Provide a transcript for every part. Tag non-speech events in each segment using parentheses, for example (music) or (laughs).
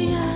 Yeah.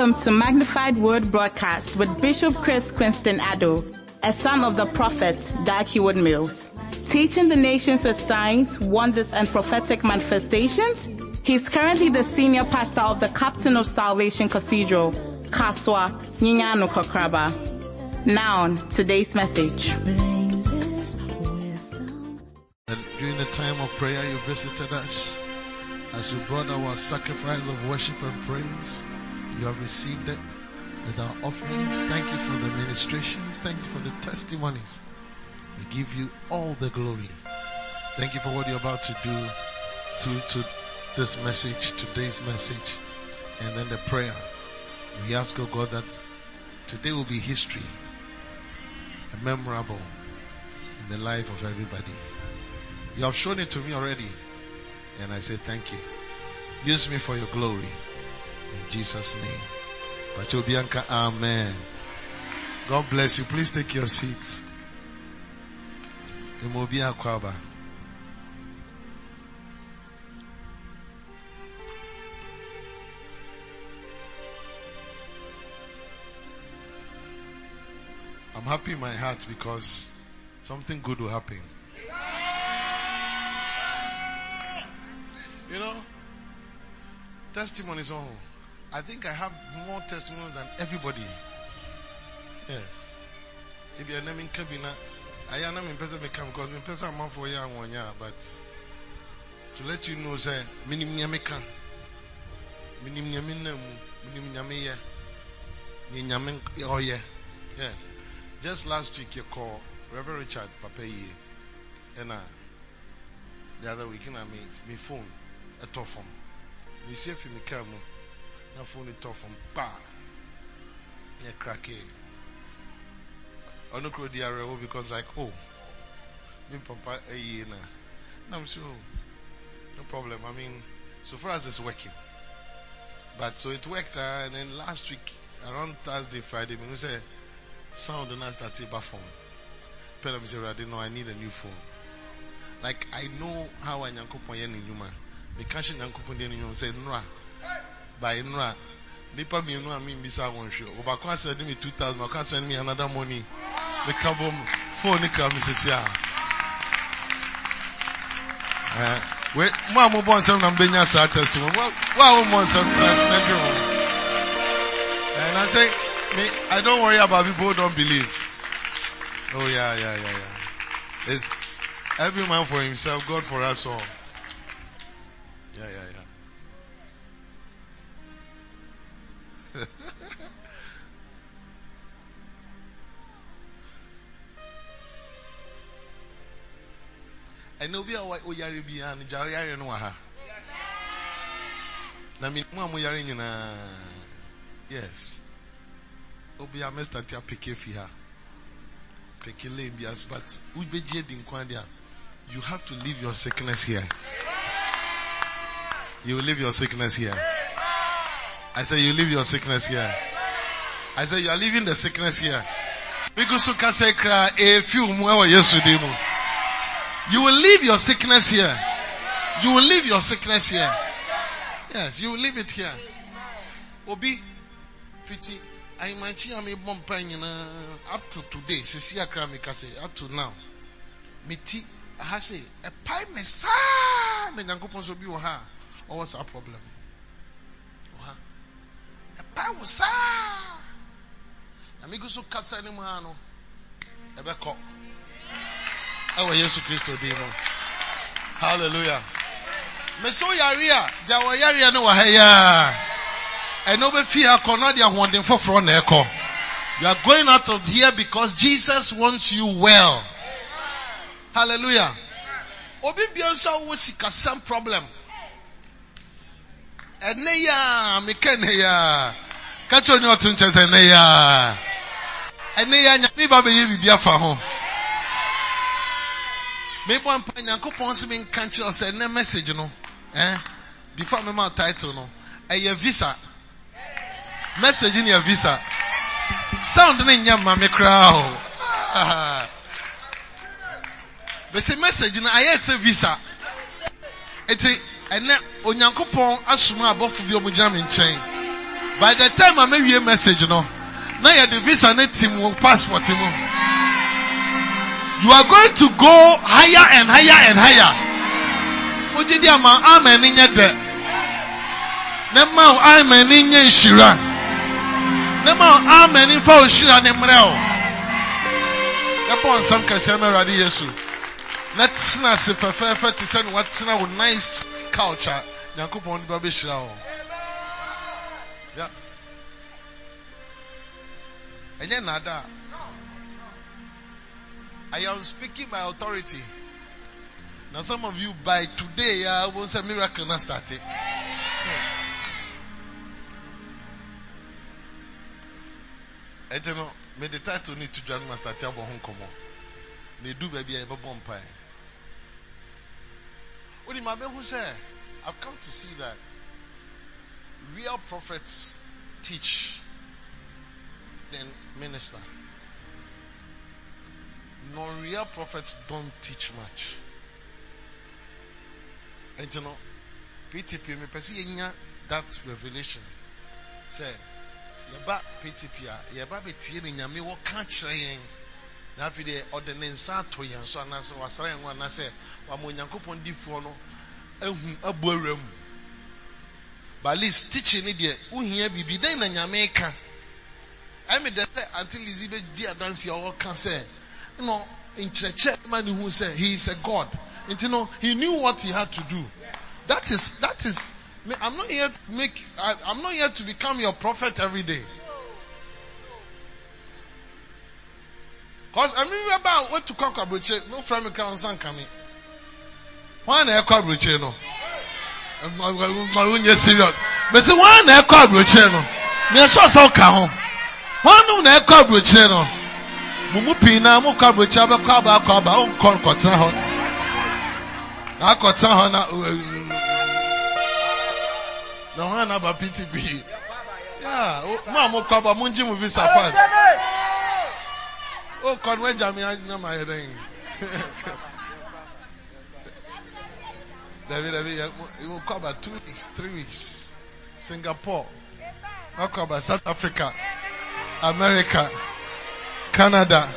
Welcome to Magnified Word Broadcast with Bishop Chris Quinston Addo, a son of the prophet Dag Heward Mills. Teaching the nations with signs, wonders, and prophetic manifestations, he's currently the senior pastor of the Captain of Salvation Cathedral, Kasoa Nyanyano Kokraba. Now, today's message. And during the time of prayer, you visited us. As you brought our sacrifice of worship and praise, you have received it with our offerings. Thank you for the ministrations. Thank you for the testimonies. We give you all the glory. Thank you for what you're about to do through to this message, today's message, and then the prayer. We ask, oh God, that today will be history, a memorable in the life of everybody. You have shown it to me already. And I say thank you. Use me for your glory. In Jesus' name. Pacho Bianca, Amen. God bless you. Please take your seats. I'm happy in my heart because something good will happen. You know, testimonies on. I think I have more testimonies than everybody. Yes. If you're naming Kabina, I am in person become because in person I'm for ya one year, but to let you know, say, minim nyameka, minim nyamina, minim nyamiya, ni oh yeah. Yes. Just last week you call Reverend Richard Papaye, and uh, the other week, I me me phone fam mesie fi me kaa mu na phone tɔ fam paa yɛ krake ɔno kuro di awerɛwo because like oh me papa ayie na na I'm sure. No problem. I mean so far as it's working. But so it worked uh, and then last week around Thursday Friday me say sound na start ba phone. Pɛn na me say Rade no I need a new phone. Like I know how anyankopɔn yɛ ne nnwuma meka hyɛ nyankopɔn deɛ no nwom sɛ bae nnora nipa mmienu a membisa wɔnhwɛ ɔbaako asɛnde me 2000 baako asɛnde me another money meka bɔ m phone ne kra me sesi a Eh, we- mo a mobɔ nsɛm na mbɛnya saa testimony wo wo a wommɔ nsɛm tena ase na dwe ho and I say me I don't worry about people who don't believe oh yeah yeah yeah yeah it's every man for himself God for us all yeah, yeah, yeah. Ɛna obi a oyare biara no gya yare no wɔ ha na me mu a moyare nyinaa yes. Obi a mɛstante apeke fi ha. Peke lane bi ase but wobɛgye di nkwa de a you have to leave your sickness here. You leave your sickness here. I say you leave your sickness here. I say you are leaving the sickness here. Because you can say cry a few more yesterday. You will leave your sickness here. You will leave your sickness here. Yes, you will leave it here. Obi, pretty. I imagine I'm a bomb up to today. Sisi akra me kase up to now. Miti, I have say a me sa me nyankopon so bi wo ha. Or what's our problem? Wɔ ha. ɛpa wo saa na megu so kasa ne mu ha no ɛwɔ yesu kristo din mu a gya wɔ yareɛ no wɔ ha yi a ɛna wobɛfie akɔ na de ahoɔden foforɔ na ɛkɔ. You are going out of here because jesus wants you well. Hallelujah. Obi bia nso a sikasɛm problem. Ɛnɛ yi a meka ɛnɛ yi a Catch on your tune chest and ya. And ya nyame ba be ye bibia fa ho. Me bo ampa nyankopon se me nka kyerɛ sɛ ne message no eh before me ma title no ɛyɛ visa. Message ne yɛ visa. Sound ne nyɛ ma me koraa o. (laughs) Bɛsɛ message no ayɛ sɛ visa. Eti ɛnɛ onyankopɔn asoma abɔfo bi ɔmo gyina me nkyɛn. By the time a mewie message no na yɛde visa ne ti mu passport mu you are going to go higher and higher and higher. Wogye di ama amen ne nyɛ dɛ ne ma wo amen ne nyɛ nhyira ne ma wo amen ne fa wo hyira ne o yɛbɔ nsɛm kɛseɛ ma awurade yesu na tena ase fɛfɛɛfɛ te sɛ ne watena wo nice a nyankopɔn de ba bɛhyira wo ɛnyɛ nada I am speaking by authority. Now some of you by today, I will say miracle not. And you know, may the title need to join master Tiabo Hong Kong. They do baby a bomb pie. What do you who say? I've come to see that real prophets teach, then minister. Non-real prophets don't teach much. And you know, PTP, me pesi yenya that revelation. Say, yɛba PTP a yɛba betie ne nyame wɔka kyerɛ yɛn na afei deɛ ɔde ne so anaasɛ wasra yɛn ho anaasɛ wama onyankopɔn difoɔ no ahu abu awura mu but least teaching ne deɛ wohia biribi dɛn na nyame ka ɛmi dɛ sɛ ante bɛdi adansi a sɛ you know nkyerɛkyerɛ ma ne hu sɛ he is a god. Nti no he knew what he had to do. That is that is i'm not here to make I, i'm not here to become your prophet every day. Cause i mean about what to kɔ akwabrokye no friend me nka me wɔn na ɛkɔ aburokye no? Ma wonyɛ serious. Bɛsi wɔn na ɛkɔ aburokye no? Mìíràn sọ sọ ka ho nom na ɛkɔ aburokye no mo pii na mo kɔ aburokye abɛkɔ aba akɔ aba o nkɔ nkɔtena hɔ. Na akɔtena hɔ na na wɔn a na aba ptp yaa mo a mo kɔ aba mo ngye mo visa pass. O kɔ no ɛgya mi anyam ayɛ dɛn. David, David, you will come about two weeks, three weeks. Singapore, come about South Africa, America, Canada,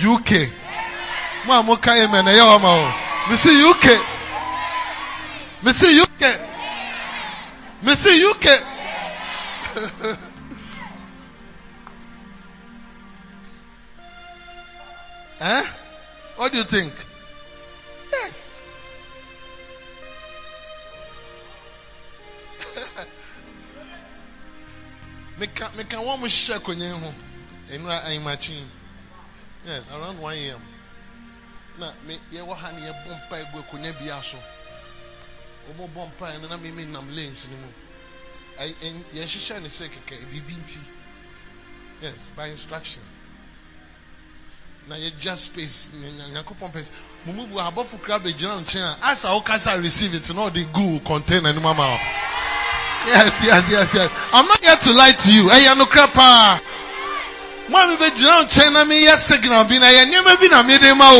UK. Mo mo ka na yawa ma o. Me UK. Me UK. Me UK. (laughs) eh? What do you think? Yes. (laughs) meka meka wɔn mo akonnwa yi ho nnura ahimakyin yes around one am na me yɛwɔ ha ne yɛbɔ mpa egu akonnwa bi aso. Wɔbɔ bɔ mpa no na mimi nam lanes no mu. Yɛhyehyɛ ne sɛ kɛkɛ biribi nti. Yes by instruction. Na yɛgya space nyankopɔn pɛ mo mu bu abɔfo kura bɛgyina nkyɛn a asa wokasa receive it na ɔde gu container no mu ama Yes, yes, yes, yes. I'm not here to lie to you. Hey, no crap. Nkyɛn na signal bi na yɛ nneɛma bi na ma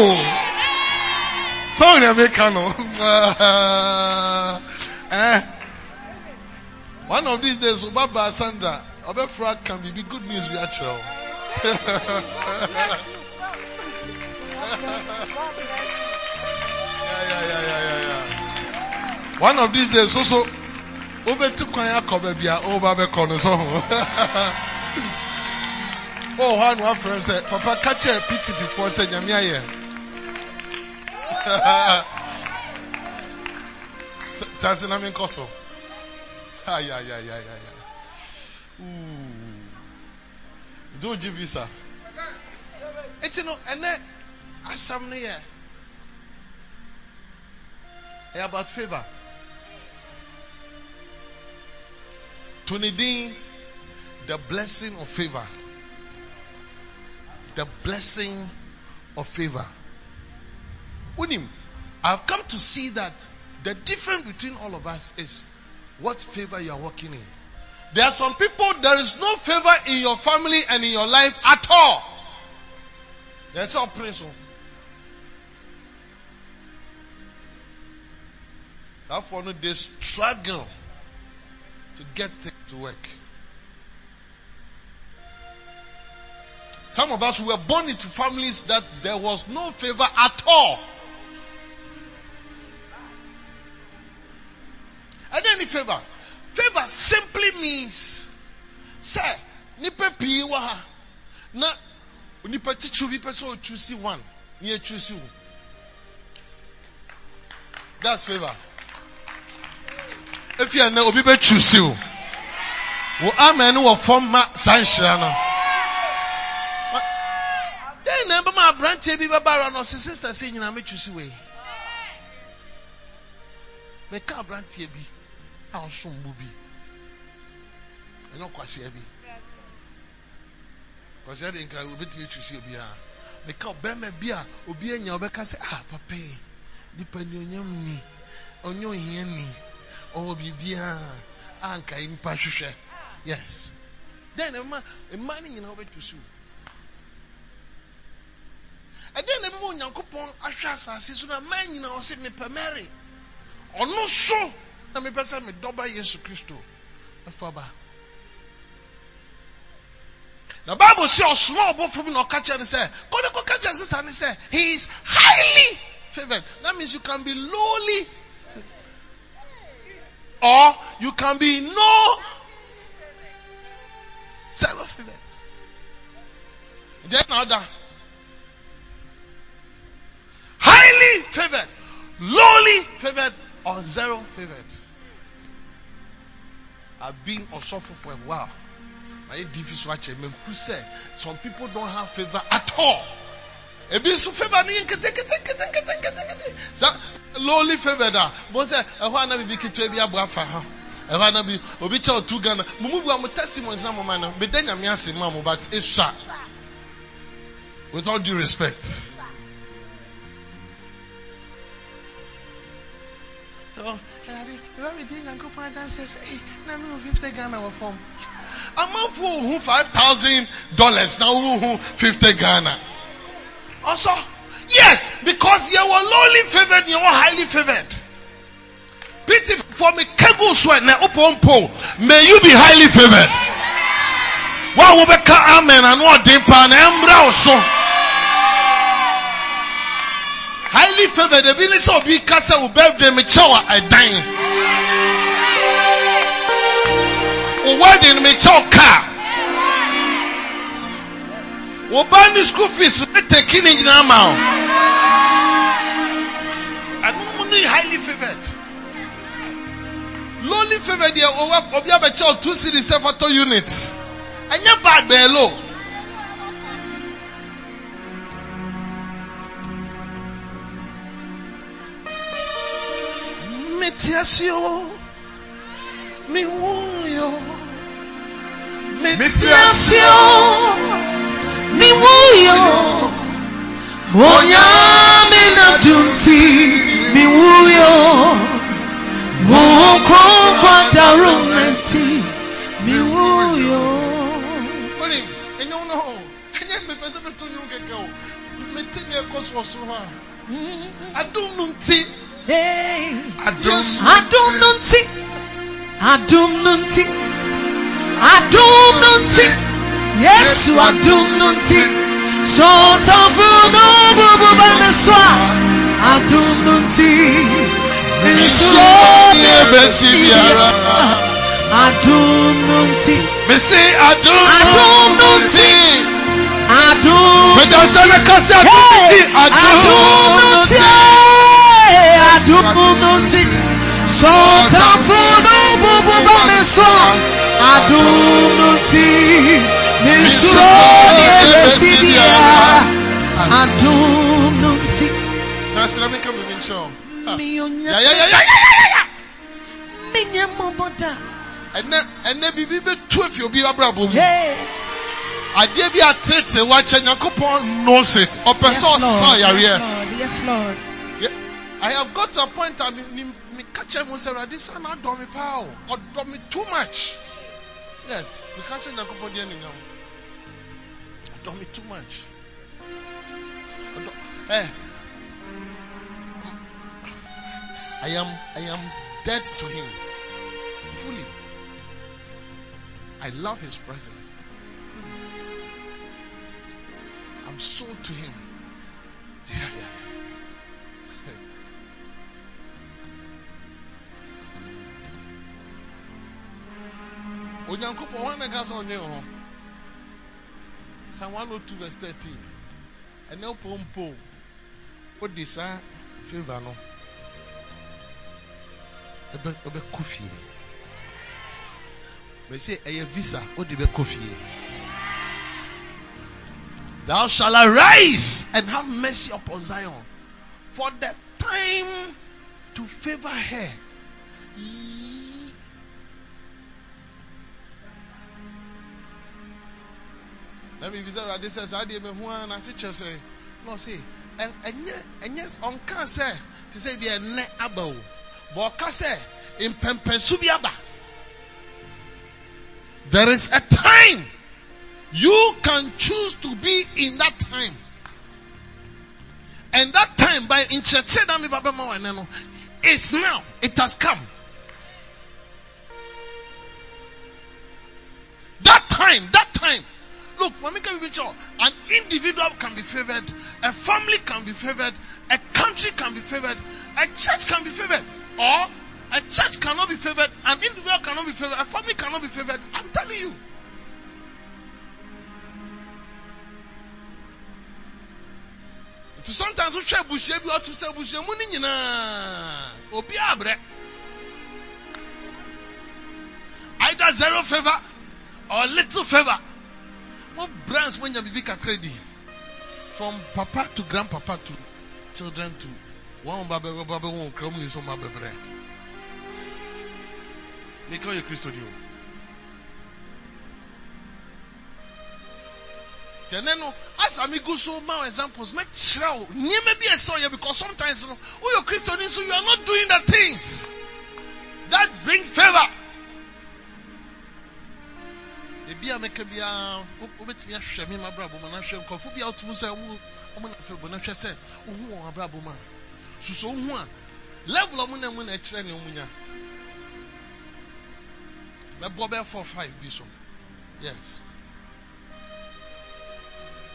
ka no. (laughs) Eh. One of these days, Obaba Sandra, ɔbɛfra kan bibi good news bi akyerɛ o. Yeah, yeah, yeah, yeah, yeah, yeah. One of these days, so so. wobɛtu kwan akɔ baabi so (laughs) wowɔ hɔ a na wafrɛ m sɛ papa ka kyerɛ ptp foɔ sɛ nyame ayɛ. (laughs) Sɛ ase na menkɔ so. Nti wogye visa nti no ɛnɛ asɛm no yɛ. Ɛyɛ about favor. To the blessing of favor. The blessing of favor. Unim, I've come to see that the difference between all of us is what favor you are working in. There are some people, there is no favor in your family and in your life at all. There's no principle. Therefore, they struggle to get things to work. Some of us were born into families that there was no favor at all. And any favor. Favor simply means, say, nipa pii na nipa titiri bi pɛ sɛ one, na yɛ chusi wo. That's favor. Efi ɛnɛ obi bɛ chusi wo. Wo amen wɔ fam ma saa. Dɛn na ɛbɛma aberanteɛ bi bɛba ara no ɔsi sista sɛ nyinaa mɛ chusi wei. Mɛka aberanteɛ bi a ɔsom bu bi. Ɛnyɛ ɔkwahyia bi. Kɔhyia de nka obetumi chusi obi a. Mɛka ɔbɛrima bi a obi anya ɔbɛka sɛ ah papa yi nipa ni onyam ni ɔnyɛ ohia ni ɔwɔ biribiara a nka yi nipa hwehwɛ yes then mma mmaa no nyinaa wɔbɛtu so ɛdɛn na ɛbɛma onyankopɔn ahwɛ asase so na mmaa nyinaa ɔsɛ mepɛ mary. Ɔno so na mepɛ sɛ medɔba yesu kristo. Ɛfa na bible sɛ ɔsoma ɔbɔfo bi na ɔka kyerɛ no sɛ kɔde kɔka kyerɛ sister no sɛ he is highly favored. That means you can be lowly or you can be no zero favored. Then other highly favored, lowly favored, or zero favored. I've been also for a while. My difficult watching me who said some people don't have favor at all. ebi nso favor ne yɛ nketenkete sa lowly favor da ah. bɔn sɛ ɛhɔ ana bibi ketewa bi abo afa ha ɛhɔ ana bi obi kyɛ otu ghana mo mu bu a mo testimony na mo ma no meda nyame ase ma mo but esua with all due respect. So, ɛnade ɛbɛ mi di nyankopɔn adansi sɛ ɛy na mi wɔ fifty ghana wɔ fam amanfo ohun five thousand dollars na ohun fifty ghana. Also, yes, because you were lowly favored, you were highly favored. Pity for me, kegu sweat na upon May you be highly favored. Wa wo beka amen and what dimpa na embra so. Highly favored, ebi ni so obi kasa wo birthday me chawa edan. Wo wedding me chawa car. Woba ni school fees ne take ne nyinaa ma o. Ano mo ni highly favoured. Lowly favoured deɛ obi abɛkyɛ o two series sɛ photo unit. Ɛnyɛ bad bɛɛ. Meti ase o, mi wu yo. Meti ase o. mi wuyo onyame na dunti mi wuyo mo kronkwa darumenti mi wuyo Oni, enyo no ho. Enye me pese me to nyu keke o. Me ti ne ko so so ha. Adum no nti. Hey Adum. adum no nti adum no nti adum no nti yesu adum no nti sọtọfù no bubu bá mi sọ a adum no nti nsúlọ Ní ebesi biara. Adum no nti Me say adum Adum no nti. adum Me da se na kase adum Hey! nti. adum no nti adum no nti sọtọfù no bubu bá mi sọ ní mu adeɛ bi atete wakyɛ nyankopɔn knows it. Ɔpɛ Yes, sɛ ɔsa yareɛ Yes, Lord. Yes, Lord. I have got to a point I mean, me, me catch him say, this son not power or do me too much. Yes, me catch him deɛ ne nyam. Me too much. Eh, I am I am dead to him fully. I love his presence. I'm sold to him. Yeah, yeah. Onyankopɔn wọn na ka sɛ ɔnwe ho? Psalm 102 verse 13 ɛnɛ pompo wode saa favor no. Ɛbɛ ɛbɛkɔ fie. Mɛsɛ ɛyɛ visa wode bɛkɔ fie. Thou shall arise and have mercy upon zion. For the time to favor her na sɛ saa deɛ mahu a nase kyerɛ sɛ na ɔse ɛnyɛ ɛnyɛ ɔnka sɛ te sɛ ɛnɛ aba o bɔ ɔka sɛ mpɛmpɛnso bi aba. There is a time you can choose to be in that time. And that time by nkyerɛkyerɛ na bɛma ɛnɛ no is now. It has come. That time that time Look, when we can be sure, an individual can be favored, a family can be favored, a country can be favored, a church can be favored, or a church cannot be favored, an individual cannot be favored, a family cannot be favored. I'm telling you. Sometimes share bushia bi otu se bushia mu ni nyinaa obi either zero favor or little favor what brands when you be credit from papa to grandpapa to children to one baby baby one kram ni so ma bebre make your christo dio tẹnẹ no as ami gu so ma examples mẹ kyerɛ o nneɛma bi ɛsɛ ɔyɛ because sometimes no oh, woyɛ christo ni so you are not doing the things that bring favour. Ebi a mɛka biara wobɛtumi ahwɛ me mabrabɔ mu na ahwɛ nkɔfo bi a wotum sɛ ɔmo na afɛ bɔ na hwɛ sɛ wohu wɔn abrabɔ mu a susu wohu a level ɔmo na mu na ɛkyerɛ ne ɔmo nya. Mɛbɔ bɛyɛ four five bi so. Yes.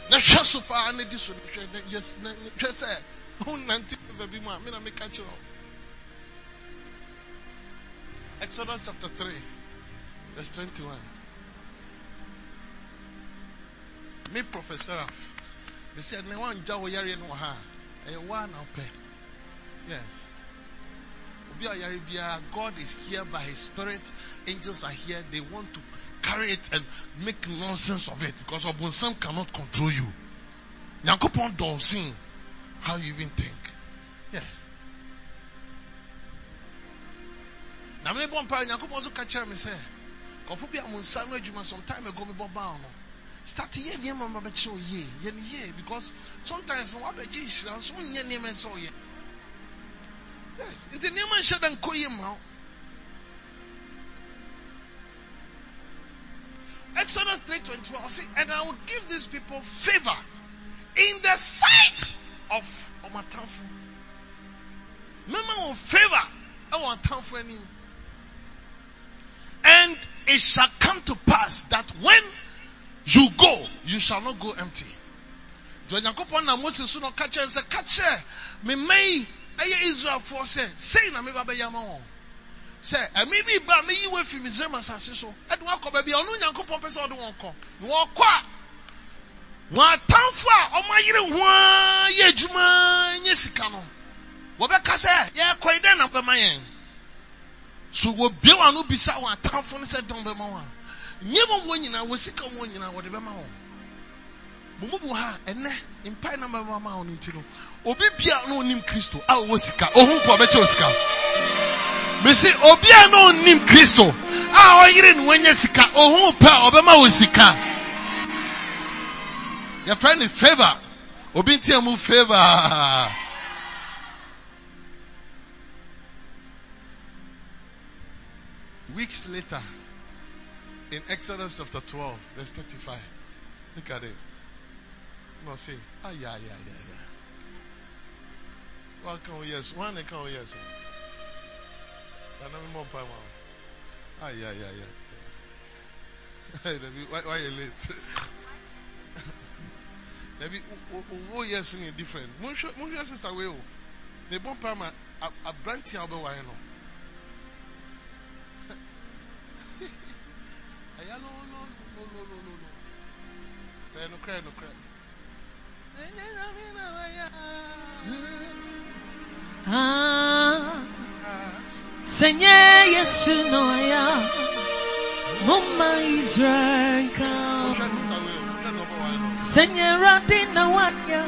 Na hwɛ so paa na so na na yes na hwɛ sɛ ɔmo nante fɛfɛ bi mu a me na meka kyerɛ wo. Exodus chapter 3 verse 21 me professor af me said ne wangya wo yare no wɔ ha. A ɛyɛ na wopɛ yes. Obi a yare biara god is here by his spirit. Angels are here. They want to carry it and make nonsense of it because ɔbonsam cannot control you. Nyankopɔn dɔɔsen how you even think? Yes. Na me bɔ mpa nyankopɔn nso ka kyerɛ me sɛ kɔfo bi a adwuma some time ago mebɔ baa no start yɛ nneɛma ma bɛkyerɛ wo yie yɛ no because sometimes no wabɛgye nhyira nso wonyɛ nneɛma ɛsɛ ɔyɛ yes nti nneɛma nhyɛ da nkɔ yie ma wo Exodus 3:21 ɔse and I will give these people favor in the sight of ɔmatamfo mɛma wɔn favor ɛwɔ atamfo anim and it shall come to pass that when you go, you shall not go empty. Deɛ Onyankopɔn na Moses so na ɔka kyerɛ no sɛ ka kyerɛ me mma yi ɛyɛ Israelfoɔ sɛ sei na meba bɛyɛ ama wɔn. Sɛ ɛme bi ba meyi wɔn afi Misraim asase so ɛde wɔn akɔ baabi a ɔno Onyankopɔn pɛ sɛ ɔde wɔn kɔ. Na wɔkɔ a wɔn atamfo a wɔn ayere ho yɛ adwuma nyɛ sika no wɔbɛka sɛ yɛkɔ yi dɛn na bɛma yɛn. So wɔbie wɔn ano bisa wɔn atamfo no sɛ dɔn bɛma wɔn a nneɛma wɔn nyinaa wɔ sika wɔn nyinaa wɔde bɛma wɔn. Mo mu bu ha ɛnɛ mpae na bɛma ma wɔn nti no obi bia na onim kristo a ɔwɔ sika. Ohun po ɔbɛkyɛ o sika. Mesi obi a na onim kristo a ɔyere ne wanya sika ohun pɛ ɔbɛma wo sika. Yɛfrɛ ne favor. Obi ntia mu favor. Weeks later in exodus chapter 12 verse 35 look at it no say ah yeah yeah yeah yeah one can yes one can yes Another more power. Ah, yeah, yeah, yeah. (laughs) Why, why you late? Dabi, wo yes ni different. Munhwe munhwe sister we o. Me bon pa ma abranti a obe wan no. Aya no no no no no no no. Fe no kra no kra. Ah, Ah, Senye Yesu noya, Mumma Israel ka. munhwe sister we o. Munhwe no obe wan no. Senye Radi na wanya,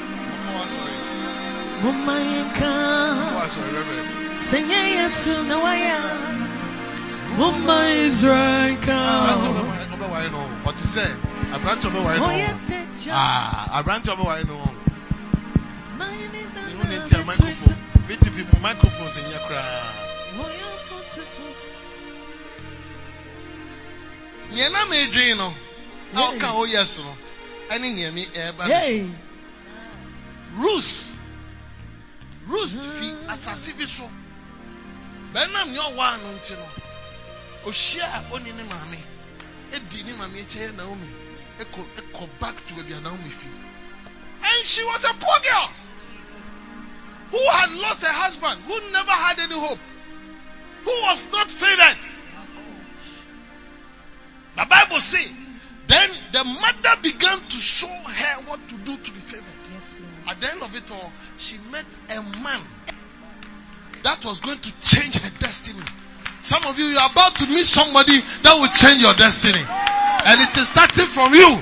Mo wa sorry. Mumma Mo yenka. wa sorry, Mumma Israel Abranti ka. obe wan no. But say, abranti obe wan Oye no. deja, Ah, abranti obe wan no. na yini na Ihu na ne ntia betrisa. microphone. BTP mu microphones nyɛ koraa. Oye fotifo. Nea na medwin no, na Hey. ɔka o yes no, ɛne nea mi ɛɛba no. Hey, Ruth. Ruth fi asase bi so. Bɛnam nea ɔwɔ ano nti no, ohyia a ɔne ne maame, edi ne maame akyi yɛ Naomi, ɛkɔ ɛkɔ back to baabi a Naomi fi. And she was a poor girl who had lost her husband, who never had any hope, who was not favored. The Bible says, then the mother began to show her what to do to be favored. yes, At the end of it all, she met a man that was going to change her destiny. Some of you, you are about to meet somebody that will change your destiny. And it is starting from you.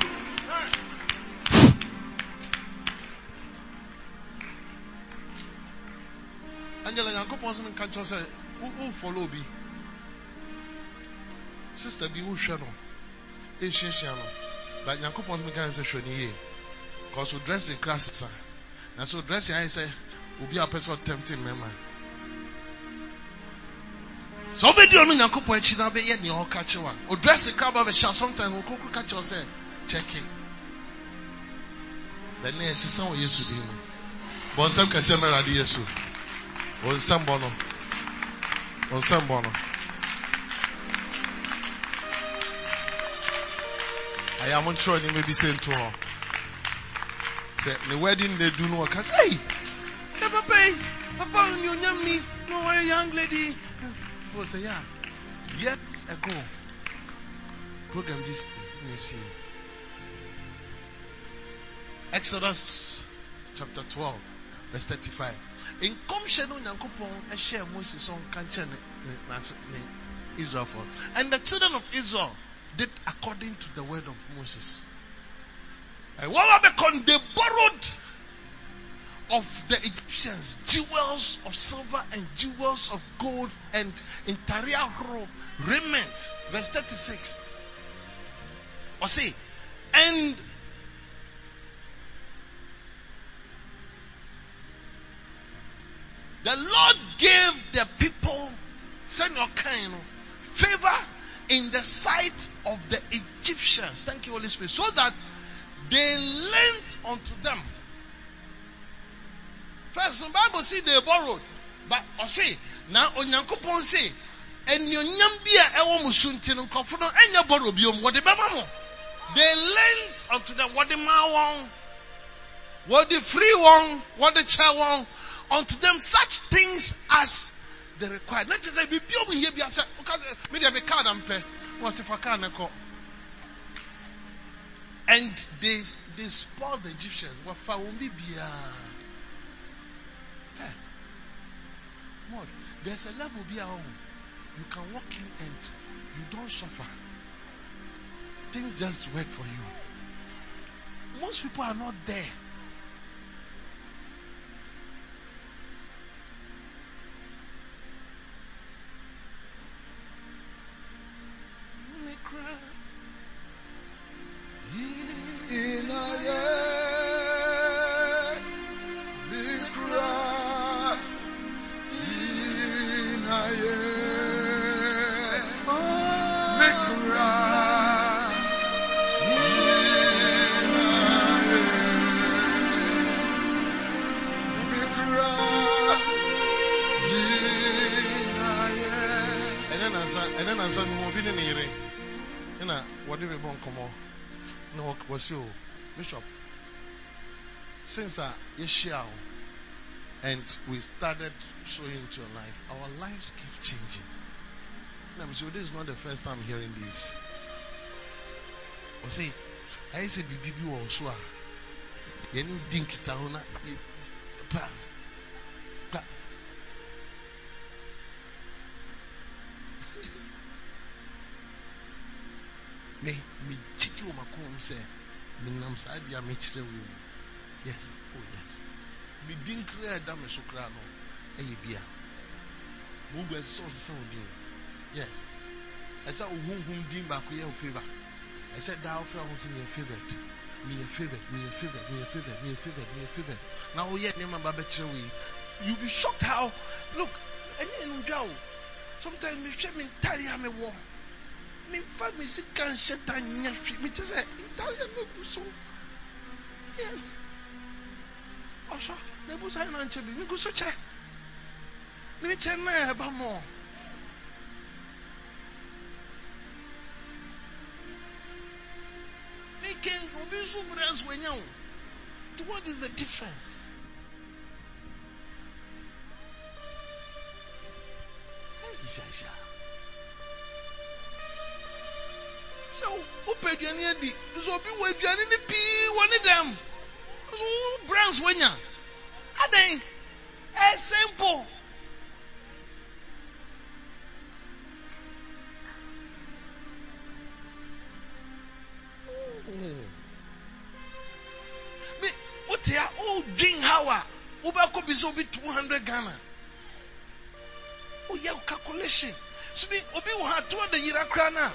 Angela, Yankopɔn sɛ menka kyerɛ sɛ wo- wo follow bi. Sister bi wohwɛ no. Ɛhyiahyia no. But Nyankopɔn sɛ menka sɛ hwɛ no yie. Because wo dressing kra sesa. Na so dressing ayɛ sɛ obi a pɛ sɛ ɔtɛmte. Sɛ wobɛdi ɔno Nyankopɔn akyi na wobɛyɛ nea ɔka kyerɛ a, o dressing kra ba bɛhyɛ a sometimes wo kokoro ka kyerɛ sɛ it. Bɛnɛ ɛsesa wɔ Yesu din mu. Bɔ nsɛm kɛseɛ ma Awurade Yesu. Bɔ nsɛm bɔ no. Bɔ nsɛm bɔ no. Ayɛ a monkyerɛ nneɛma bi sɛ nto hɔ. Sɛ ne wedding day do no wɔka sɛ, hey, na papa yi, papa onyonyam ni, na ɔwɔ young lady. People say, yeah, years ago, program this this year. Exodus chapter 12, verse 35. In commission no Nyankopɔn ɛhyɛ Moses sɛ ɔnka nkyɛ n'ase- Israelfoɔ. And the children of Israel did according to the word of Moses. And what happened? They borrowed of the Egyptians jewels of silver and jewels of gold and interior robe, raiment. Verse 36. Or say, and the Lord gave the people, send your kind, favor in the sight of the Egyptians. Thank you, Holy Spirit. So that they lent unto them. The Bible see they borrowed, but oh, I say now Onyankopon say, "Enyonyam bi a ɛwɔ mo so nti no nkurɔfo borrow biom wɔde bɛma mo." They lent unto them wɔde ma wɔn, wɔde free wɔn, wɔde kyɛ wɔn unto them such things as they required. Na kyerɛ sɛ biribi ɔmo hia bi asɛ, ɔka sɛ me deɛ me car na na. And they they spoiled the Egyptians. Wɔfa wɔn bi biara. There's a level be our own. You can walk in and you don't suffer. Things just work for you. Most people are not there. Since a yɛhyia o and we started showing into your life. Our lives keep changing. Mi sɛ this is not the first time hearing this. Ɔsi ayɛ sɛ biribi bi wɔ so a yɛn di nkitaho na yɛ pa pa. (laughs) me me gyidi wɔ m'akoma mu sɛ menam saa wo mu yes. Oh yes. Me din kura ɛda me so kura no ɛyɛ bia mo ɛsɛ sɛ ɔsesa wo din yes. Ɛsɛ wo honhom din baako yɛ wo favor ɛsɛ daa wofra ho sɛ meyɛ favored meyɛ favored meyɛ favored meyɛ favored meyɛ favored meyɛ favored na woyɛ nneɛma ba bɛkyerɛ wo yi you be shocked how look ɛnyɛ ɛnudwa o. Sometimes mehwɛ me ntare a mewɔ memfa me sika nhyɛ da nyɛ hwe mete sɛ ntare no agu so. Yes ɔhwɛ na ɛbu sa na nkyɛ bi. Megu so kyɛ. Ne kyɛ na ɛba mɔ Making obi nso brands wanya wo. Nti what is the difference. Hyɛhyɛ sɛ wopɛ aduane adi nso obi wɔ aduane no pii wɔ ne dɛm wo brands wanya adɛn ɛ simple. Hmm. Me wote a wodwen how a wobɛkɔ bi obi 200 ghana? Oh, Woyɛ wo calculation. So bi obi wɔ ha 200 yera koraa no a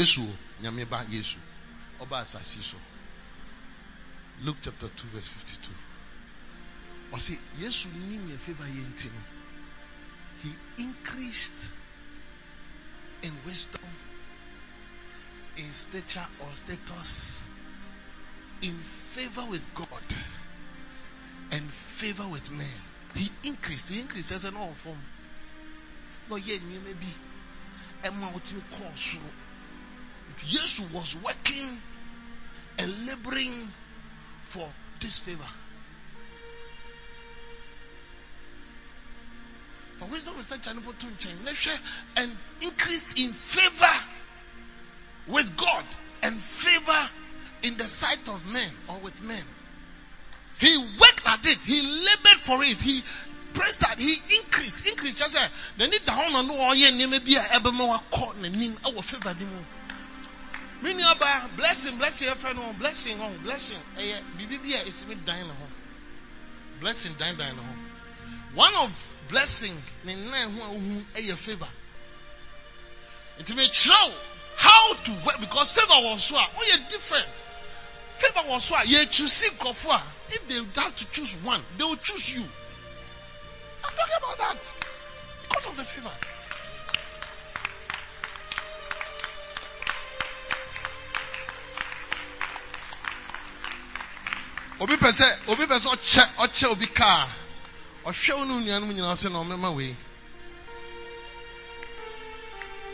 yesu o nyame ba yesu ɔba asase so. Luke chapter 2 verse 52 ɔse yesu nim nti no. He increased in wisdom in stature or status in favor with god and favor with men. He increased he increased ɛsɛ na ɔfam na ɔyɛ nneɛma bi. Ɛma ɔtumi kɔɔ soro yesu was working and laboring for this favor. For wisdom is important nkyɛn na hwɛ and increased in favor with god and favor in the sight of men or with men. He worked at it. He labored for it. He praised that. He increased. Increased. Kyerɛ sɛ n'ani da hɔ na no nneɛma bi a ɛbɛma wakɔ n'anim ɛwɔ favor ne mu me blessing blessing yɛfrɛ no oh, blessing ɔ blessing. Eh, ɛyɛ biribi bi a ɛtumi ho blessing dan dan ho oh. one of blessing ne nan ho a wohu ɛyɛ favor. Nti mekyerɛw how to work because favor wɔ so a different. Favor wɔ so a yɛtusi nkurɔfo a if they have to choose one they will choose you. I'm talking about that. Because of the favor obi pɛ sɛ obi pɛ sɛ ɔkyɛ ɔkyɛ obi kaa ɔhwɛ wo ne nuanom nyinaa sɛ na ɔmɛma wei.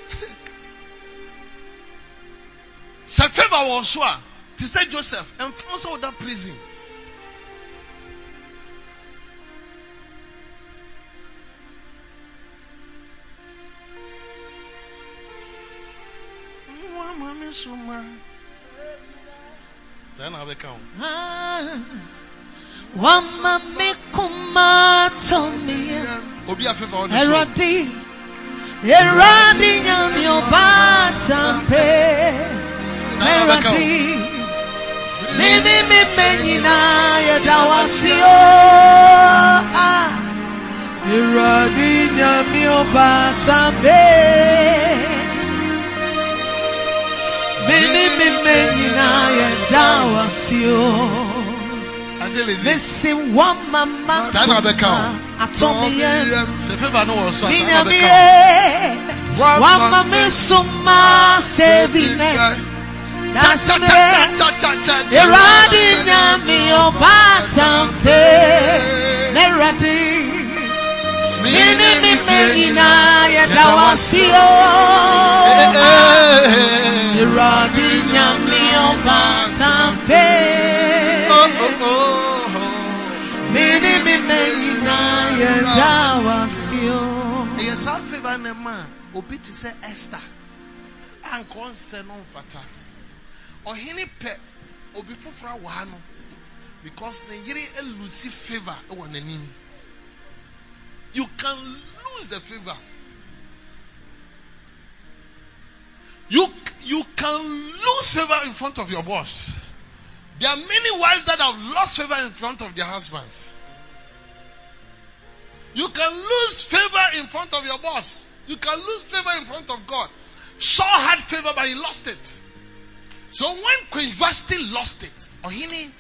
(laughs) Sɛ favor wɔ so a te sɛ joseph ɛmfa sɛ woda prison. Mama me suma. Wama me kuma tomia obi a favor wɔ ne so Eradi Eradi nyami obatampe Sɛ na wobɛka wo Eradi Mimi mi menyina yedawasio Ah Eradi nyami obatampe me mesi wɔ mama Saa na bɛka o. atɔ me yɛm Sɛ favor no wɔ so a, saa na minyamie bɛka o. wama me soma sɛ bi nɛ dasemere Eradi nyami Mini mi menina yedawasio Eradi nyami obatampe Mini mi menina yedawasio ɛyɛ saa favor no ma a obi te sɛ esther a nka ɔnsɛ no mfata ɔhene pɛ obi foforɔ awɔ ha no because ne yere alusi favor wɔ n'anim you can lose the favor you you can lose favor in front of your boss there are many wives that have lost favor in front of their husbands you can lose favor in front of your boss. You can lose favor in front of God. Saul had favor, but he lost it. So when Queen Vashti lost it, Ohini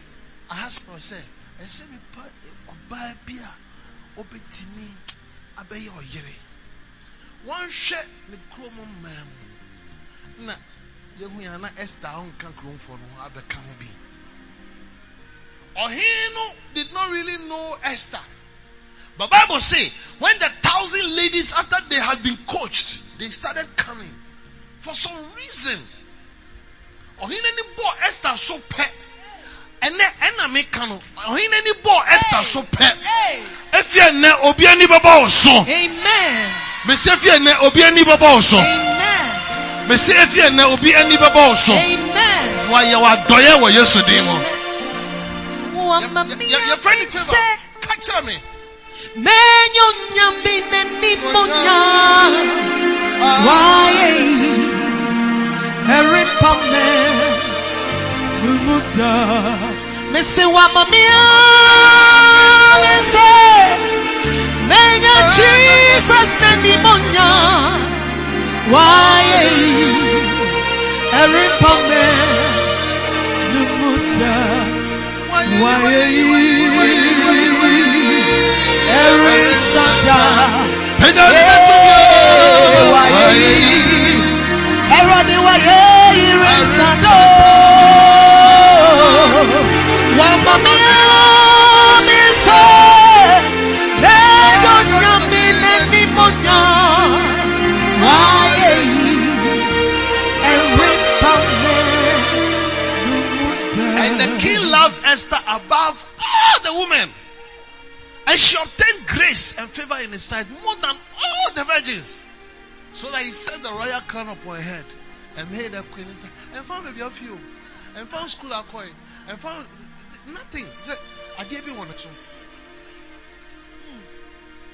Ahasuerus said, "Ɛsɛ mi pa ɔbaa bi a ɔbɛtumi abɛyɛ ɔyere." Wɔnhwɛ ne kurom mmaa mu na yehu ya na Esther a ɔnka kuromfoɔ no ho abɛka ho bi. Ɔhene no did not really know Esther. But Bible say when the thousand ladies after they had been coached, they started coming. For some reason, ɔhene ni bɔ Esther so pɛ. Ɛnɛ ɛna mi ka no, ɔhene ni bɔ Esther so pɛ. Efi ɛnɛ obi ani bɛbɔ wo so. Amen Mesi efi ɛnɛ obi ani bɛbɔ wo so. Amen Mesi efi ɛnɛ obi ani bɛbɔ wo so. Amen Wayɛ wadɔyɛ wɔ Yesu din mu. Wama Yɛ- mi yɛ- Yɛfrɛ ni sɛ Ka kyerɛ me. Menyo nyambi neni monya Waye Eripame Rumuda Missy Wamamia Missy Menyo Jesus neni monya. Waye. Eripame Rumuda Waye Erisada Pɛgya ne bɛto Ee, waye. Erodi waye. Irisado Esther above all the women. And she obtained grace and favor in his sight more than all the virgins. So that he set the royal crown upon her head and made her queen. And found maybe a few. And found school akoi. And found nothing. Say, I gave you one action.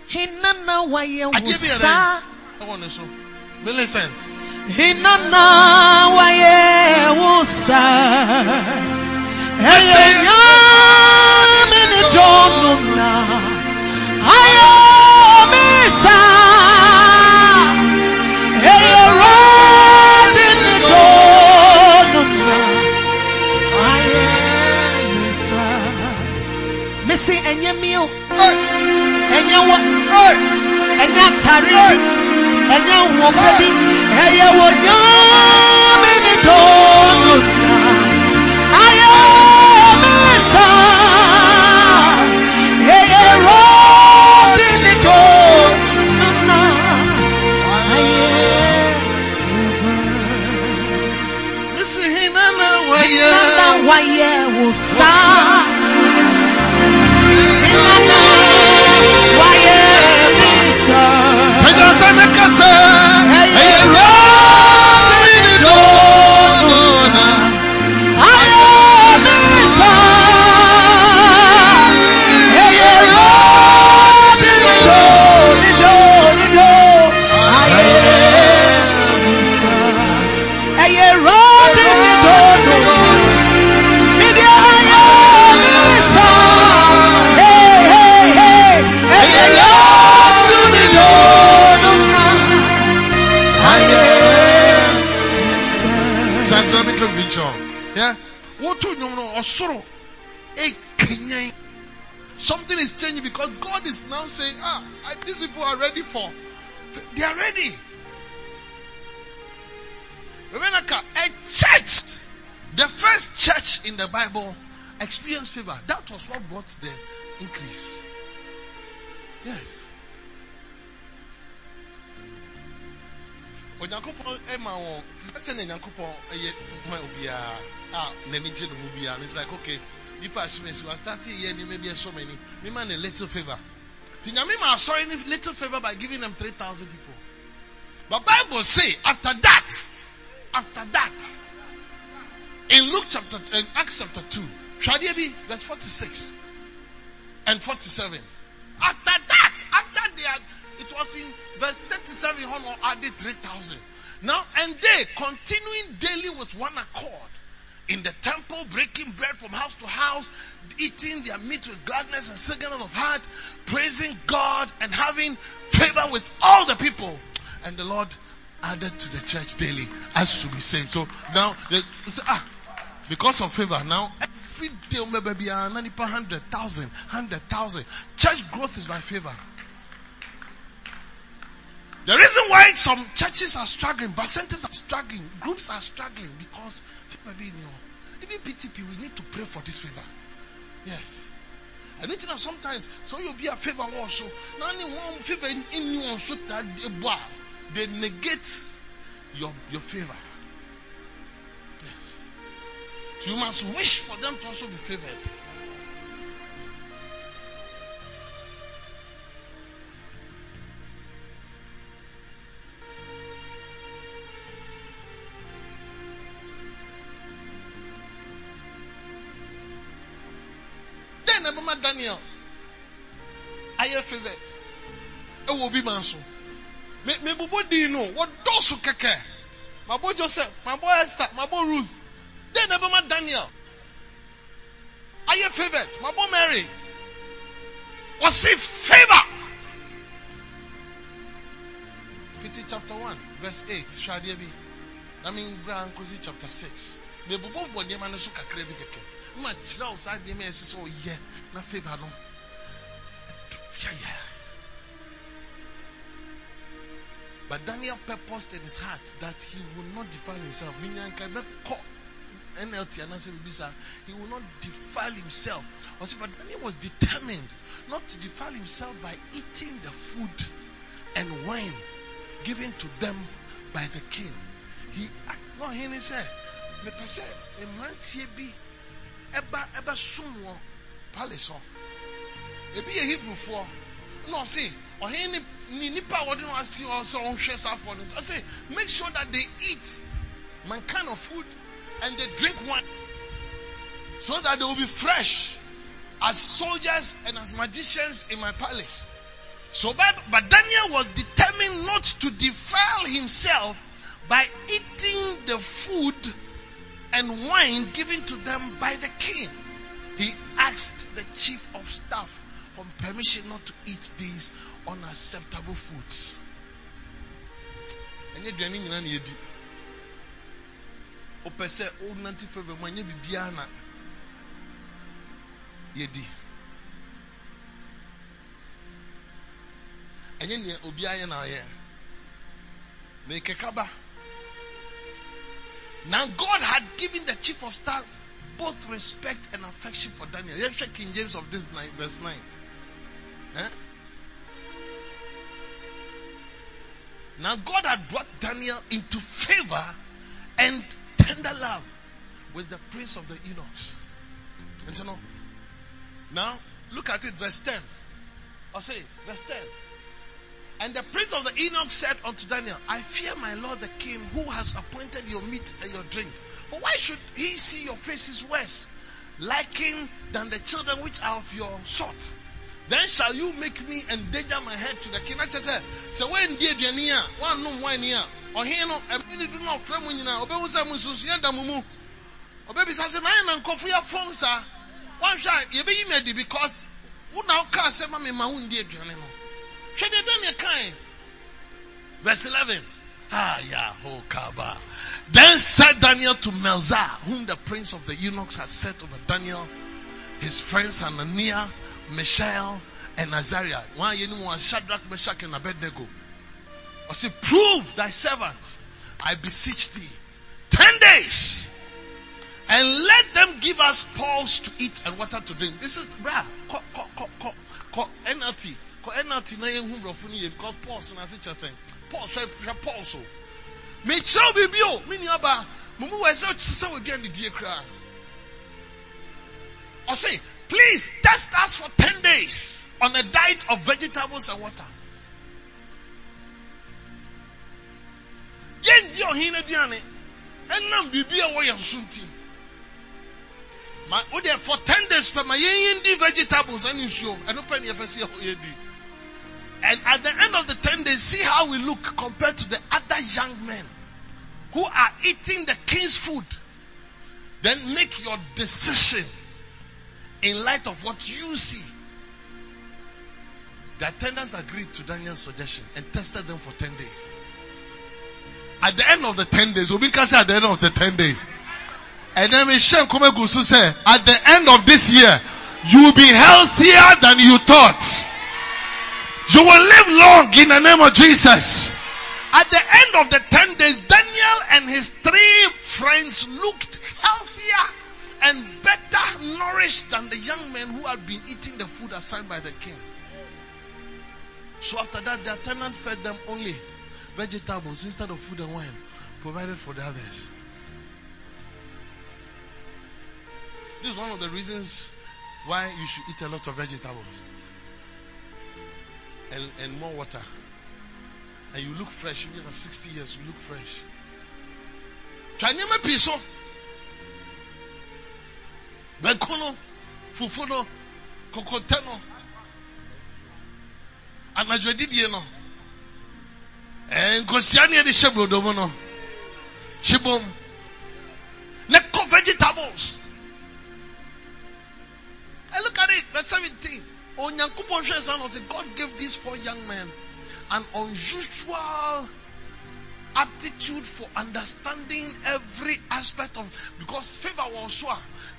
Hinana waye I gave you a wusa I want action. Millicent. Hinana waye wusa Eye nyame ni donu na Ayo misa Eye rodi ni donu na Aye misa Missy enye miyo Hey, enye wa hey, enye atare enye nwofo bi ẹyẹ wo nyame ɔsoro ekenyan something is changing because God is now saying ah these people are ready for they are ready. Remember a church. The first church in the Bible experienced favor. That was what brought the increase. Yes. Onyankopɔn wɔn. Sɛ sɛ na obiara Ah, a n'ani gye ne ho biara it's like okay nipa asimesi wa start yɛ ni maybe so many me ma ne little favour ti nyame ma asɔre ni little favour by giving them three thousand people. But bible say after that after that in luke chapter in acts chapter two hwadeɛ bi verse forty six and forty seven after that after they had it was in verse 37 or added 3,000. Now, and they continuing daily with one accord in the temple, breaking bread from house to house, eating their meat with gladness and singleness of heart, praising God and having favor with all the people. And the Lord added to the church daily as to be saved. So now, ah, because of favor, now every day, maybe 100,000, 100,000. Church growth is by favor. The reason why some churches are struggling, centers are struggling, groups are struggling because even PTP, we need to pray for this favor. Yes. And it is sometimes so you'll be a favor also. Not only one favor in you also that eh, they negate your your favor. Yes. So you must wish for them to also be favored. Obi ma nso. Me me bobo di no, wɔ dɔɔso kɛkɛ. Mabɔ Joseph, mabɔ Esther, mabɔ Ruth. Then Abama Daniel, ayɛ favored. Mabɔ Mary. Wɔsi favor. Fifty chapter one verse eight. Hwadeɛ bi. Na mi ngra nkosi chapter six. Me bobo bɔ nneɛma no so kakra bi kɛkɛ ma kyerɛ wo saa nneɛma ɛsɛ sɛ ɔyɛ na favor no yɛyɛ but daniel purposed in his heart that he will not defile himself NLT and answer he will not defile himself. But Daniel was determined not to defile himself by eating the food and wine given to them by the king. He no he said, me pese mmeranteɛ bi ɛba sum wɔ palace hɔ ebi yɛ hebrefoɔ na ɔse ɔhen ne nipa wɔde no asi hɔ sɛ ɔnhwɛ safoɔ no ɔse make sure that they eat my kind of food and they drink wine so that they will be fresh as soldiers and as magicians in my palace. So, but, but Daniel was determined not to defile himself by eating the food and wine given to them by the king. He asked the chief of staff for permission not to eat these unacceptable foods. ɛnyɛ aduane nyinaa na yɛdi wopɛ sɛ wonante favor mu ɛnyɛ biribiara na yɛdi ɛnyɛ nea obiara yɛ na ɔyɛ mekeka ba now God had given the chief of staff both respect and affection for Daniel. Yɛhwɛ King James of this verse 9. Eh? Now God had brought Daniel into favor and tender love with the prince of the eunuchs. And so now, now look at it, verse 10. I'll say, verse 10. And the prince of the eunuchs said unto Daniel, I fear my lord the king who has appointed your meat and your drink. For why should he see your faces worse, liking than the children which are of your sort? Then shall you make me endanger my head to the king. I said, So when dear Diania, one no wine here, or here no, a minute do not frame when you know, obey was a mususia damumu. Or baby says, I am coffee a phone, sir. One shot, you be made because who now cast some mammy my own dear Diana. Hwɛ deɛ Daniel kae. Verse 11. Ah, yeah, Kaba. Then said Daniel to Melzar, whom the prince of the eunuchs had set over Daniel, his friends Hananiah, Mishael, and Azariah. One you know Shadrach, Meshach, and Abednego. I say, prove thy servants, I beseech thee, ten days, and let them give us pulse to eat and water to drink. This is, bruh, ko, ko, NLT. NLT na yɛn hu brɔfo because pulse na kyerɛ sɛn pulse hwɛ pulse o mekyerɛw biribi o me nua ba mo mu wɔ ɛsɛ ɔte sɛ wɔdua ne die koraa ɔse please test us for ten days on a diet of vegetables and water yɛn di ɔhen aduane ɛnam biribi a wɔyɛ nso nti ma o deɛ for ten days pɛ ma yɛn di vegetables ɛne nsuo ɛno pɛ ne yɛpɛ sɛ yɛ di. And at the end of the 10 days, see how we look compared to the other young men who are eating the king's food. Then make your decision in light of what you see. The attendant agreed to Daniel's suggestion and tested them for 10 days. At the end of the 10 days, Obika said at the end of the 10 days. And then Michelle said, at the end of this year, you will be healthier than you thought. You will live long in the name of Jesus. At the end of the 10 days, Daniel and his three friends looked healthier and better nourished than the young men who had been eating the food assigned by the king. So after that, the attendant fed them only vegetables instead of food and wine provided for the others. This is one of the reasons why you should eat a lot of vegetables and, and more water. And you look fresh. Even at 60 years, you look fresh. Twanyama piso. Bekono, fufuno, kokoteno. Anadwadidie no. Eh, Nkosia ne yɛde hyɛ no. Hyebom. Ne kɔ vegetables. And look at it, verse 17. Onyankopɔn hwɛ no sɛ God gave these four young men an unusual aptitude for understanding every aspect of because favor was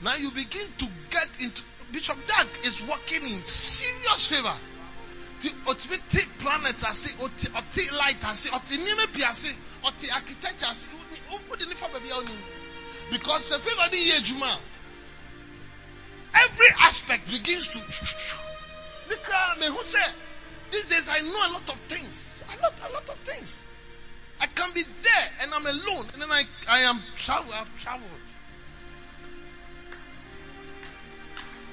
now you begin to get into Bishop Doug is working in serious favor. Otimi ti planet ase oti oti light ase oti nneɛma bi ase oti architecture ase o o de nifa baabi a onim because the favor de yɛ adwuma every aspect begins to Nikra me who say these days I know a lot of things. A lot, a lot of things. I can be there and I'm alone and then I, I am travel, I've traveled.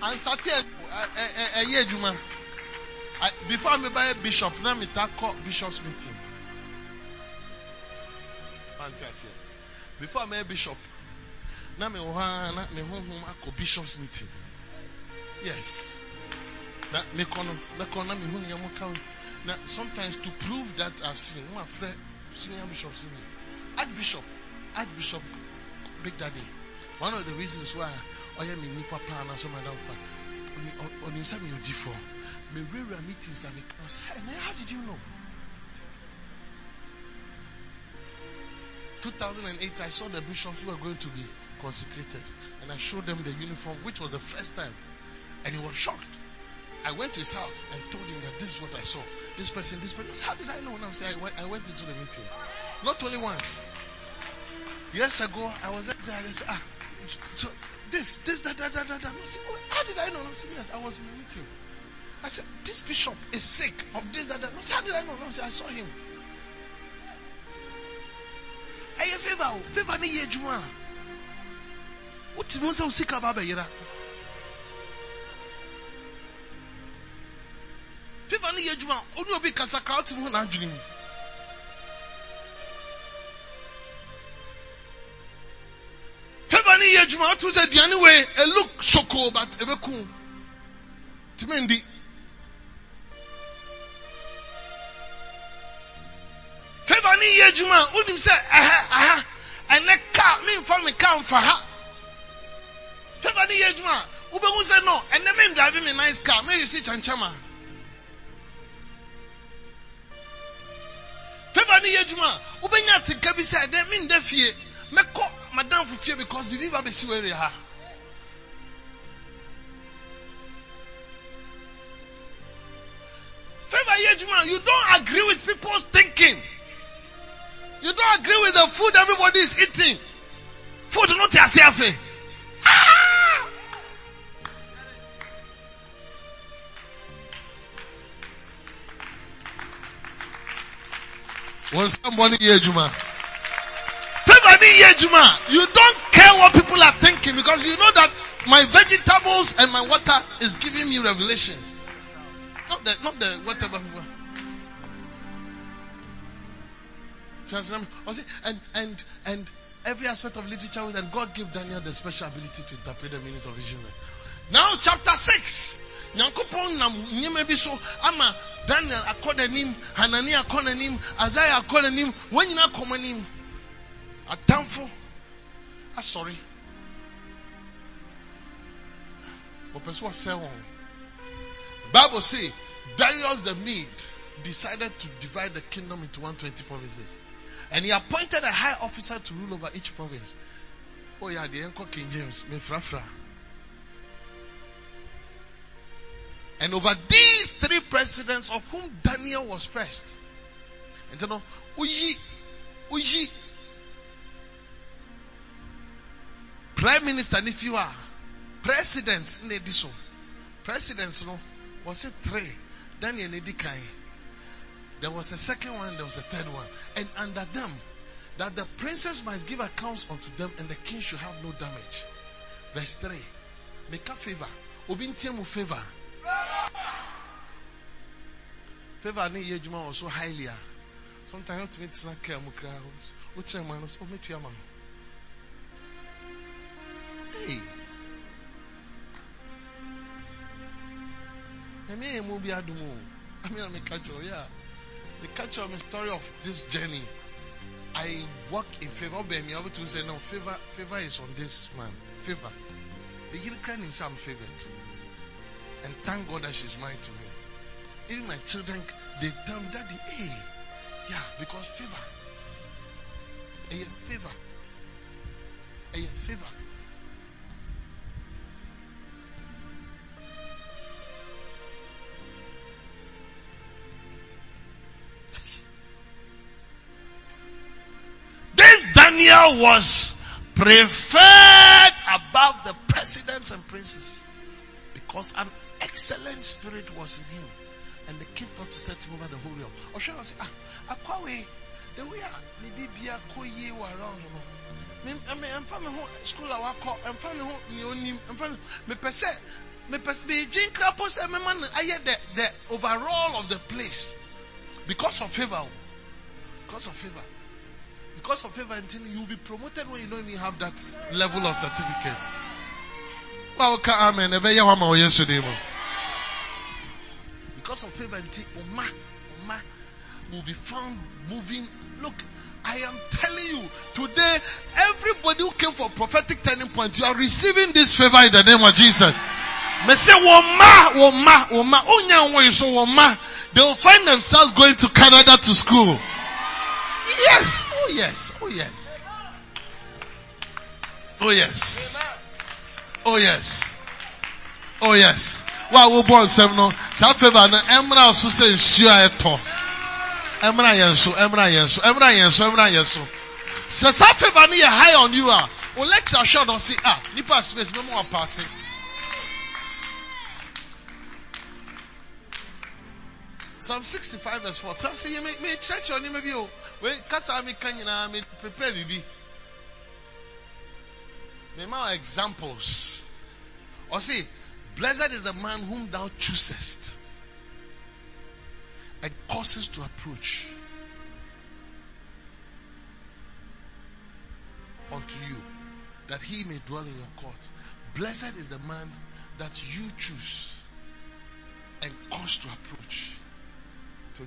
I started a year Juma. Before I buy a bishop, now me call bishop's meeting. Before I met bishop, now me wa na me home home bishop's meeting. Yes. na mekɔno mekɔ na mehu nea moka na sometimes to prove that I've seen mo afrɛ senior bishop mi archbishop archbishop big daddy. One of the reasons why ɔyɛ mi nipa paa na so ma da pa ɔnim sɛ mi odi fɔ me wura meetings and me cause how did you know? 2008 I saw the bishops who were going to be consecrated. And I showed them the uniform which was the first time. And he was shocked I went to his house and told him that this is what I saw. This person, this person. How did I know? And I saying, I went, I went into the meeting. Not only once. Years ago, I was there and I said, ah, so this, this, that, that, that, that. that. I said, oh, how did I know? I said, yes, I was in the meeting. I said, this bishop is sick of this, that, that. I said, how did I know? I said, I saw him. Hey, favor, favor yejuma. Uti mo se usika baba yira. Fifa no yɛ adwuma ɔne obi kasa kra wote mu ho n'adwene mu. Fifa no yɛ adwuma wote sɛ aduane wei ɛlook sokoo but ɛbɛku tumi ndi. Fifa no yɛ adwuma wonim sɛ ɛha aha ɛnɛ kaa memfa me kaa mfa ha. Fifa no yɛ adwuma wobɛhu sɛ no ɛnɛ mendrive me nice car meyɛ si kyɛnkyɛma favor ni fie. Because ba ha. Favor you don't agree with people's thinking. You don't agree with the food everybody is eating. Food no te ase afe. Ah! When somebody hear Juma, Juma, you don't care what people are thinking because you know that my vegetables and my water is giving me revelations. Not the, not the whatever. And and and every aspect of literature and God gave Daniel the special ability to interpret the meanings of vision. Now chapter six. Nyankopɔn nam nneɛma bi so ama daniel akɔ n'anim hanani akɔ n'anim isaiah akɔ n'anim wɔn nyinaa kɔ wɔn anim. Atamfo asɔre. Wɔpɛ so wɔsɛ wɔn. Bible say darius the mede decided to divide the kingdom into 120 provinces. And he appointed a high officer to rule over each province. Oh yeah the uncle king james mefrafra And over these three presidents, of whom Daniel was first, and you know, uyi, uyi, prime minister, if you are presidents, in edition, presidents, no, was it three? Daniel Nedikai. There was a second one, there was a third one, and under them, that the princes might give accounts unto them, and the king should have no damage. Verse three, make a favor, obintiemu favor. Favor ne yɛ adwuma wɔ so highly a. Sometimes wotumi tena kaa mu koraa wokyerɛ ma no sɛ ɔmɛtua ma. No Hey. ɛme yɛ mu bi adom o amena meka kyerɛ yɛ a meka kyerɛ me story of this journey. I walk in favor. Ɔbɛn a wobɛtumi sɛ no favor favor is on this man. Favor. Meyere kra nim sɛ favored and thank God that she's married to me. Even my children, they tell me, Daddy, hey, yeah, because favor. Eh, A favor. Eh, A favor. (laughs) This Daniel was preferred above the presidents and princes because an excellent spirit was in him. And the king thought to set him over the whole realm. I say, ah, akwawe, the way maybe be a koye around you. I mean, I'm from school. I walk. I'm from the onim. I'm from me pese. Me pese. Me drink crap. Pose me man. I hear the the overall of the place because of favor. Because of favor. Because of favor, until you will be promoted when you don't even have that level of certificate. Wow, amen. Ebe wa ma o Yesu de. Because of favor, until Oma, Oma will be found moving. Look, I am telling you today, everybody who came for prophetic turning point, you are receiving this favor in the name of Jesus. Me say woma, woma, woma. Onya wo so woma. They will find themselves going to Canada to school. Yes, oh yes, oh yes, oh yes, oh yes, oh yes. Wo born seven no. Sa favor na emra so say nsuo a eto. Emra yɛn so, emra yɛn so, emra yɛn so, emra yɛn so. Sɛ saa favor no yɛ high on you a, o lecture ahwɛ no si ah, nipa space mɛmo wa paase. Psalm 65 verse 4. Tell say me me church on maybe o. We kasa mi kan nyinaa me prepare bibi. Me ma examples. Or see, Blessed is the man whom thou choosest and causes to approach unto you, that he may dwell in your court. Blessed is the man that you choose and cause to approach. To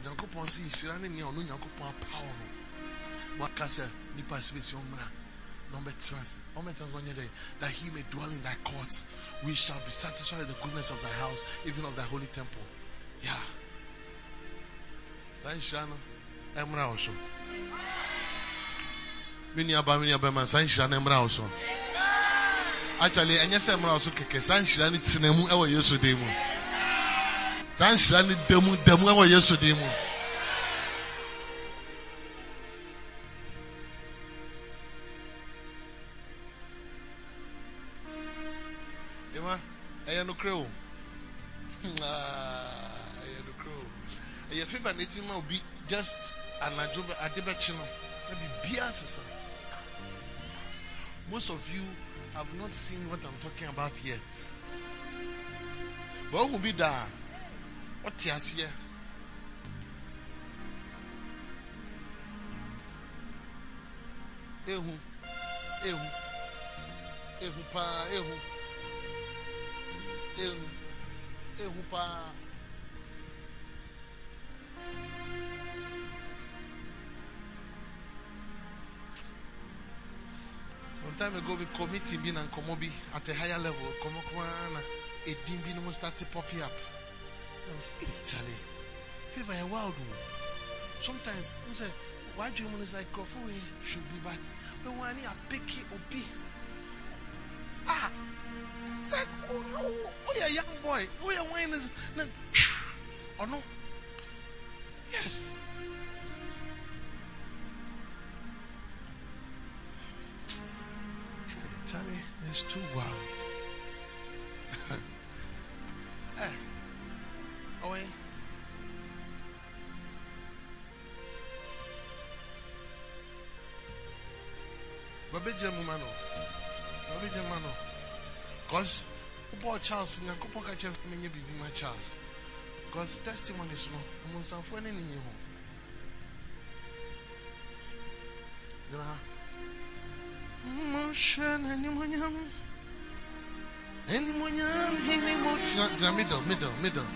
nipa space. Number 10. That he may dwell in thy courts. We shall be satisfied with the goodness of thy house, even of thy holy temple. Yeah. Saa nhyira no ɛmmra wo so me nuaba me nuabɛma saa nhyira no mmra wo so actually ɛnyɛ sɛ wo so kɛkɛ saa nhyira no tena mu ɛwɔ yesu din mu saa nhyira no da mu yesu din mu ɛyɛ nokorɛ o ɛyɛ nokorɛ o ɛyɛ favor na ɛti ma obi just anadwo ade bɛkye no na biribiara sesa most of you have not seen what i'm talking about yet. But ɔhu bi da ɔte aseɛ. Ehu ehu ehu paa ehu ehu ehu paa. Some time ago, we committee been and komobi at a higher level. Komokwana, a dim bin almost started popping up. I was, hey, Charlie, favor a wild one. Sometimes, I say, why do you want to like Crawford should be bad? But when I pick it or be, ah, like, oh oh young boy, oh yeah, wine is, oh no, yes. Charlie, it's too wild. eh. Oh, wait. Babejẹ mu ma no. Babejẹ mu ma no. Cause Paul Charles Nyankopɔn ka kyerɛ me nye biribi ma Charles. Cause testimonies no, ɔmo nsanfoɔ ne ne nye ho. Gyina ha. Moshe n'animonyam. Animonyam hini mo gyina gyina middle middle middle.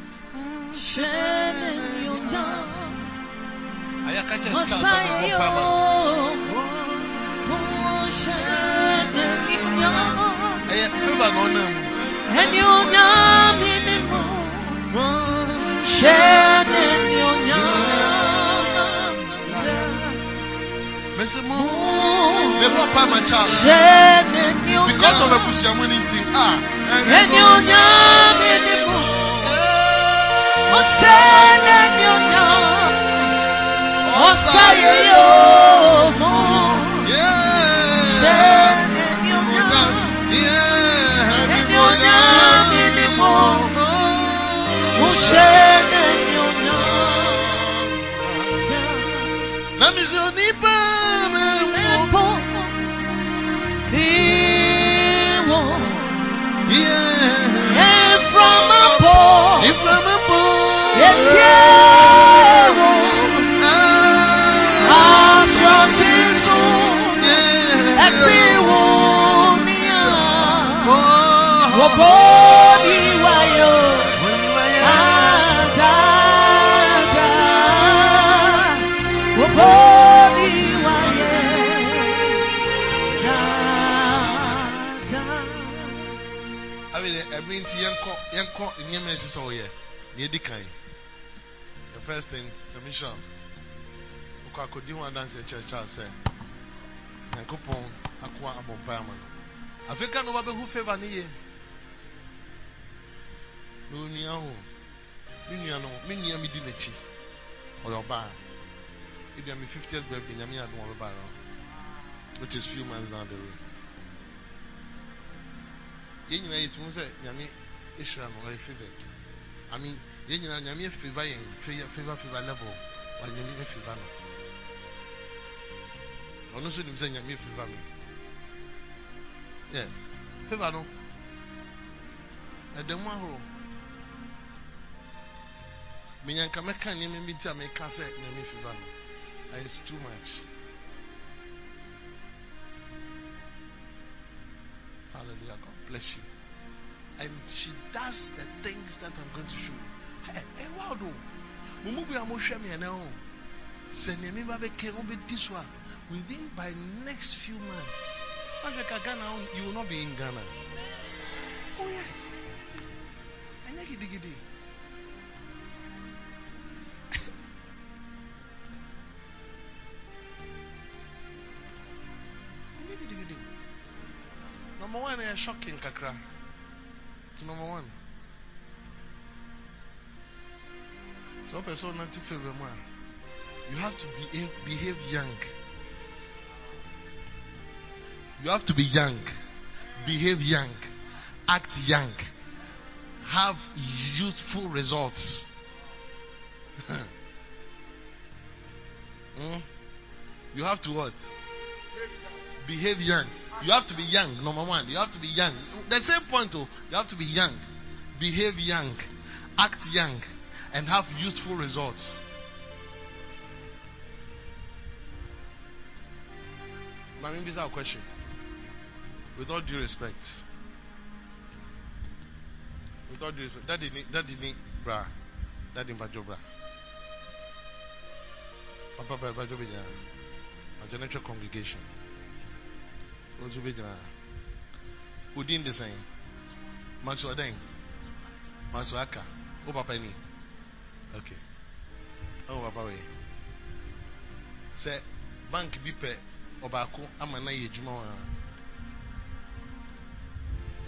Ayaka kyerɛ Charles ɔmo bɔ paama no. Ɛyɛ favour na ɔnam mu. Mesi mo me bɔ paama Charles. Because of ebusuamu ni ti ah. Na mi mẹ́wọ́. Yeah. From yɛnkɔ nneɛma esi sɛ ɔyɛ na yɛdi kan. The first thing commission okɔ akɔdi ho adansi kyerɛ Charles sɛ nyankopɔn akoa abɔ mpae ama no. Afei no wabɛhu favour ne yie. Na onua ho me nua no me nua mi di n'akyi ɔyɛ ɔbaa ebi a mi fiftieth birthday nyame yɛ adum ɔbɛba no which is few months down the road. yɛn nyinaa yɛ tumu sɛ nyame ehyira no ɔyɛ favoured i mean yɛn nyinaa nyame yɛ favour yɛn favour favour level wa nyame yɛ favour no ɔno nso nim sɛ nyame yɛ favour me yes. Favour no ɛda mu ahorow menyanka mɛka nneɛma bi ti a mɛka sɛ nyame favour no it's too much. Hallelujah god bless you and she does the things that I'm going to show. Hey, hey, wow, do. Mumu bi amu hwɛ mi ɛnɛ ho. Sɛ nea mi ba bɛ kɛ, wɔn bɛ di within by next few months, Africa Ghana, you will not be in Ghana. Oh yes. Ɛnyɛ gidigidi. Ɛnyɛ (laughs) gidigidi. Number one, ɛyɛ shocking kakra. To number one sɛ wopɛ sɛ wonante favor mu you have to behave, behave young you have to be young behave young act young have youthful results (laughs) Hmm? You have to what? Behave young. You have to be young, number one. You have to be young. The same point, oh, you have to be young. Behave young. Act young. And have useful results. Mami, this is our question. With all due respect. With all due respect. Daddy, daddy, bra. Daddy, bra. Papa bɛrɛ bɛjɔ bɛ gyina ɔjɔ ne twɛ congregation ɔnso bɛ gyina odin de sɛn maso ɔdɛn maso aka? O papa ni okay. Ɔn papa wɛ sɛ bank bi pɛ ɔbaako ama na yɛ adwuma wa.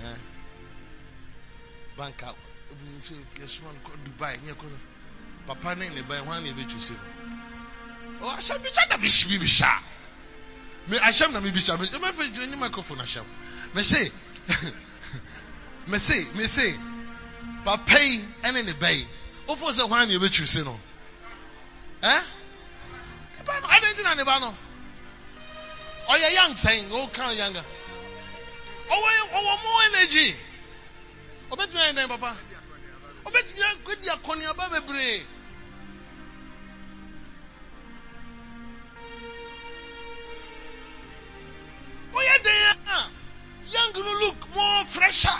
Ɛn bank a ebi nso yɛsoma no kɔ dubai? Nyɛ kɔ papa ne ne ba yɛ hwan na ebe tu se no. Oh, ahyɛm bi kyɛ na bi me ahyɛm na mi bi hyɛ me ɛmɛ fɛ gyina ne microphone ahyɛm me se me se me se papa yi ɛne ne ba yi ofo sɛ hwan na ebetwi se no ɛ ne ba no adan ti na ne ba no ɔyɛ young sɛn kan younger ɔwɔ ɔwɔ more energy? Ɔbɛtumi ayɛ dɛn papa. Ɔbɛtumi akɔdi akɔniaba bebree. Why they young to look more fresher,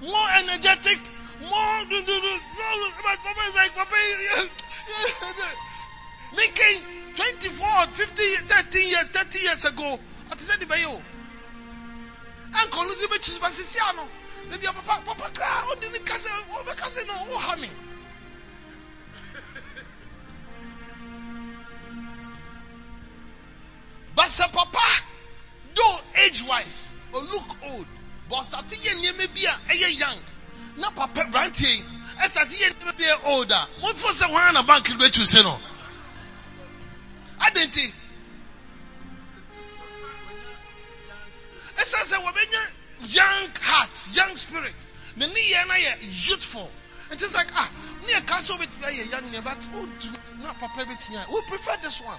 more energetic, more. But Papa is like Papa making (laughs) 24, 50, 13 years, 30 years ago. What is it you? Uncle Lucy Bitches Basisiano. Maybe Papa Papa cry. Oh, didn't Casa, oh, because no, oh, honey. (laughs) But Papa though age wise or look old but start yɛ bi a young. Na papa brantie ɛstart yɛ nneɛma bi a old a mo fo sɛ wɔn na bank bɛ tu se no. Adenti. Ɛsɛ sɛ wɔbɛnya young heart young spirit. Ne ne yɛ na yɛ youthful. It is just like ah ne yɛ kaa sɛ wɔbɛtumi ayɛ young nneɛma but o do na papa bɛtumi ayɛ we prefer this one.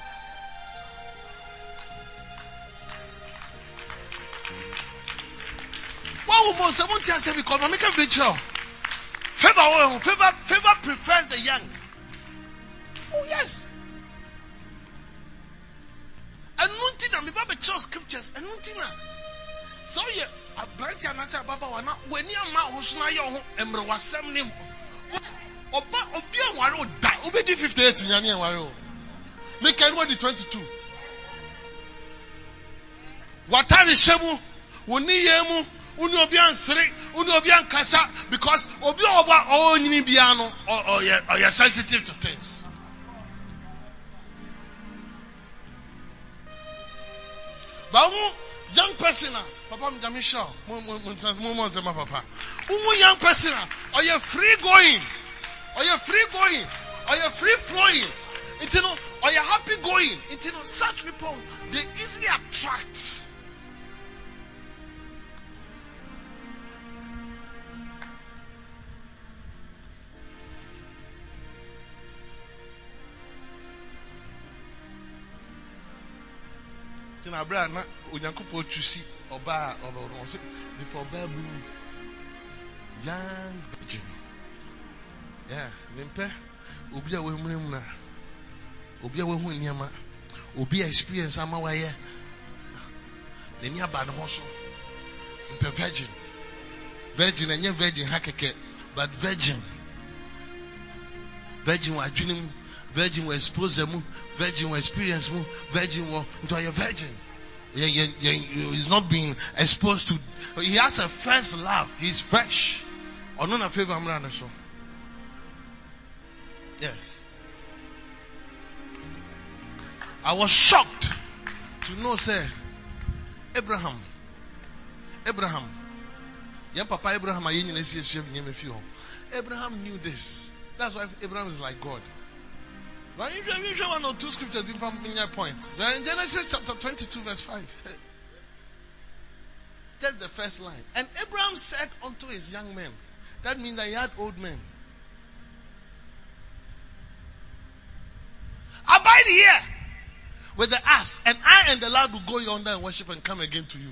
What will most someone tell say because make a picture. Favor, favor, favor prefers the young. Oh yes. ɛnu na mi ba bɛ kyerɛ scriptures ɛnu nti na sɛ ɔyɛ aberante anase ababa wa na w'ani ama ahosuo ayɛ ɔho mmerɛwasɛm ne mu ɔba obi aware o da obi di fifty eight nya ne aware o meka ɛnu di twenty two watare hyɛ mu wɔ ne yɛn mu wone obi ansere wone obi ankasa because obi a ɔba ɔwɔ nyini biara no sensitive to things. But young person a papa mi dami sure mo mo mo nsɛm papa wo young person a ɔyɛ free going ɔyɛ free going ɔyɛ free flowing nti no ɔyɛ happy going nti no such people they easily attract. Nti na na onyankopɔn tu si ɔbaa ɔbaa ɔsɛ nipa ɔbaa bu mu. Young virgin yeah ne mpɛ obi a wahumire mu na obi a wahu nneɛma obi a experience ama wayɛ n'ani aba ne ho so. Mpɛ virgin. Virgin ɛnyɛ virgin ha kɛkɛ but virgin. Virgin wɔ adwene virgin were exposed mu virgin were experience mu virgin were into a virgin he's not being exposed to he has a first love he's fresh favour yes i was shocked to know say abraham abraham Yɛn papa Abraham a yɛn nyinaa si. Abraham knew this. That's why Abraham is like God. But if you if one or two scriptures different point. We're in Genesis chapter 22, verse 5. (laughs) Just the first line. And Abraham said unto his young men, that means that he had old men. Abide here with the ass, and I and the lad will go yonder and worship and come again to you.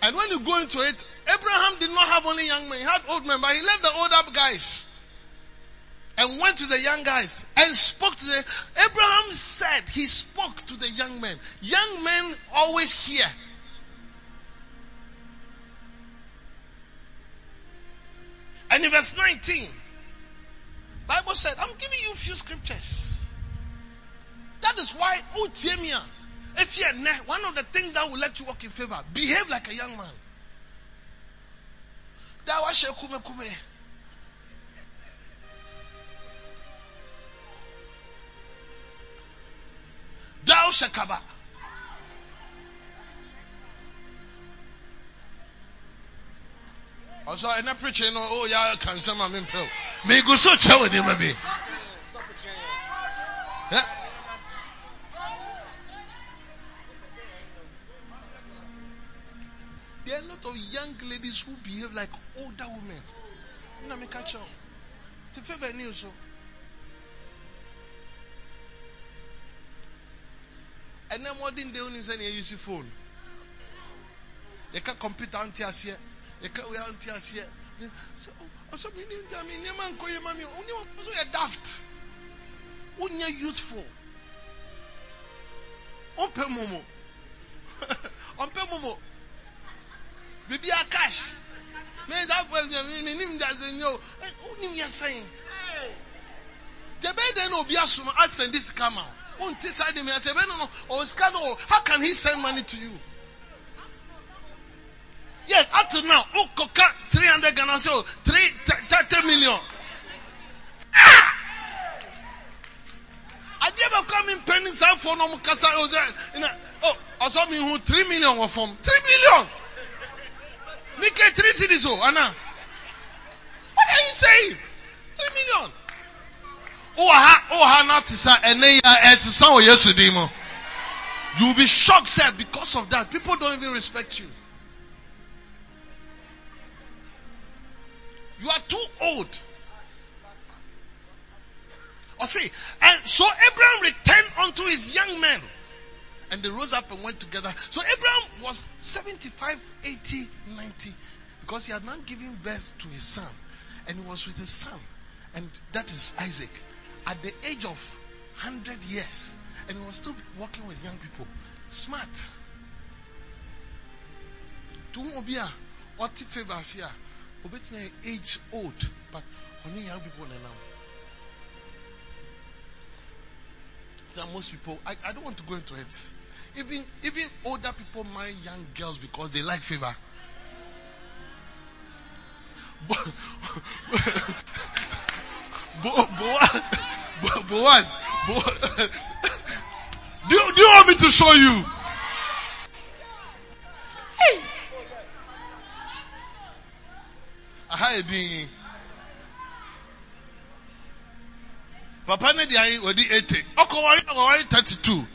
And when you go into it, Abraham did not have only young men, he had old men, but he left the older up guys and went to the young guys and spoke to them. Abraham said he spoke to the young men. Young men always hear. And in verse 19, Bible said, I'm giving you a few scriptures. That is why Utiemia, if you're one of the things that will let you walk in favor, behave like a young man. That was. Shakaba. Also, I'm not preaching. Oh, yeah, can some of them pill. May go so chow with him. Yeah. There are a lot of young ladies who behave like older women. You know, me catch up. It's a favorite news. So. What didn't they only say you use phone? Can computer on TSC. They can we on TSC. So, also, we need to mean, your man call your mommy. Only one person daft. Only useful. On pay momo. Pay momo. Bibi a cash. Me that was me nim doesn't know. Only you saying. Tebe den obi asuma asend this come out. Unti side me say no no or scandal. How can he send money to you? Yes, up to now, oh, coca 300 Ghana so 3 30 million. Ah! I never come in penny side for no kasa oh, I saw me who 3 million were from 3 million. Make 3 cities oh, Anna. What are you saying? 3 million. Oh, oh, some yesterday, You'll be shocked, sir, because of that. People don't even respect you. You are too old. Or see, and so Abraham returned unto his young men. And they rose up and went together. So Abraham was 75, 80, 90. Because he had not given birth to his son. And he was with his son. And that is Isaac. At the age of 100 years. And he was still working with young people. Smart. Tumobia, what favors here? Obetime age old, but only young people now. There are most people, I, I don't want to go into it. Even even older people marry young girls because they like favor. (laughs) Bo, Bo, Bo, Boaz, Bo, do, you- do you want me to show you? Hey. Aha edi. Papa ne di ayi odi eighty. Ọkọ wari ọkọ wari thirty two.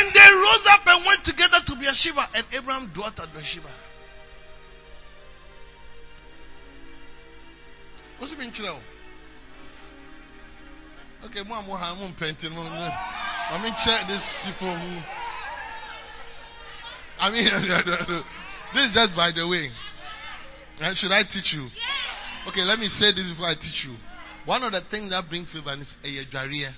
And they rose up and went together to Beersheba, and Abraham dwelt at Beersheba. What's it mean, Chilo? Okay, mo amo ha mo mpenti mo. I mean, check these people who. I mean, (laughs) this is just by the way. And should I teach you? Okay, let me say this before I teach you. One of the things that bring favor is a jaria.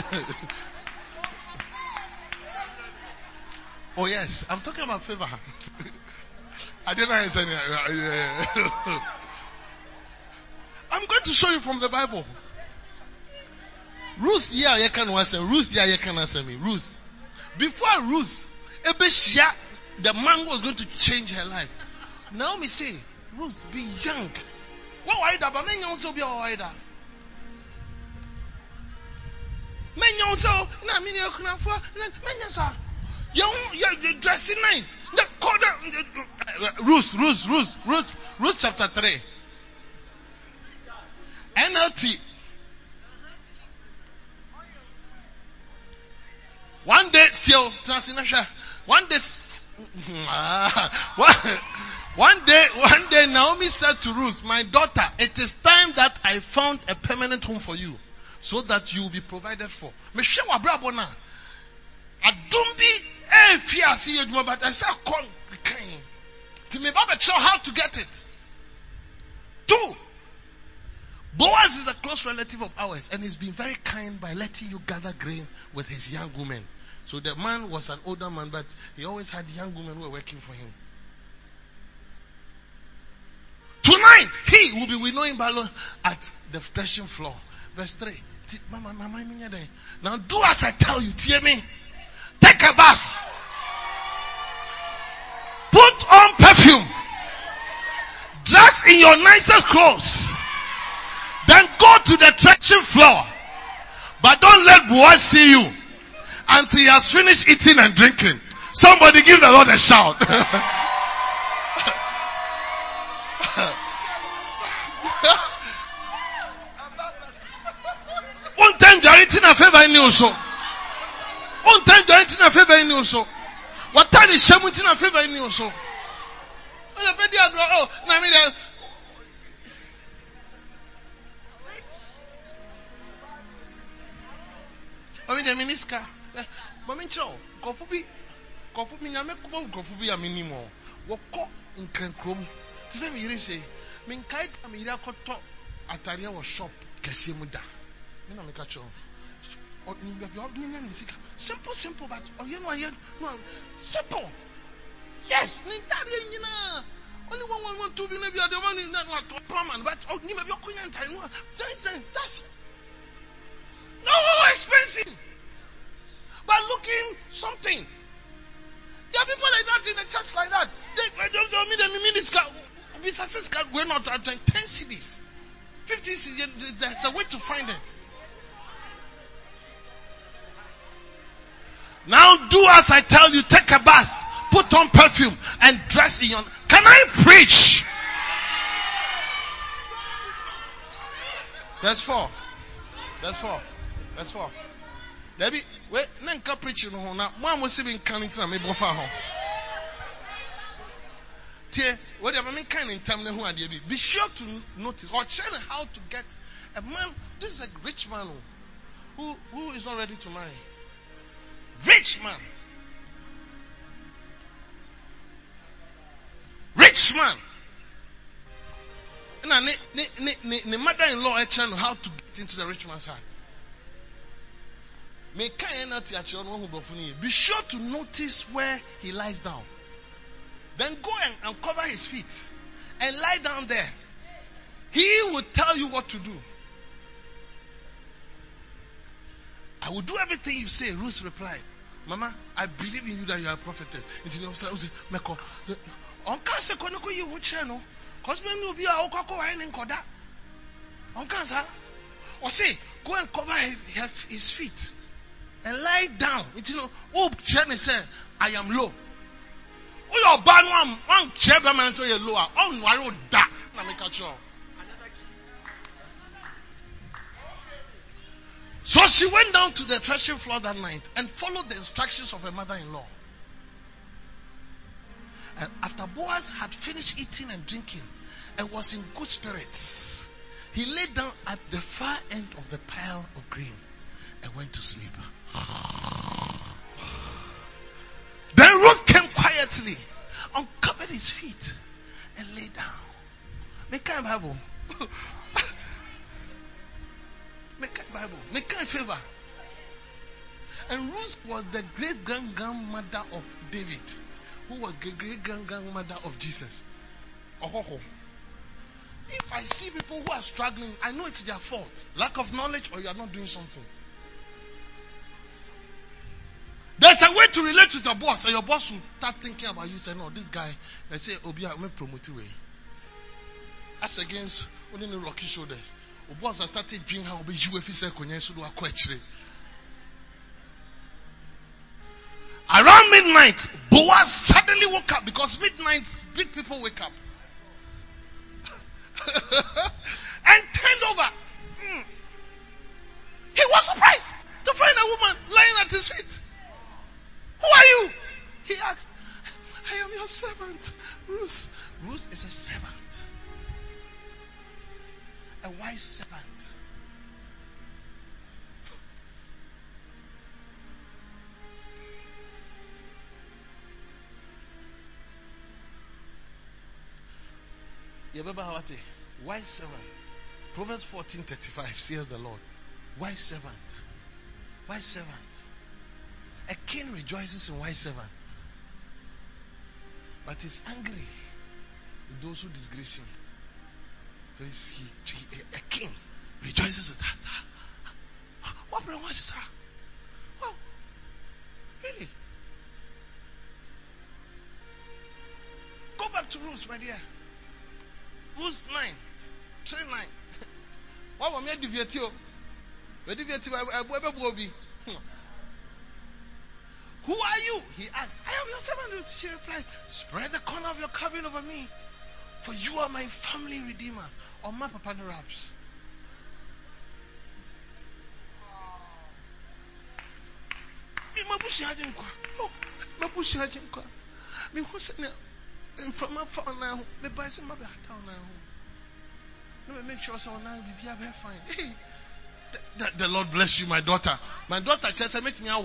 (laughs) oh yes, I'm talking about favor. (laughs) I didn't know say anything. I'm going to show you from the Bible. Ruth, yeah, you can answer. Ruth, yeah, you can answer me. Ruth. Before Ruth, Ebeshia, the man was going to change her life. Naomi say, Ruth, be young What worry that? But men also be worried that. Men also, na mini okuna for men yasa. You you dressing nice. The code Ruth, Ruth, Ruth, Ruth, Ruth chapter 3. NLT. One day still, one day, one day, one day Naomi said to Ruth, my daughter, it is time that I found a permanent home for you so that you will be provided for. Meshe wa brabo na. Adum bi eh fi ase adwuma but I say kon kan. Ti me ba show how to get it. Two. Boaz is a close relative of ours and he's been very kind by letting you gather grain with his young women. So the man was an older man, but he always had young women who were working for him. Tonight, he will be winnowing balloon at the threshing floor. Verse 3. Mama, mama, now do as I tell you. Hear me. Take a bath. Put on perfume. Dress in your nicest clothes. Then go to the threshing floor. But don't let Boaz see you until he has finished eating and drinking. Somebody give the Lord a shout. (laughs) One time you are eating a favor in you so. One time you are eating a favor in you so. What time is shamu eating a favor in you so? Oh, na me there. Omi de miniska. Mami nkyerɛ nkɔfo bi nkɔfo bi nyame kɔbɔ nkɔfo bi a menim ɔ wɔkɔ nkrankurom te sɛ meyere se menkae pa meyere akɔtɔ atareɛ wɔ shop kɛseɛ mu da me na simple simple but ɔyɛ no ayɛ no simple yes ne nyinaa only one one one two bi na bi ɔde ɔma ne na oh, no atɔ plumber but ɔnyima bi ɔkɔnya ntare no that's that's no oh, expensive but looking something. There are people like that in the church like that. They, they don't mean they mean this guy. Businesses can go not uh, at 10 cities. 50 cities, there's a way to find it. Now do as I tell you, take a bath, put on perfume, and dress in your. Can I preach? Verse 4. Verse 4. Verse 4. Debbie, wait, na nka preaching ho na mo a mo se bi nka ne tina me bofa ho. Tie, what I kind in time ne ho ade bi. Be sure to notice or share how to get a man. This is a rich man oh, who who is not ready to marry. Rich man. Rich man. Na ne ne ne ne ne mother-in-law actually how to get into the rich man's heart. Be sure to notice where he lies down. Then go and uncover his feet and lie down there. He will tell you what to do. I will do everything you say, Ruth replied. Mama, I believe in you that you are a prophetess. Onka se kono ko yi wo kyerɛ no. Cause me no bi a okɔkɔ wa ne nkɔda. Onka sa. Ɔse, go and cover his, his feet and lie down. Nti no, wo kyerɛ ne sɛ, I am low. Woyɛ ɔbaa no am, wan kyerɛ bɛma no sɛ ɔyɛ low a, ɔnware wo da. Na meka kyerɛ So she went down to the threshing floor that night and followed the instructions of her mother-in-law. And after Boaz had finished eating and drinking and was in good spirits, he lay down at the far end of the pile of grain and went to sleep. Then Ruth came quietly, uncovered his feet, and lay down. Make kind Bible. Make kind Bible. Make kind favor. And Ruth was the great grand grandmother of David, who was the great grand grandmother of Jesus. Oh, if I see people who are struggling, I know it's their fault. Lack of knowledge or you are not doing something. There's a way to relate with your boss, and your boss will start thinking about you. Say, no, this guy, they say, Obi, I'm promote way. As against Only the rocky shoulders. O boss has started how be you if he said konya so do akọ akyire. Around midnight, Boaz suddenly woke up because midnight big people wake up. (laughs) and turned over. Mm. He was surprised to find a woman lying at his feet. Who are you? He asked. I am your servant, Ruth. Ruth is a servant, a wise servant. Yababa Hawate, wise servant. Proverbs 14:35 says the Lord, wise servant, wise servant. A king rejoices in wise servant, but is angry with those who disgrace him. He, he, a king rejoices with that. What brother was this? Wow, really? Go back to Ruth, my dear. Ruth 9, 3 9. (laughs) What was me you, I will be. Who are you? He asked. I am your servant. She replied, Spread the corner of your covering over me, for you are my family redeemer. My papa no raps. Me mabushi haje nkwa. Oh, mabushi haje nkwa. Me hu se from my phone now, me buy some my town now. Let me make sure the, the, Lord bless you, my daughter. My daughter just met me out.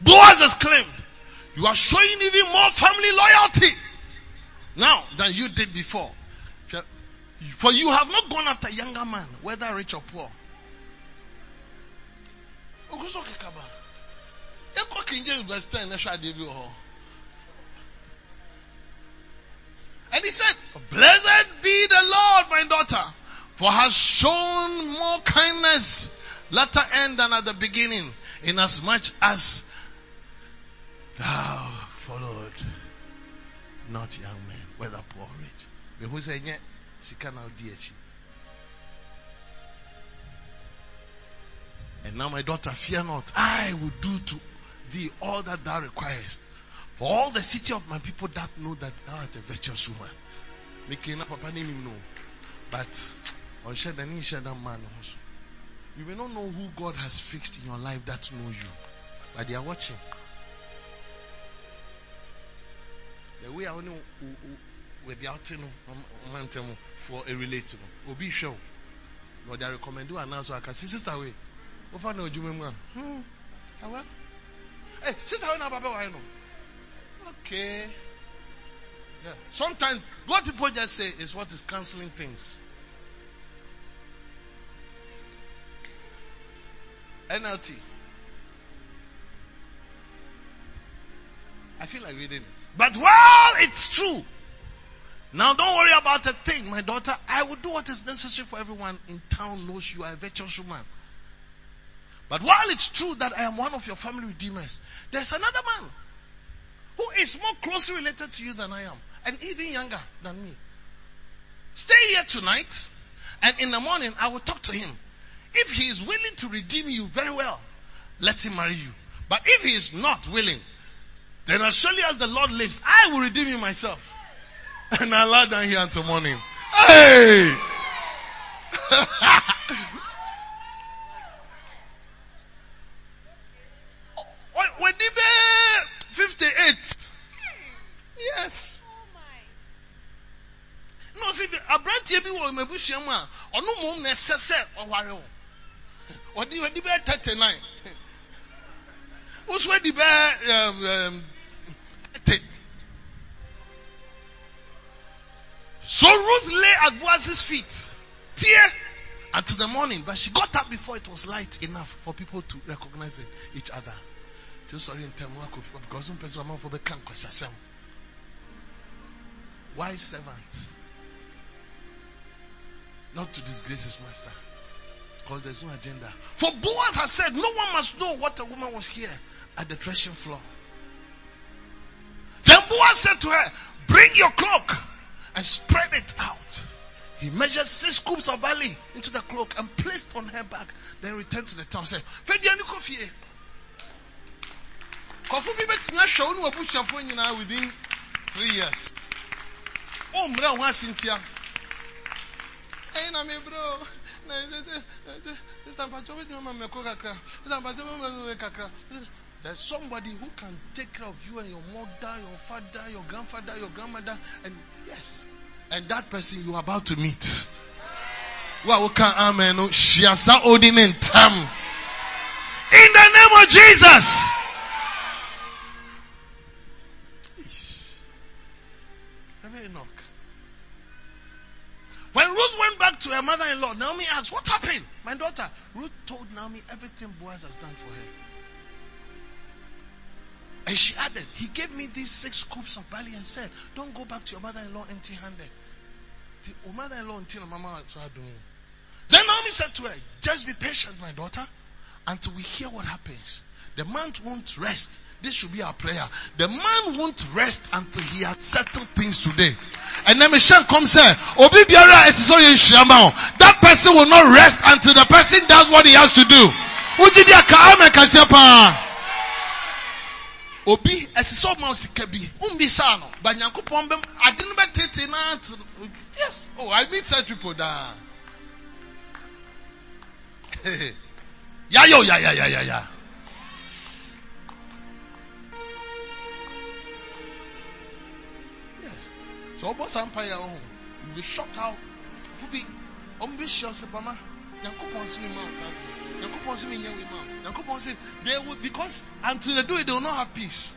Boaz exclaimed, You are showing even more family loyalty now than you did before. For you have not gone after younger man, whether rich or poor. And he said, Blessed be the Lord, my daughter, for has shown more kindness latter end than at the beginning, inasmuch as thou followed not young men, whether poor or rich. Who say, Sika now DH. And now, my daughter, fear not. I will do to thee all that thou requirest. For all the city of my people that know that thou art a virtuous woman. Making up papa him no. But and shed that man also. You may not know who God has fixed in your life that know you. But they are watching. The way I with the outing for a relative. Obi show. But they recommend you now so I can see sister way. Ofa na ojume mu a. Hmm. Awa. Hey, sister we na baba wa no. Okay. Yeah. Sometimes what people just say is what is canceling things. NLT. I feel like reading it. But while it's true, now don't worry about a thing, my daughter. I will do what is necessary for everyone in town knows you are a virtuous woman. But while it's true that I am one of your family redeemers, there's another man who is more closely related to you than I am, and even younger than me. Stay here tonight, and in the morning I will talk to him. If he is willing to redeem you very well, let him marry you. But if he is not willing, then as surely as the Lord lives, I will redeem you myself. (laughs) And I lie down here until morning. Hey! (laughs) Oh, when the 58. Yes. No, see, aberanteɛ bi wɔ mabusua mu a ɔno mmom na ɛsɛ sɛ ɔware wo ɔde ɔde bɛyɛ thirty nine (laughs) woso adi bɛyɛ um, um, so Ruth lay at Boaz's feet tear until the morning but she got up before it was light enough for people to recognize each other. Till sorry in because some person among for wise servant. Not to disgrace his master because there's no agenda. For Boaz has said no one must know what a woman was here at the threshing floor. Then Boaz said to her bring your cloak and spread it out. He measured six scoops of barley into the cloak and placed on her back. Then returned to the town. Said, "Fediani kofi." Kɔfo bi bɛtena hwɛ wo ne w'abusuafoɔ nyinaa within three years. Oh, mmerɛ ho asentia. Ɛyi na me bro. Na sister mpatwa wobɛtumi ama mmɛko kakra. Sister mpatwa wobɛtumi ama kakra. There's somebody who can take care of you and your mother, your father, your grandfather, your grandmother, and yes, and that person you are about to meet. Well, amen. Shiasa odin in. In the name of Jesus. When Ruth went back to her mother-in-law, Naomi asked, "What happened, my daughter?" Ruth told Naomi everything Boaz has done for her. And she added, He gave me these six scoops of barley and said, Don't go back to your mother in law empty handed. The mother in law until mama doing. Then Naomi said to her, Just be patient, my daughter, until we hear what happens. The man won't rest. This should be our prayer. The man won't rest until he has settled things today. And then Michelle comes here. That person will not rest until the person does what he has to do. Obi esiso ɔma sika bi. Umbisa no. Ba Nyankopɔn bɛm ade no bɛtete na Yes. Oh, I meet such people da. (laughs) ya yo ya ya ya ya ya. Yes. So ɔbɔ saa mpa yɛ ɔho. You be shocked how fubi ɔmo bi hyɛ ɔsɛ bama. Nyankopɔn si mi ma ɔsa deɛ. They will because until they do it they will not have peace.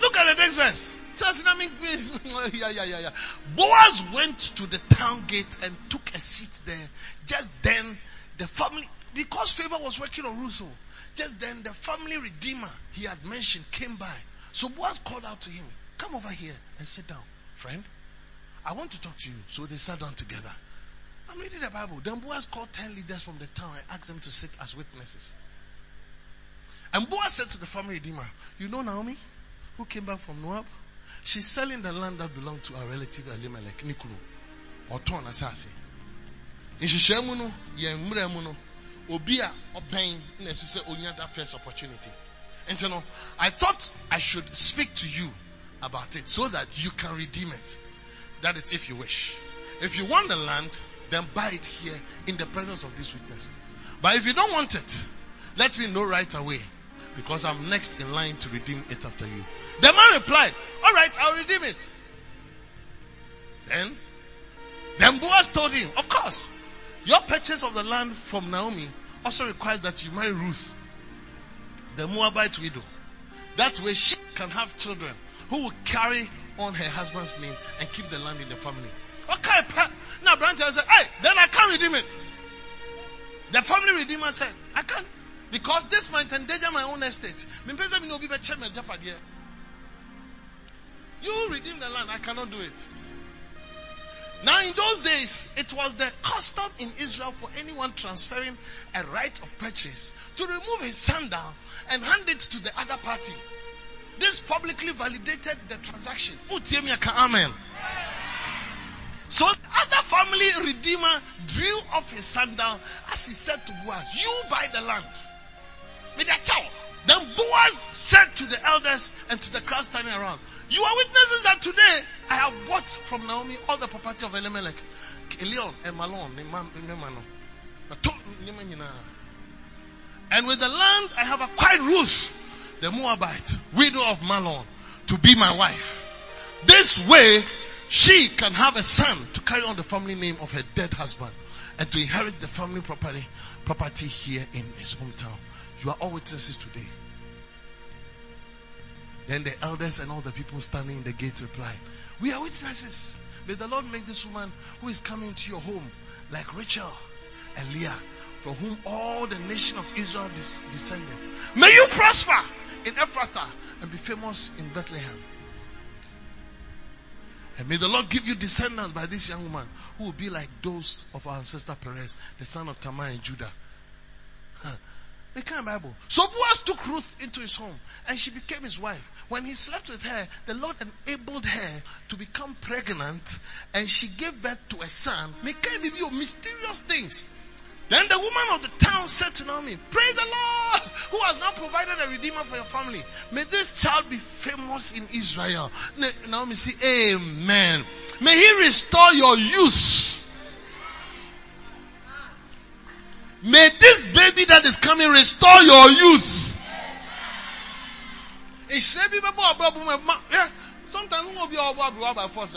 Look at the next verse. (laughs) Yeah, yeah, yeah, yeah. Boaz went to the town gate and took a seat there. Just then, the family, because favor was working on Ruth, oh, just then the family redeemer he had mentioned came by. So Boaz called out to him, Come over here and sit down, friend. I want to talk to you. So they sat down together. I'm reading the Bible. Then Boaz called 10 leaders from the town and asked them to sit as witnesses. And Boaz said to the family redeemer, You know Naomi, who came back from Moab? She's selling the land that belonged to our relative Elimelech, Nikuru, or Ton nhyehyɛ mu no yɛn mmerɛ mu no onya that first opportunity nti no i thought i should speak to you about it so that you can redeem it that is if you wish. If you want the land then buy it here in the presence of these witnesses. But if you don't want it let me know right away because i'm next in line to redeem it after you. The man replied all right i'll redeem it. Then then Boaz told him, Of course, your purchase of the land from Naomi also requires that you marry Ruth, the Moabite widow. That way she can have children who will carry on her husband's name and keep the land in the family. Okay, now Branton said, Hey, then I can't redeem it. The family redeemer said, I can't because this might endanger my own estate. You redeem the land, I cannot do it. Now, in those days, it was the custom in Israel for anyone transferring a right of purchase to remove his sandal and hand it to the other party. This publicly validated the transaction. Amen. So, other family redeemer drew off his sandal as he said to Boaz, You buy the land. With a child. Then Boaz said to the elders and to the crowd standing around, You are witnesses that today I have bought from Naomi all the property of Elimelech, Elion and Mahlon. And with the land I have acquired Ruth, the Moabite, widow of Mahlon, to be my wife. This way she can have a son to carry on the family name of her dead husband and to inherit the family property, property here in his hometown. You are all witnesses today. Then the elders and all the people standing in the gate replied, We are witnesses. May the Lord make this woman who is coming to your home like Rachel and Leah, from whom all the nation of Israel des- descended. May you prosper in Ephrathah and be famous in Bethlehem. And may the Lord give you descendants by this young woman who will be like those of our ancestor Perez, the son of Tamar and Judah. Huh. The kind of Bible. So Boaz took Ruth into his home and she became his wife. When he slept with her, the Lord enabled her to become pregnant and she gave birth to a son. Kind of mysterious things. Then the woman of the town said to Naomi, Praise the Lord who has now provided a redeemer for your family. May this child be famous in Israel. Naomi said, Amen. May he restore your youth. May this baby that is coming restore your youth. Sometimes we will be all by force.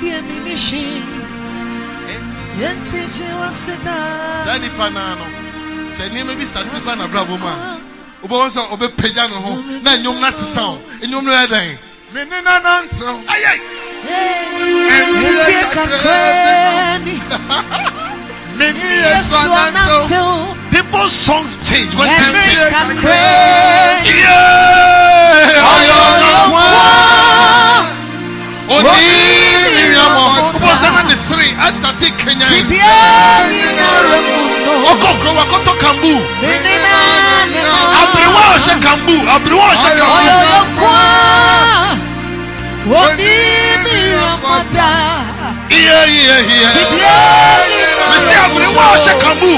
the new. I see the saa nipa naa no sɛ nneɛma bi stati ba na brabo mu a wobɛwɔ sɛ ɔbɛpagya ne ho na nnwom no asesa wo nnwom no yɛ dɛn me ne na nantew ayɛ ɛmbie kakra ni me ne yesu people's songs change when time yeah Kubosanandisiri Asitati Kenya. Bibia nina remu. Ọkọ kuro wa kọtọ kambu. Minina nina. Abiriwa ọ̀ṣẹ́ kambu. Abiriwa ọ̀ṣẹ́ kambu. Ọ̀yọ̀yọ̀ kwa obi mi ọ̀pọ̀ta. Iye iye iye. Bibia nina remu. Bisi abiriwa ọ̀ṣẹ́ kambu.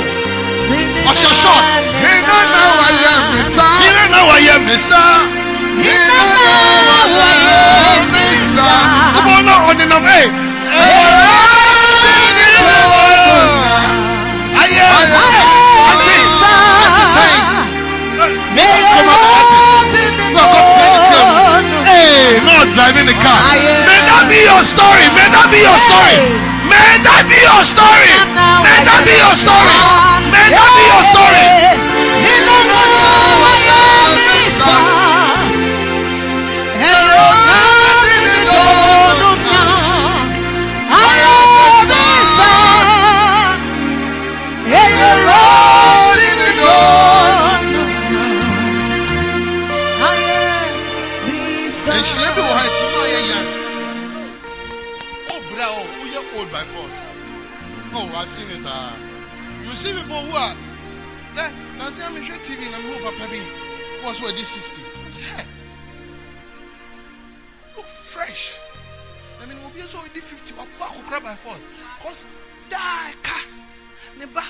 Ọ̀ṣẹ́ short. Nina na wa yẹ mi sá. Nina na wa yẹ mi sá. Nina na wa yẹ mi sá. Ọmọ náà ọ̀nìnàmọ́ ẹ̀. Driving the car. Ah, May that be your story. May that be your story. May that be your story. May that be your story. May that be your story. See people who are there. Now, see, I'm in TV and I'm home, Papa B. What's what this 60? Yeah. Look fresh. I mean, we'll be also with 50. I'll back will by force. Because, die, car. Neba,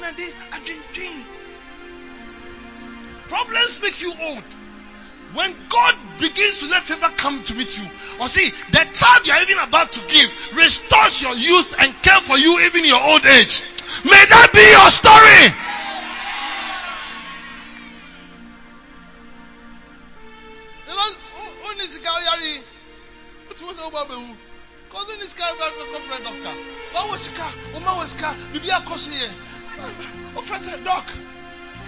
Nade, I drink, drink. Problems make you old. When God begins to let favor come to meet you, or see, the child you are even about to give restores your youth and care for you even your old age. May that be your story.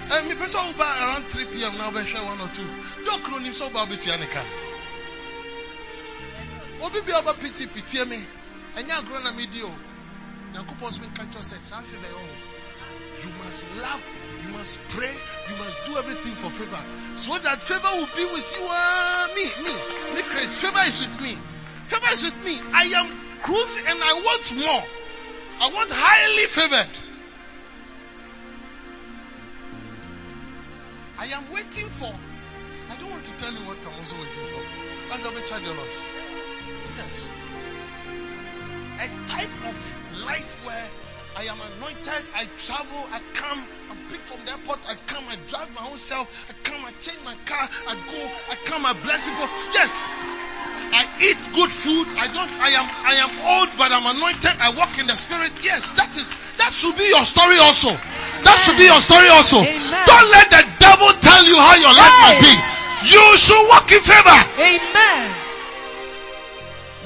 And me person will buy around 3 p.m. now, be share one or two. Doc no nim so ba be tianika. Obi bi oba piti piti me. Enya agro na me di o. Nyankopon so me catch us say, "Safi be o." You must love, you must pray, you must do everything for favor. So that favor will be with you. Uh, me, me, me, Chris. Favor is with me. Favor is with me. I am cruising and I want more. I want highly favored. I am waiting for. I don't want to tell you what I'm also waiting for. And I'm Yes. A type of life where I am anointed, I travel, I come, I'm picked from the airport, I come, I drive my own self, I come, I change my car, I go, I come, I bless people. Yes, I eat good food. I don't. I am. I am old, but I'm anointed. I walk in the spirit. Yes, that is. That should be your story also. That should be your story also. Amen. Don't let the devil tell you how your life hey. must be. You should walk in favor. Amen.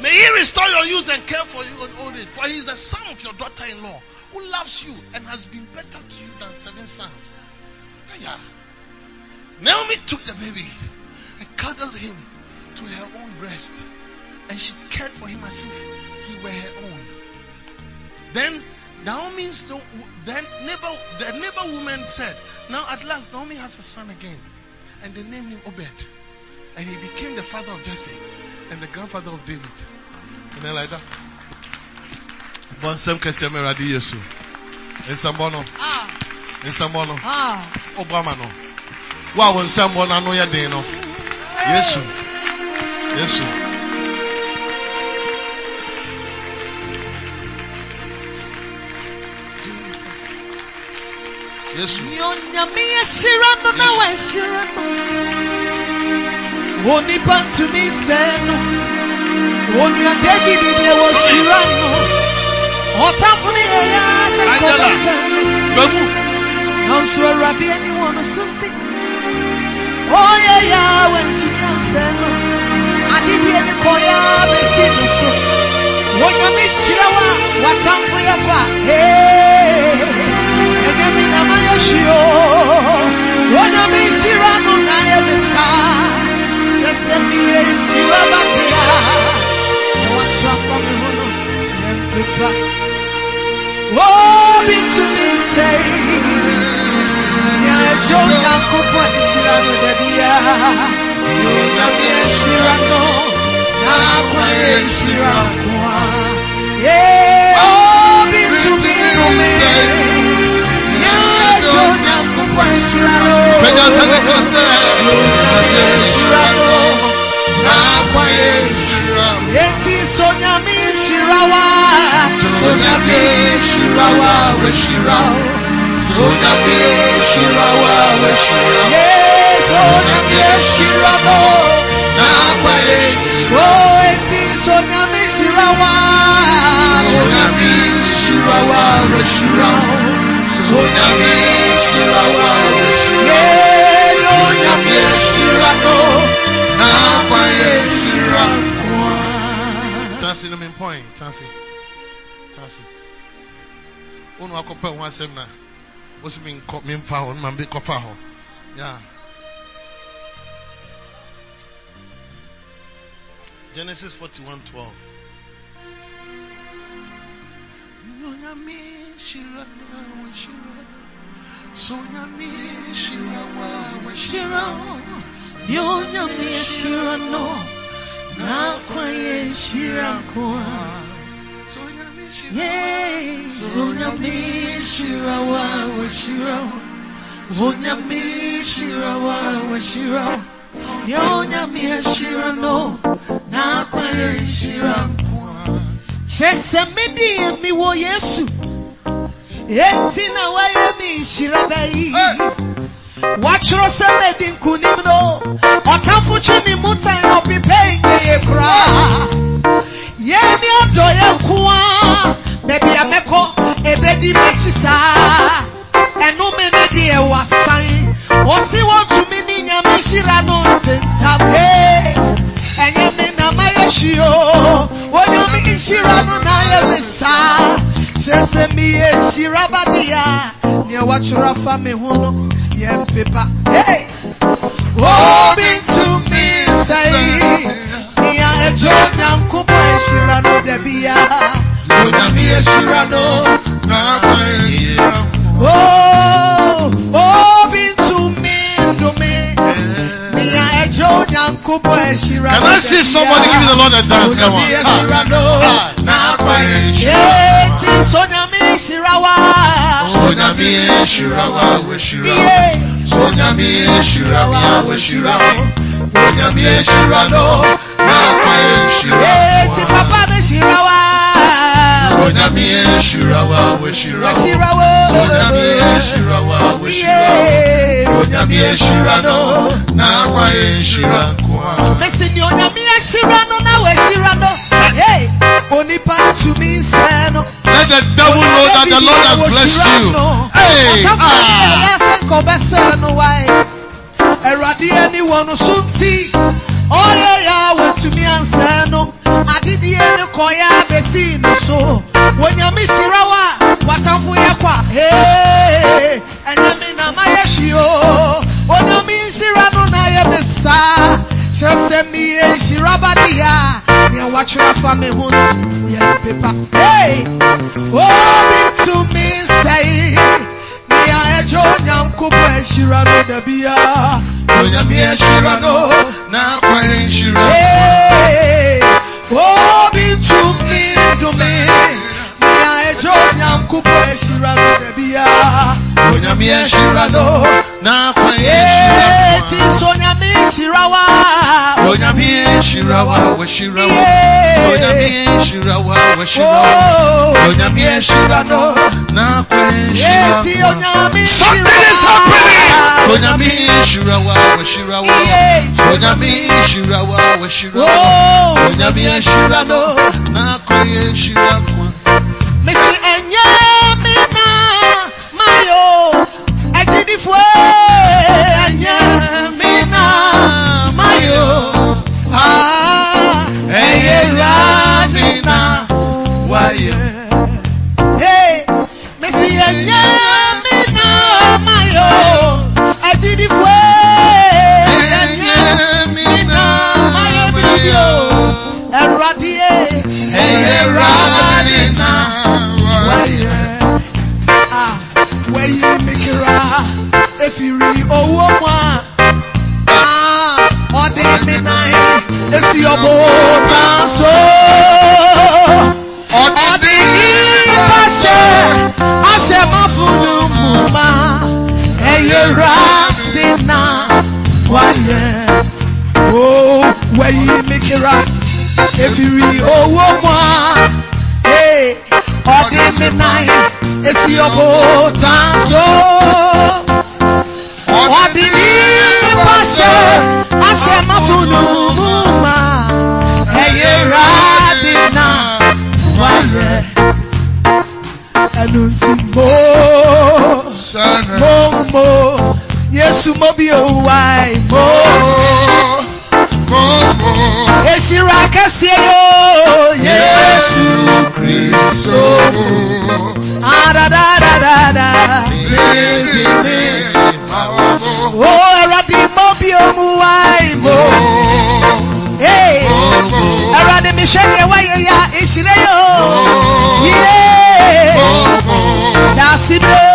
May He restore your youth and care for you in old age. For He is the son of your daughter-in-law who loves you and has been better to you than seven sons. Yeah. Naomi took the baby and cuddled him to her own breast, and she cared for him as if he were her own. Then Naomi's then neighbor the neighbor woman said, "Now at last Naomi has a son again, and they named him Obed, and he became the father of Jesse and the grandfather of David." And then like that. Bonsem kese meradi Yesu. Nsambɔ no. Ah, Nsambɔ no. ah. Obama no. Wa wo nsambɔ no ano yɛ den no. Yesu. Yesu. Jesus. Yesu. Nyonyame yɛhyira no na wɔahyira no. Onipa ntumi nsɛe no. Onua David deɛ wɔhyira no. Ɔtamfo no yɛ yɛ sɛ Angela. nkɔbɛsɛ no. Bamu. Nanso Awurade ani wɔ no so nti. Ɔyɛ yɛ a wantumi ansɛe no. Adedie ne kɔyɛ a bɛsi no so. Onyame hyira wo a w'atamfo yɛ kɔ a. Ee, ɛnyɛ me na mayɛ hwee o. Onyame hyira no na ayɛ me saa. Kyerɛ sɛ meyɛ nhyira batea. Na watwerɛ afa me ho no, yɛmpepa. Obi tumi nsɛe. Nea ɛgye Onyankopɔn nhyira no da biara. Onyame ahyira no, na akwa yɛ nhyira nko ara. Yee, obi tumi nnome. Nea ɛgye Onyankopɔn nhyira no. Pẹ̀lú ọ̀sẹ̀ ní kọ́sẹ̀. Onyame na akwa yɛ nhyira Yeti sonyami shirawa, sonyami shirawa we shirao, shirawa we shirao. Yes, sonyami shiramo, na kwaye. Oh, eti sonyami shirawa, sonyami shirawa we shirao, sonyami shirawa we shirao. Shiramo, na kwaye shiramo. Chansi no min point. Chansi. Chansi. Unu akɔpɛ ho asɛm na wosi mi nkɔ mi nfa hɔ ma mi kɔfa hɔ. Yeah. Genesis forty one twelve. Nyonyame hyira wa wa hyira. So nyame hyira wa wa hyira. Shira, yonyame shira shira kwa. Shira wa wa shira. Wonyame shira wa wa shira. Yonyame shira no, na kwaye shira kwa. Kyerɛ medi emi wɔ Yesu. Eti na wayɛ mi nhyira bɛyi. Watwerɛ sɛ medi nkunim no. Ɔtamfo twe ne mu tan ɔpepa nyɛyɛ koraa. Yɛni ɔdɔ yɛ nkoa. Baabi a mɛkɔ ebedi m'akyi saa. Ɛnome ne deɛ wasan. Wɔsi wɔntumi ne nyame hyira no ntentam. Hey, ɛnyɛ me na mayɛ hwee o. Onyame nhyira no na ayɛ me saa. Kyerɛ sɛ meyɛ nhyira badeɛ nea watwerɛ afa me ho no yɛ mpepa. Hey! Obi ntumi nsɛe. Ɛgye Onyankopɔn nhyira no da biara. Onyame ahyira no. Oh, ndome. Nea ɛgye Onyankopɔn nhyira Can I see somebody give the Lord a dance? Come on. Ahyira no. Ah, Na akwa Eti sonyame nhyira wa. Hyira wa. Iye. Onyame hyira wa hyira. Onyame hyira no Hey. Let the devil know that the Lord has blessed you. Ah. Awurade ani wɔ no so nti ɔyɛ yɛ a wɔtumi Oye ya wetumi ansa no, adidie ne kɔya besi ne so. Wonyame hyira wa, watamfo yɛ. Hey, ɛnyame na ma yɛ hwi o. Wonyame na yɛ besa. Kyerɛ sɛ miyɛ nhyira ba de ya, nea watwerɛ fa me ho no yɛ pepa. Hey, obi tumi ya ejo nyankopo ehyira no da bia onyame ehyira no na akwari nhyira no hyira is wa. happening. Onyame hyira wa wɔhyira wa Yeah. onyame hyira wa wɔhyira wa onyame hyira no na kwan hyira wa Missy Enya Mina Ejidifwe owó mu a a ọdẹ mi náà esi ọbọ tán so ọdẹ yìí pàṣẹ àṣẹ má fúnnu mú ma ẹyẹ rà dínà wáyé o wẹ́yí mikira efiri owó mu a. Hey, ọdị mi nan esi ọbụ taa so. Ẹnu ti mo mo mo Yesu mo. Yesu Kristo. Adadadadada. Lady me. Mawamo. Oh, Eradi mo bi omu wa imo. Hey, Momo. Eradi mi ṣe ni wáyé ya ìṣirẹ́ yóò. Yeah, Momo. dàsíbre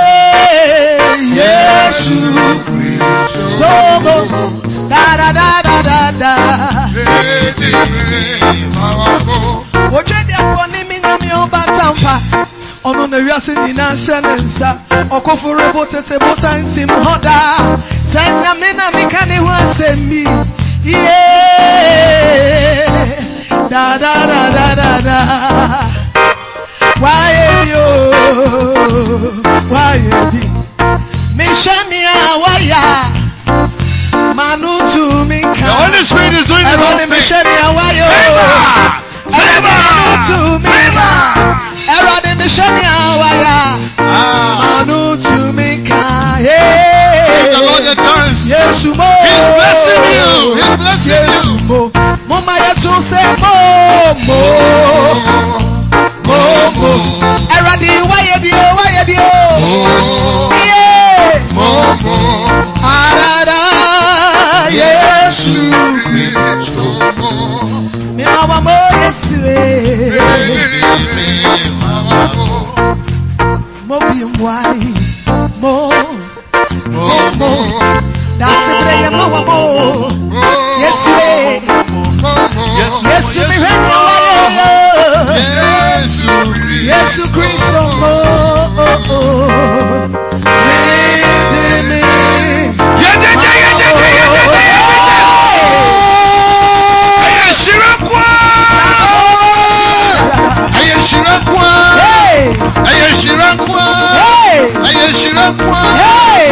Yéṣu Kristo. gbogbo dadadadada. Lady me. Mawamo. Ojú èdè àpò ní mi nyàmí ọba tàǹfà. Ọ̀nà na wiase nyinaa hyɛ ne nsa. Ɔkoforo bo tete bo tantim hɔ daa. Sɛ nyame na meka ne ho asɛm bi. Yee! Da da da da da da. Wáyé bi o, wáyé bi. Mehyɛ nea wáyà. Manu tu mi The ka. Holy Spirit is doing Ẹ̀rọ ni something. mehyɛ nea wáyà o. Ẹ̀rọ ni manu tu mi ka. Ẹ̀rọ ni mehyɛ nea wáyà. Ah. Give the Lord Hey. a dance. Yesu mo. He's blessing you. He's blessing you. mo. Mo ma yẹ tún sẹ́ mo mo. Mo mo. Ẹ̀rọ ni wáyé o wáyé bi o. Yeah. Momo. Arara Yesu. Mi ma wa mo Yesu e. Mo bi mwai. Dasi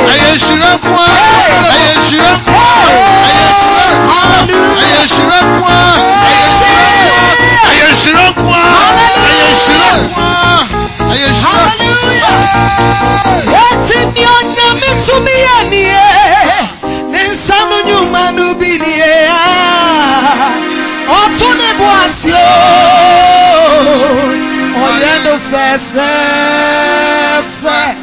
bre ye mo wa mo. Yesu e. Yesu mi hwe ni wáyé yo. Yesu Kristo mo. Redeemi. Hey! Hey! Hey! Eti ni onyame tumi yɛ nie, ne nsa no nnwuma no bi nie a, ɔto ne bo ase o, ɔyɛ no fɛfɛɛfɛ. A,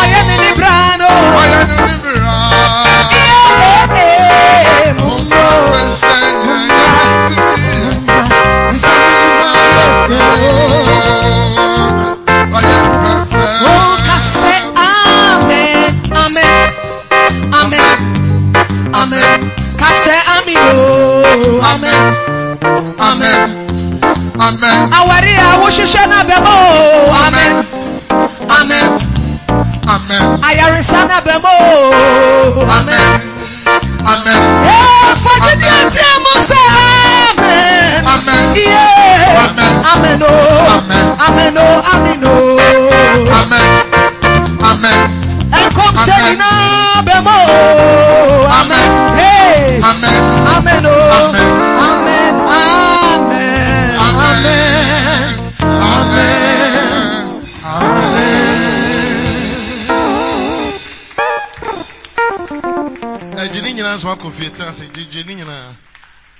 Amen. Awari awo ṣiṣẹ́ náà bẹ̀ bọ́ o. Amen. Amen. Amen. Ati mu sɛ amen Amen. yeah Amen. amen o Amen. amen o amen Amen. Amen. ɛnkɔmhyɛ Amen. nyinaa bɛ mu o amen ee Amen. amen Amen. Nso akɔ fie tena ase gye gye ne nyinaa.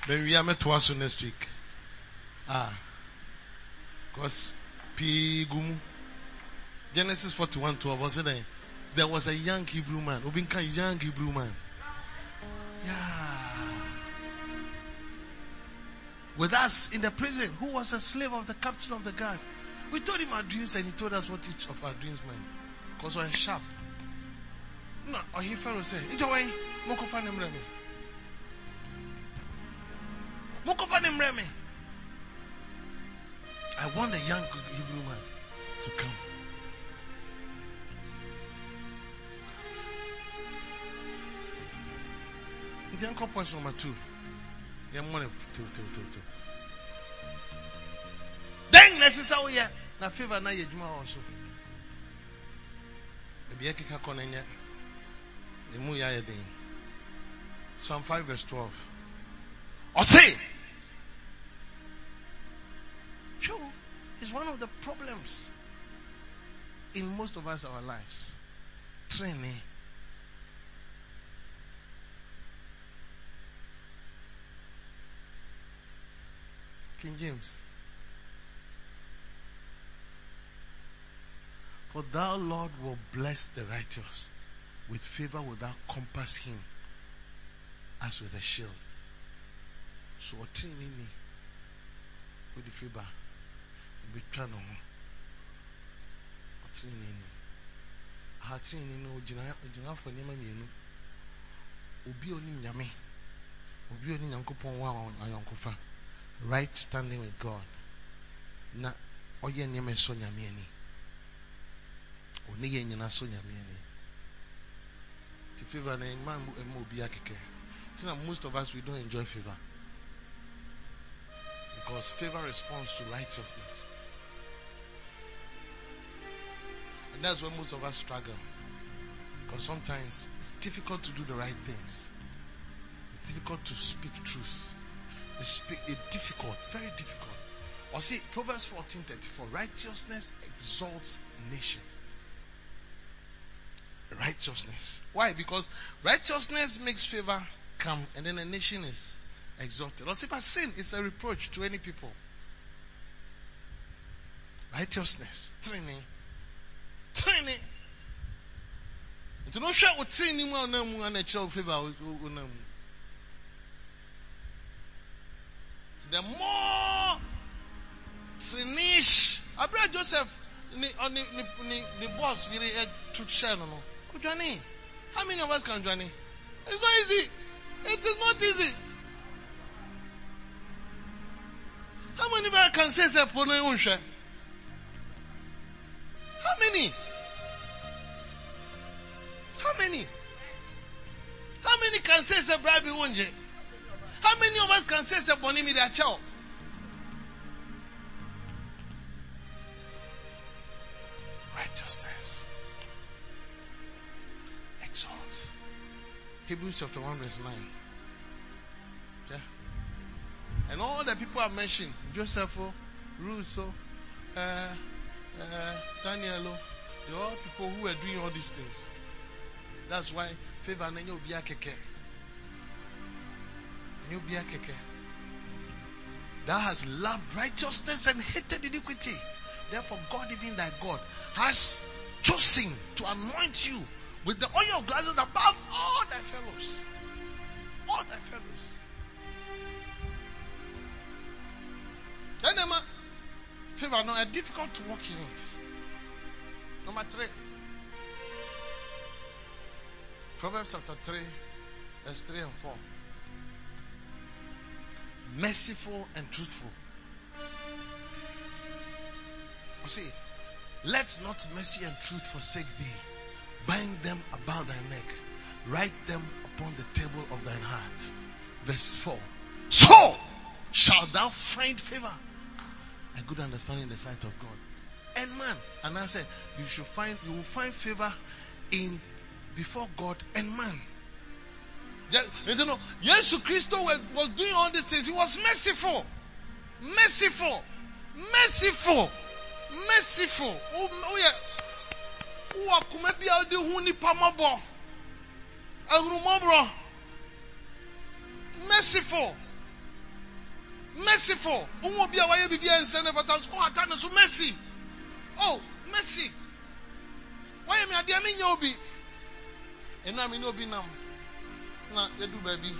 Bɛnwia mɛtoa so next week. Ah because pii gu mu. Genesis 41 12 ɔsɛ dɛn? There was a young hebrew man. Obi nka young hebrew man. Yeah. With us in the prison who was a slave of the captain of the guard. We told him our dreams and he told us what each of our dreams meant. Because we're sharp. No, or he Pharaoh said, It's away. Mokofa nem remi. Mokofa nem remi. I want a young Hebrew man to come. Nti anchor point number two. Yeah, money to to to to. Then necessary yeah. Na favor na ye juma also. Ebi ekeka kɔ na nyɛ. Ya yɛ den. Psalm 5 verse 12. Ɔse. Sure, it's one of the problems in most of us our lives. Training. King James. For thou, Lord, will bless the righteous. With favor will thou compass him as with a shield. So what me with the favor be trying on what me aha tini no gyina gyina afọ nneɛma mmienu obi a nyame. Obi a onim nyankopɔn ayɔnkofa right standing with God. Na ɔyɛ nneɛma ɛsɔ nyame ani ɔne yɛ nyina sɔ nyame ani ti favor na ɛma ɛma obi akɛkɛ ti na most of us we don't enjoy favor. Because favor responds to righteousness. And that's where most of us struggle. Because sometimes it's difficult to do the right things. It's difficult to speak truth. It's difficult very difficult. Or see proverbs 14 34 righteousness exalts nation righteousness. Why? Because righteousness makes favor come and then a nation is exalted. See but sin is a reproach to any people. Righteousness training training nti no hwɛ wo training mu a wonam mu ana ɛkyerɛ favor a the more trainees abira joseph ɔne ne ne ne boss yere eh, ɛtu hyɛ no no odwane how many of us can dwane it's not easy. It is not easy. How many of us can say sɛ po no nhwɛ how many? How many? How many can say sɛ bribe wonye how many of us can say sɛ bɔne mi akyɛ righteousness exalt Hebrews chapter 1 verse 9 yeah. And all the people I mentioned Joseph oh, Ruth oh, uh, uh, Daniel oh, they're all people who were doing all these things. That's why favor and you be nye obi akeke. Nye obi akeke. Thou has loved righteousness and hated iniquity. Therefore God even thy God has chosen to anoint you with the oil of gladness above all thy fellows all thy fellows then Emma, favor no, are difficult to walk in it number three Proverbs chapter 3, verse 3 and 4. Merciful and truthful. I say, let not mercy and truth forsake thee. Bind them about thy neck. Write them upon the table of thine heart. Verse 4. So shalt thou find favor and good understanding in the sight of God and man. And I said, you should find, you will find favor in before God and man. You know, Jesus Christ was doing all these things. He was merciful, merciful, merciful, merciful. Oh, oh yeah. Who are kuma bi a ɔde hu nipa mɔbɔ ahurumɔborɔ merciful. Merciful. Ohun obi a wayɛ bibi a nsɛn ne fata so ɔata ne so mercy? Oh mercy. Wayɛ mi adeɛ mi nya obi ɛnna mi ne obi nam na yɛdu baabi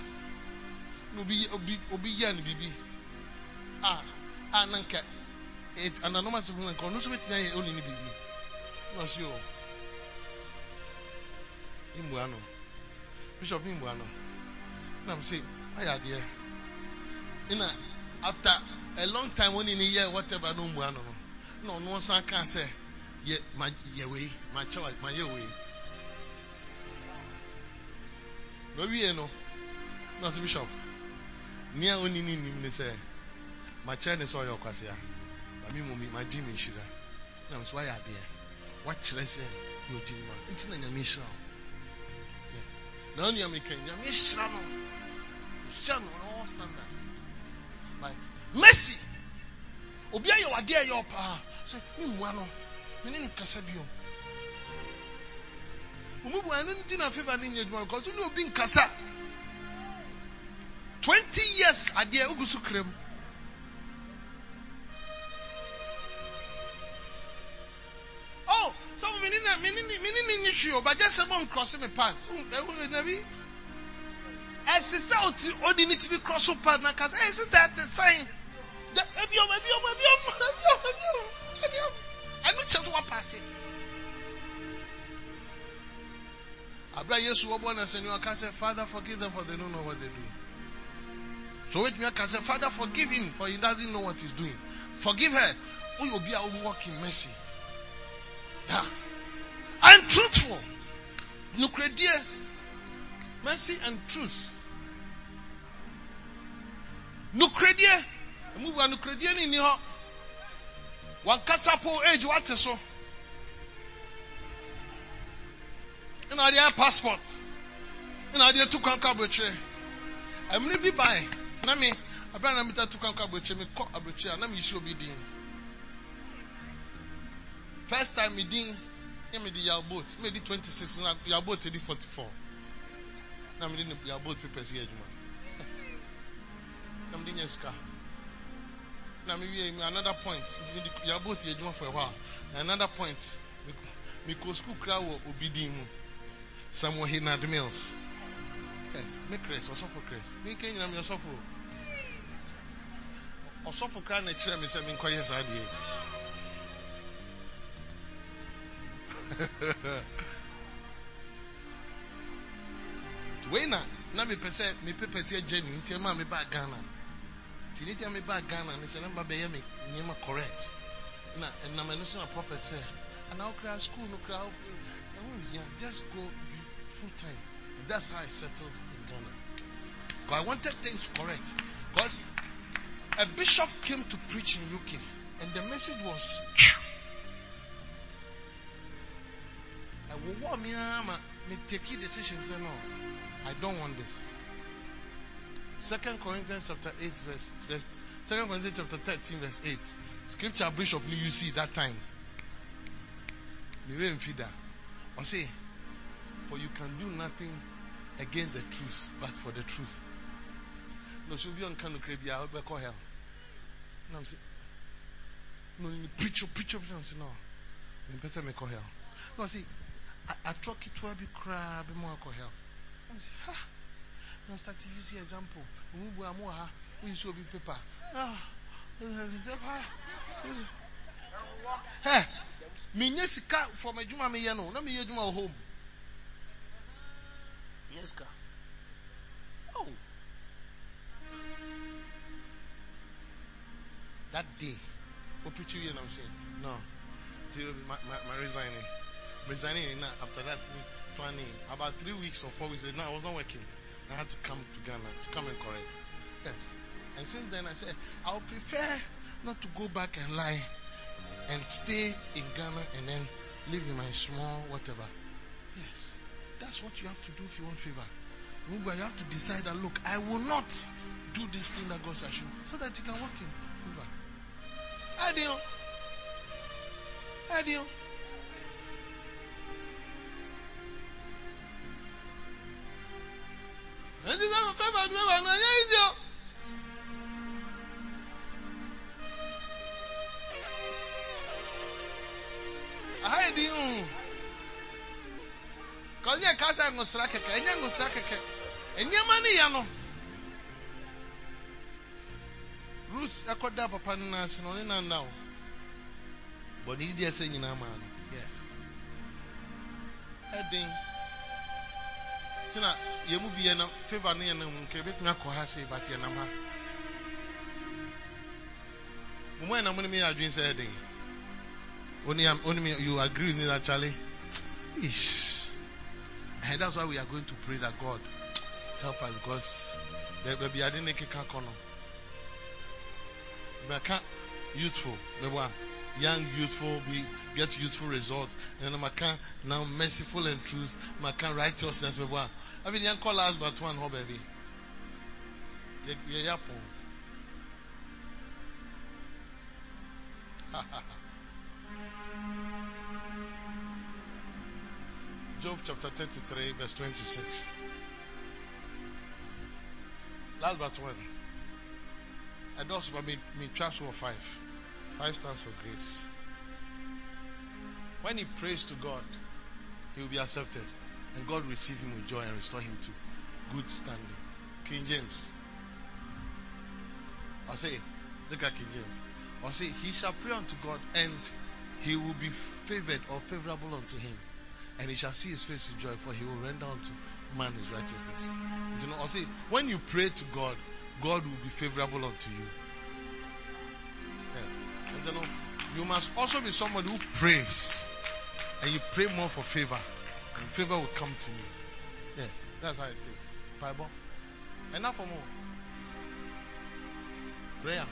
na obi obi obi yɛ ne bibi a a na nka ananoma mi nka ɔno nso betumi ayɛ ɔne ne bibi na ɔsi o imua no bishop imua no na m say ayɛ adeɛ after a long time wɔn ni yɛ whatever no mua no no na ɔno nsa ka sɛ yɛ ma yɛ wei ma kyɛw ma yɛ wei na owie no na bishop. Nea ɔni ne nim ne sɛ ma kyerɛ ne sɛ ɔyɛ ɔkwasea ma mi mu mi ma gye mi nhyira na m so ayɛ adeɛ wakyerɛ sɛ yɛ ogye mu a nti wo na ɔnua mi kan nyame nhyira no hyira no on all standards. But mercy! Obi ayɛ wadeɛ ɛyɛ ɔpaa sɛ mmua no mene ne kasa bio ɔmu bu ɛno nti na favor ne nyɛ adwuma because ne obi nkasa. 20 years adeɛ ogu so kram oh so mene na mene ne nye hwee o ba sɛ mo nkɔse me pass ɛhu nabi? Ɛsi sɛ ɔti ɔdi ne ti bi cross pass na kasa ɛyɛ sister ɛte sign. Ebiom ebiom ebiom ebiom ebiom ebiom ɛnu kyɛ sɛ wapaase abira yesu wɔbɔ na sɛ ni ɔka father forgive them for they don't know what they do. So wait me aka sɛ father forgive him for he doesn't know what he's doing. Forgive her woyɛ obi a wo walk in mercy yeah and truthful. Nukuredie mercy and truth. Nukuredie emu bua nukuredie ni ni hɔ wankasa po age wate so. Ɛna ɔde ayɛ passport. Ɛna ɔde atu kwan kɔ aburokyire ɛmiri bi ban na mi abira na mi ta tu kwan kɔ mi kɔ aburokyire a na mi yi si first time mi din mi di yaw boat. Mi di twenty six na yaw boat di forty four na mi di yaw boat papers yɛ adwuma na mi di nyɛ sika na mi wie another point. Nti mi di yaw boat yɛ adwuma for a while. Another point. Mi kɔ school kura wɔ obi din mu samuel hinard mills. Yes mi chris ɔsɔfo chris mi nke nyina mi ɔsɔfo ɔsɔfo kura na kyerɛ mi sɛ mi nkɔ yɛ saa deɛ. (laughs) wei na na mepɛ sɛ mepɛpɛ sɛ agya ne nti ma mebaa ghana. Nti ne tia mebaa ghana ne sɛ na mba bɛyɛ me nneɛma correct. Na ɛnam ɛno so na prophet sɛ ana wokra school no kra ɛho hia just go full time and that's how I settled in Ghana. Because I wanted things correct. Because a bishop came to preach in UK and the message was ɛwowɔ me ara ma me take decision say eh, no I don't want this. Second Corinthians chapter 8 verse, verse Second Corinthians chapter 13 verse 8. Scripture bishop you see that time. Mire mfida. Or say, for you can do nothing against the truth, but for the truth. No, so be on kanu krebi I will call hell. No, I'm saying, no, preach, preach, preach. I'm saying, no, me better me call hell. No, see, I, I talk it will be crab, more call hell. Ha. Now start to use example. We are more ha. Use be paper. Ah. Hey, me nye sika from adwuma me ye no. Na me ye adwuma home. Yes ka. Oh. That day picture you and I'm saying? No. My resigning. Resigning now after that planning about three weeks or four weeks later, I was not working. I had to come to Ghana to come and correct. Yes. And since then I said I would prefer not to go back and lie and stay in Ghana and then live in my small whatever. Yes. That's what you have to do if you want favor. You have to decide that look, I will not do this thing that God says should, so that you can walk in favor. Adio. Adio. Ẹni bá wọn fẹ́ bá dúró wà náà yẹ́ ìdí o. Aha ìdí hù. Kọ́sí ẹ̀ kásá ngosra kẹ̀kẹ́, ẹ̀nyẹ́ ngosra kẹ̀kẹ́. Ẹ̀nyẹ́má ni yà no. Ruth ẹ̀kọ́dá papa no n'ase na ɔne nana o. Bọ̀ ne didi ẹsẹ̀ nyinaa maa no. Yes. Ẹ̀dín. Tina yɛn mu bi yɛ nam favour no yɛ nam nke ebetumi akɔ ha se but yɛ nam ha. Mo mu yɛ nam no mi yɛ adwene sɛ ɛdín. Only, only you agree with me that Charlie. Ish. And that's why we are going to pray that God help us because there will be a didn't kick corner. Youthful, young, youthful, we get youthful results. And I can now merciful and truth, I can righteousness. I mean, young call us but one, oh baby. (laughs) Job chapter 33, verse 26. Last but one. Also, but me, me trust for five. Five stands for grace. When he prays to God, he will be accepted. And God will receive him with joy and restore him to good standing. King James. I say, look at King James. I say, he shall pray unto God and he will be favored or favorable unto him and he shall see his face with joy, for he will render unto man his righteousness. You know, I say, when you pray to God, God will be favorable unto you. You know, you must also be somebody who prays, and you pray more for favor, and favor will come to you. Yes, that's how it is. Bible. Enough for more. Prayer.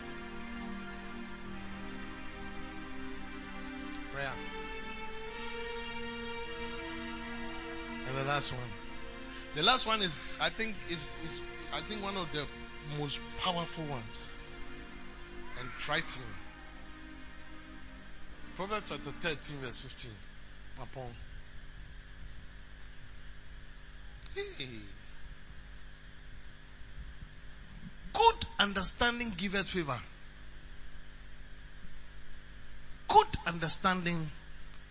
Prayer. And the last one. The last one is, I think, is, is I think one of the most powerful ones and frightening. Proverbs chapter 13, verse 15. Upon. Hey. Good understanding giveth favor. Good understanding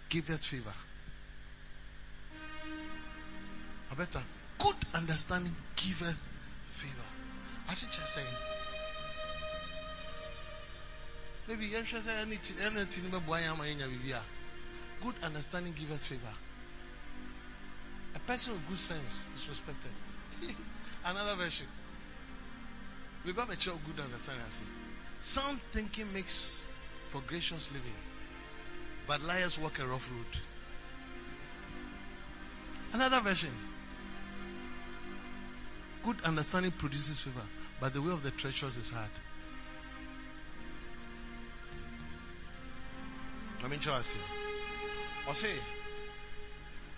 giveth favor. A better good understanding giveth favor. As it just saying. Maybe should say anything, anything Good understanding giveth favor. A person of good sense is respected. (laughs) Another version. We have a child good understanding. Say. Sound thinking makes for gracious living, but liars walk a rough road. Another version. Good understanding produces favor, but the way of the treacherous is hard. I mean, I say, or say,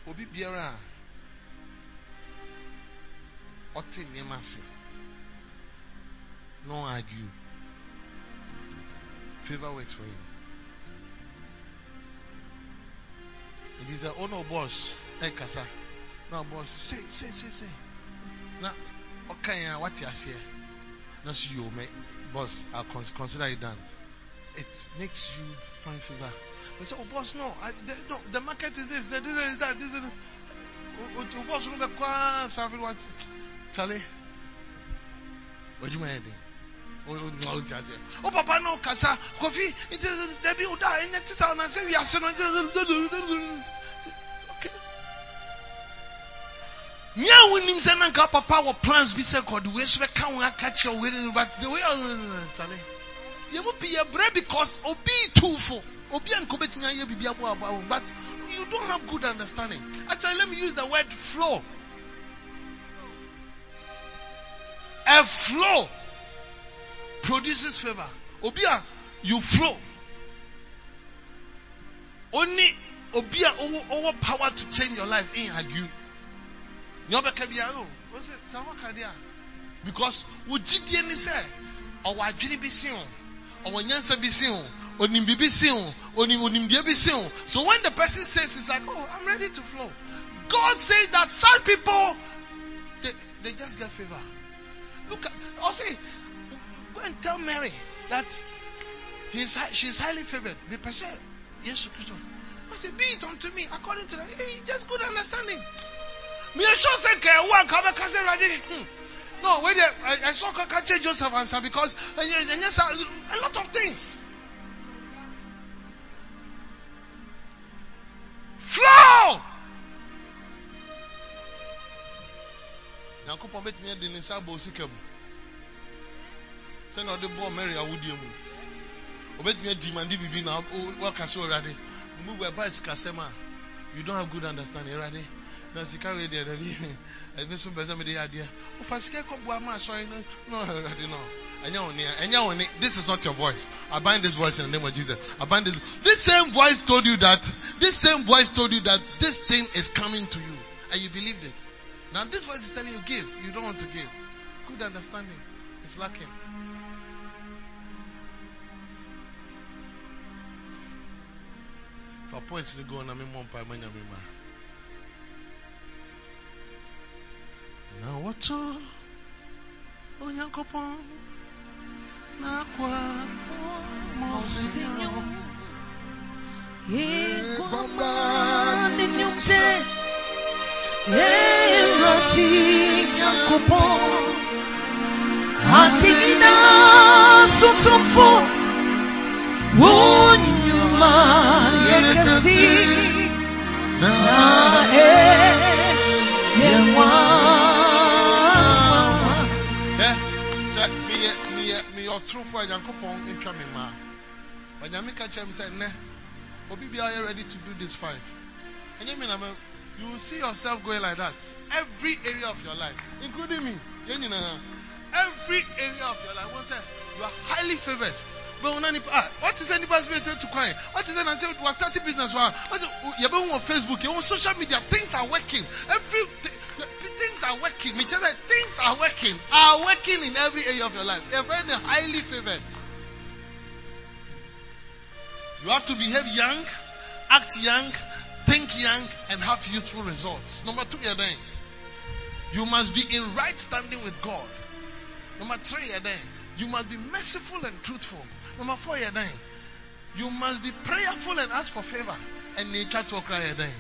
obi biara, ote nemasi, no argue. Favor works for him. It is a owner boss, hey kasa, no boss, say, say, say, say. Now, okay, what you say? No, so you make boss. I'll consider it done. It makes you find favor. But say, oh boss, no, I, the, no, the market is this, this is that, this is. Oh, oh boss, no, the serving what? Charlie, what you mean? Oh, papa, no, kasa, coffee. It is the bill die, and it is on. I say, we are saying, nyɛ a wonim sɛ na nka papa wɔ plans bi sɛ kɔde wei so bɛka wo aka kyerɛ wei but the way tale yɛmu pii yɛbrɛ because obi tuufo but you don't have good understanding. Actually let me use the word flow. A flow produces favor. Obi a you flow. Only obi a ɔwɔ ɔwɔ power to change your life in argue ní ɔbɛka bi ayɔ o sɛ sɛ ɔka de a oh, because gyidie ni sɛ ɔwɔ adwene bi si o ɔwɔ nyansa bi si o onim bibi si o onim onimdie bi si o so when the person says it's like oh i'm ready to flow. God says that some people they they just get favor. Look at or say go and tell mary that he's she's highly favored. Be percent. Yes christ. I say be it unto me according to that hey just good understanding. Me sure say come back say ready. Hmm. No, wait there. I, I saw Kakache Joseph answer because uh, yeah, yeah, yes, uh, a lot of things. Flow! nyankopɔn bɛtumi ade ne nsa abɔ osika mu sɛnea ɔde bɔɔ mary awodie mu ɔbɛtumi adi mande biribi na woaka sɛ ɔwurade mu bɔ ɛba sikasɛm a you don't have good understanding awurade na sika wei deɛ dabi ɛbi so bɛ sɛ mede yɛ adeɛ ɔfa sika kɔboa ma asɔre no no awurade no ɛnyɛ wo ne ɛnyɛ wo ne this is not your voice. I bind this voice in the name of Jesus. I bind this. This same voice told you that this same voice told you that this thing is coming to you. And you believed it. Now this voice is telling you give. You don't want to give. Good understanding. Is lacking. Fa points no go na me mmɔ mpae ma na wɔto onyankopɔn n'akwa mɔsenyo Ikwama ninyumte Erati Nyankopɔn Ade nyinaa so tumfo Wo nnwuma yɛ kɛse Na ɛyɛ meyɛ ɔtorofo a nyankopɔn ntwa me mmaa onyame ka kyerɛ me sɛ nnɛ obi biara yɛ ready to do this five? Ɛnyɛ me na you will see yourself going like that every area of your life including me. Yɛn nyinaa every area of your life wɔn sɛ you are highly favoured bɛn wɔn na nipa ah what is nipa spirit to kwan what is na say was starting business wa? Is yɛbɛ hu wɔ facebook yɛn wɔ social media things are working. Every things are working. Kyerɛ sɛ things are working are working in every area of your life. You are very highly favoured you have to behave young act young think young and have youthful results. Number two yɛ dɛn you must be in right standing with god. Number three yɛ dɛn you must be merciful and truthful. Number four yɛ dɛn you must be prayerful and ask for favour and nature to cry yɛ dɛn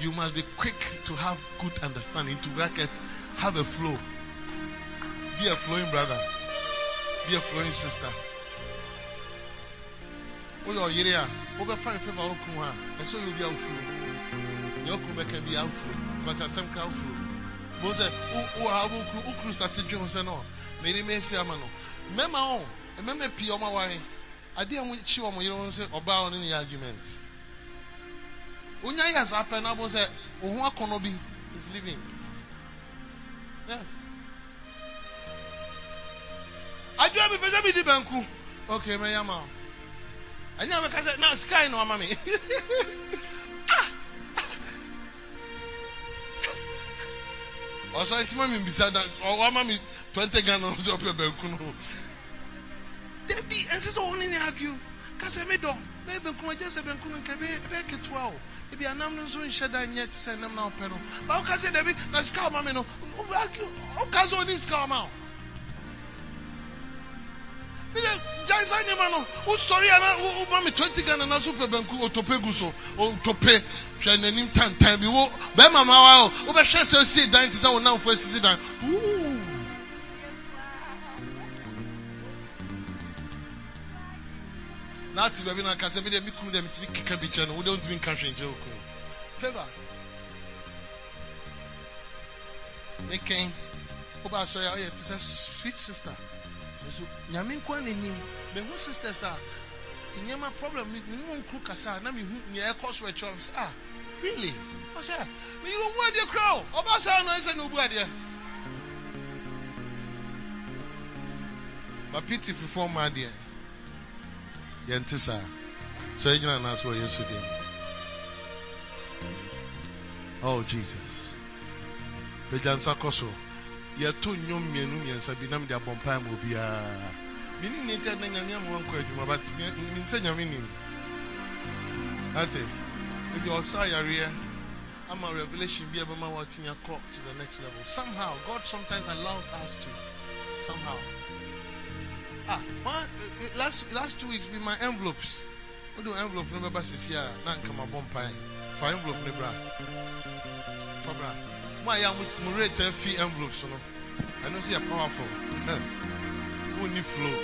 you must be quick to have good understanding to brackets have a flow. Be a flowing brother. Be a flowing sister. Woyɛ ɔyere a wobɛfa ne favour wo kunu a ɛsɛ ɔyɛ obi a wofuro nea ɔkunu bɛka bi a wofuro because asɛm kra wofuro bo sɛ wo ha wo kunu wo kunu start dwe ho sɛ no. Meri me asi ama no. Mmarima o mmarima pii ɔmo aware adeɛ a wɔkyi wɔn yere ho sɛ ɔbaa ɔne ne yɛ argument wonya yɛ saa pɛ na bo sɛ wo ho akɔnɔ bi is living. Yes. Adwa bi pɛ sɛ bi di banku okay mɛyɛ ma. O ɛnyɛ mɛka sɛ na sky na ɔma me. (laughs) Ɔsɔ ntima mi mbisa da ɔwama mi twenty ghana ɔsɛ ɔpɛ banku no. Dabi ɛnsɛ sɛ ɔne ne argue. Kasɛ me dɔ na banku no agye sɛ banku no nka ɛbɛyɛ ɛbɛyɛ ketewa o ebi anam no nso nhyɛ da nyɛ te sɛ nam na ɔpɛ no. Ba ɔka sɛ dabi na sika ɔma me no. Ɔka sɛ ɔnim sika ɔma o ne de gyae saa nneɛma no. Wosɔre a na wo- woma me 20 ghana na so pɛ banku otope gu so. Otope hwɛ n'anim tantan bi. Wo bɛrima ma wa o wobɛhwɛ sɛ sie dan te sɛ wo namfo asisi dan. Woo. Na ate baabi na aka sɛ medeɛ me kunu deɛ metumi keka bi kyɛ no wode wontumi nka hwee nkyerɛ wo kunu favor. Meken wobɛasɔre a ɔyɛ te sɛ sweet sister. Nso nyame nkwa na nim. Mehu sisters a nneɛma problem me ne wɔn kuru kasa a na mehu nea ɛkɔ so ɛkyerɛ m sɛ ah really? Ɔsɛ meyere ɔhu adeɛ kora o. Ɔba saa no ɛsɛ na ɔbu adeɛ. Ba piti fifoɔ ma adeɛ yɛnte saa. Sɛ ɛgyina naase wɔ yesu dim oh jesus. Bɛgya nsa kɔ so. Yɛto nnwom mmienu mmiɛnsa bi nam de abɔ mpae ma obiara. Menim ne nti na nyame ama wankɔ adwuma but nim sɛ nyame nim. Ate ebi ɔsa yareɛ ama revelation bi ɛbɛma watumi akɔ to the next level. Somehow god sometimes allows us to. Somehow ah one last last two weeks be my envelopes. What do envelope no bɛba sisi a na nka ma bɔ mpae fa envelope ne bra. Fa bra. Mo a yɛ a mo rate afi envelopes no. Ɛno nso yɛ powerful. (laughs) Wonni flow?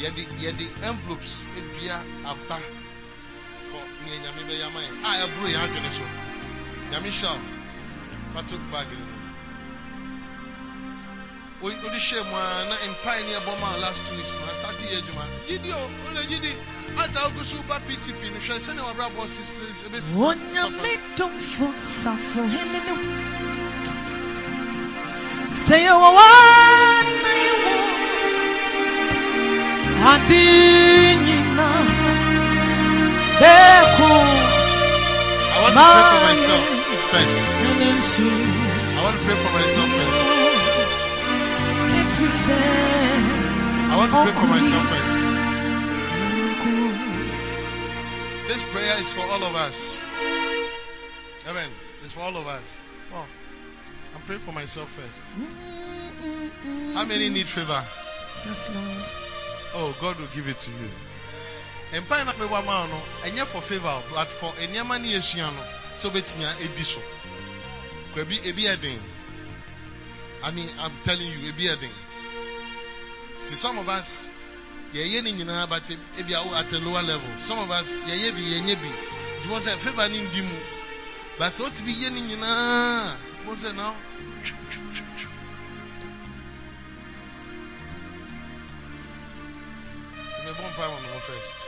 Yɛde yɛde envelopes adua aba. For nea nyame bɛyɛ ama yɛn a ɛboro yɛn adwene so. Nyame hyɛ wo fato bag no wode hyɛ mu a na mpae ɛbɔ ma last two weeks na start yɛ adwuma gyidi o wona gyidi asa wogu so woba ptp no hwɛ sɛnea wabrabɔ ɛbɛsisi Onyame tomfo safo hene no sɛ yɛwɔ wana yɛwɔ ade nyina bɛko I want to pray for myself first. nsu I want to pray for myself first. I want to pray for myself first. This prayer is for all of us. Amen. It's for all of us. Oh, I'm praying for myself first. How many need favor? Yes, Lord. Oh, God will give it to you. Empire na mewa ma no, enye for favor, but for enyama ni esua no, so betinya edi so. Kwabi ebi. I mean, I'm telling you, eden. To some of us, yɛyɛ ne nyinaa but ebi awo at a lower level. Some of us, yɛyɛ bi, yɛnyɛ bi. Nti wɔn sɛ favor ni ndi mu. But sɛ ɔte bi yɛ ne nyinaa, wɔn sɛ no. Me born prime on the first.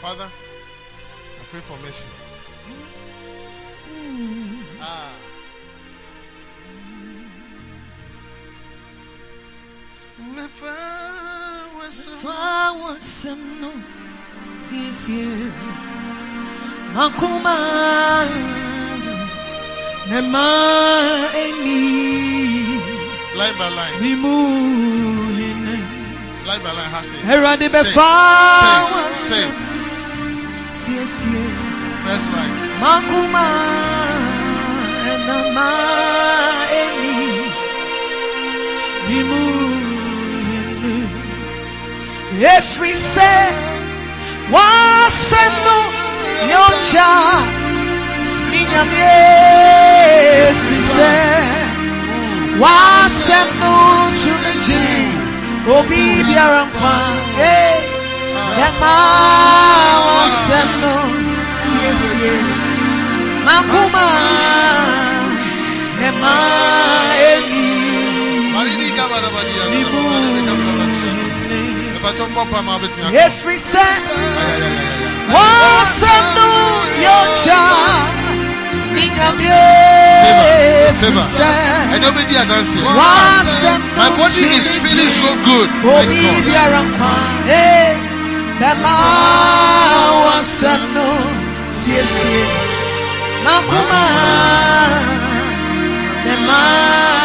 Father, I pray for mercy. Ah. Me fa was Fawasɛm no siesie makoma ne ma ani line by line, mi mu hene line by line has it. Awurade bɛfa Say, say, wasɛm siesie First line. makoma na ma efiri sɛ wasɛm no yɛ ɔkya ne nyame efiri sɛ wasɛm no tumi gye obi biara nkwa yɛma no siesie makoma ne here. wasɛm no My body is tumi feeling gye so good. My obi God. biara nkwa ee bɛma wasɛm no siesie makoma bɛma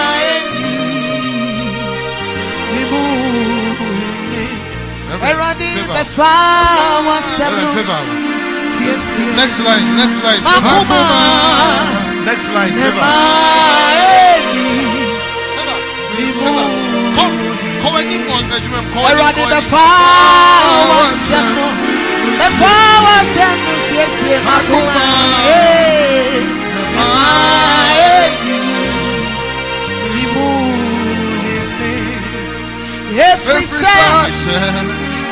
Awurade bɛfa wasɛm no Next line, next line. Next line. bɛma Favor. eni mibu Come, come hene and on judgment. Come Awurade bɛfa wasɛm no bɛfa siesie makoma ee eni mibu hene efiri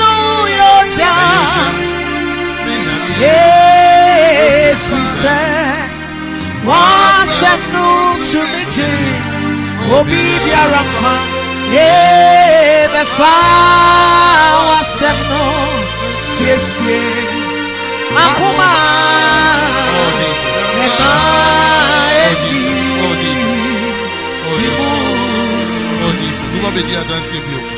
no yɛgya Nyame efiri sɛ wasɛm no tumi gye obi biara nkwa Hey, ɛma ɔhyɛ no siesie makoma ɛma ɛdi ibu onyame hyira wate ɛfiri sɛ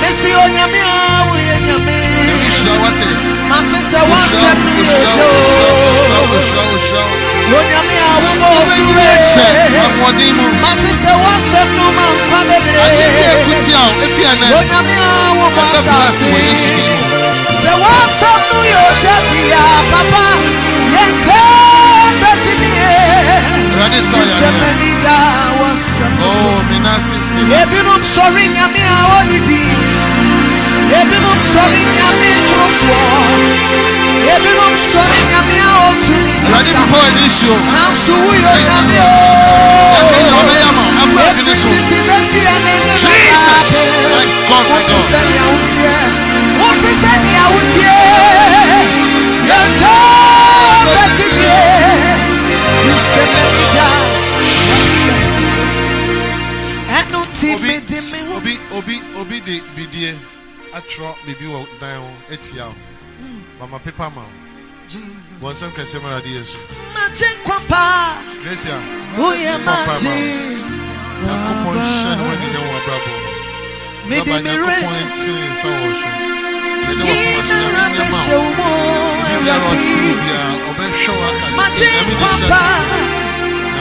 mesi onyame a woyɛ nyame Nyame hyira wate. mate sɛ Wohyira, wɔsɛm no yɛ wohyira, ɔgya wohyira, o wohyira, wohyira. wonyame a wobɔ Wobɛnyini akyɛ sore ahoɔden mu. mate sɛ wɔsɛm no ma nkwa Ade bi bebree akuti a efi ɛnɛ. wonyame a wobɔ Ɛsɛ bless asase wɔ Yesu din mu. sɛ wɔsɛm no yɛ ɔgya bia papa yɛntɛ Oh, Menase, Menase. ebinom sɔre nyame a ɔdidi ebinom sɔre nyame torofoɔ ebinom sɔre nyame a ɔtumi Awurade kasa bepɔ ani nsuo. nanso woyɛ nyame Ɛka nyina o ɔbɛyɛ ama wo. Abra bi ne so. efiri titi atwerɛ biribi wɔ dan ho atia wo. Mama pepa ma wo. Wɔn nsɛm kɛseɛ mu Awurade Yesu. magye nkwa paa Gracia, woyɛ Papa, magye Nyankopɔn hyɛ ne ho anuonyam wɔ abrabɔ mu. mede Baba, me werɛ Nyankopɔn ntene ne nsa wɔ so. Yɛne wɔ koma so nyinara Nyame nyɛ ma mehyɛ wo. wo mu Biribiara a ɔsi wo awurade biara, ɔbɛhwɛ wo aka sɛ, magye Nyame ne nkwa hyɛ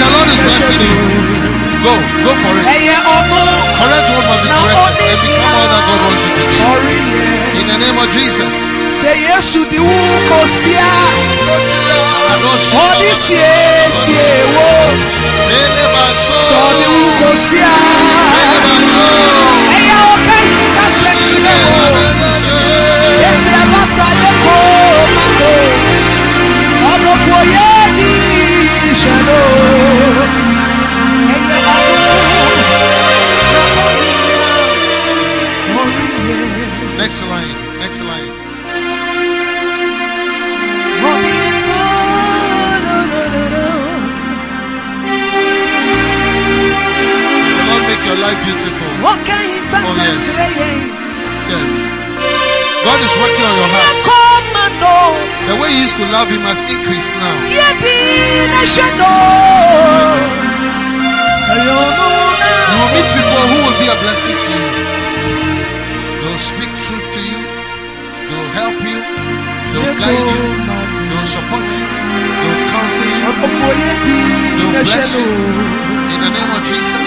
the Lord is blessing you. Go, go for it. Correct and become all that God wants you to be. In the name of Jesus. Next line, next line. Beautiful. Oh yes. Yes. God is working on your heart. The way he used to love him has increased now. You will meet people who will be a blessing to you. They'll speak truth to you. They'll help you. They'll guide you. They'll support you. They'll counsel you. They'll bless you. In the name of Jesus.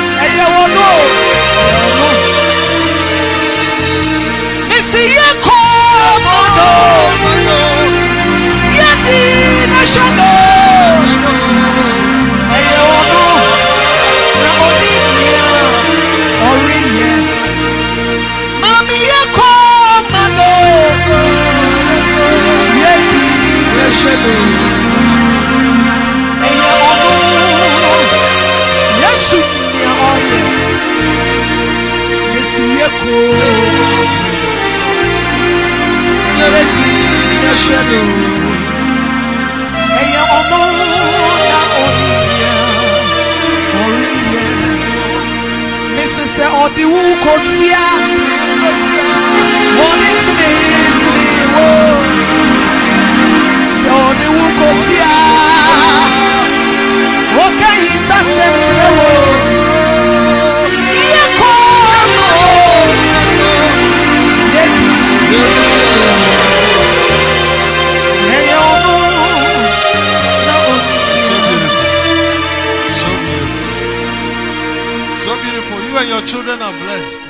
nyereti ɛhyɛ ne wo ɛyɛ ɔmo na ɔnibia ɔreyɛ mesi sɛ ɔde wo kosia wɔne tenetene wo sɛ ɔde wo kosia wɔka hintasɛm Oh, so beautiful. You and your children are blessed.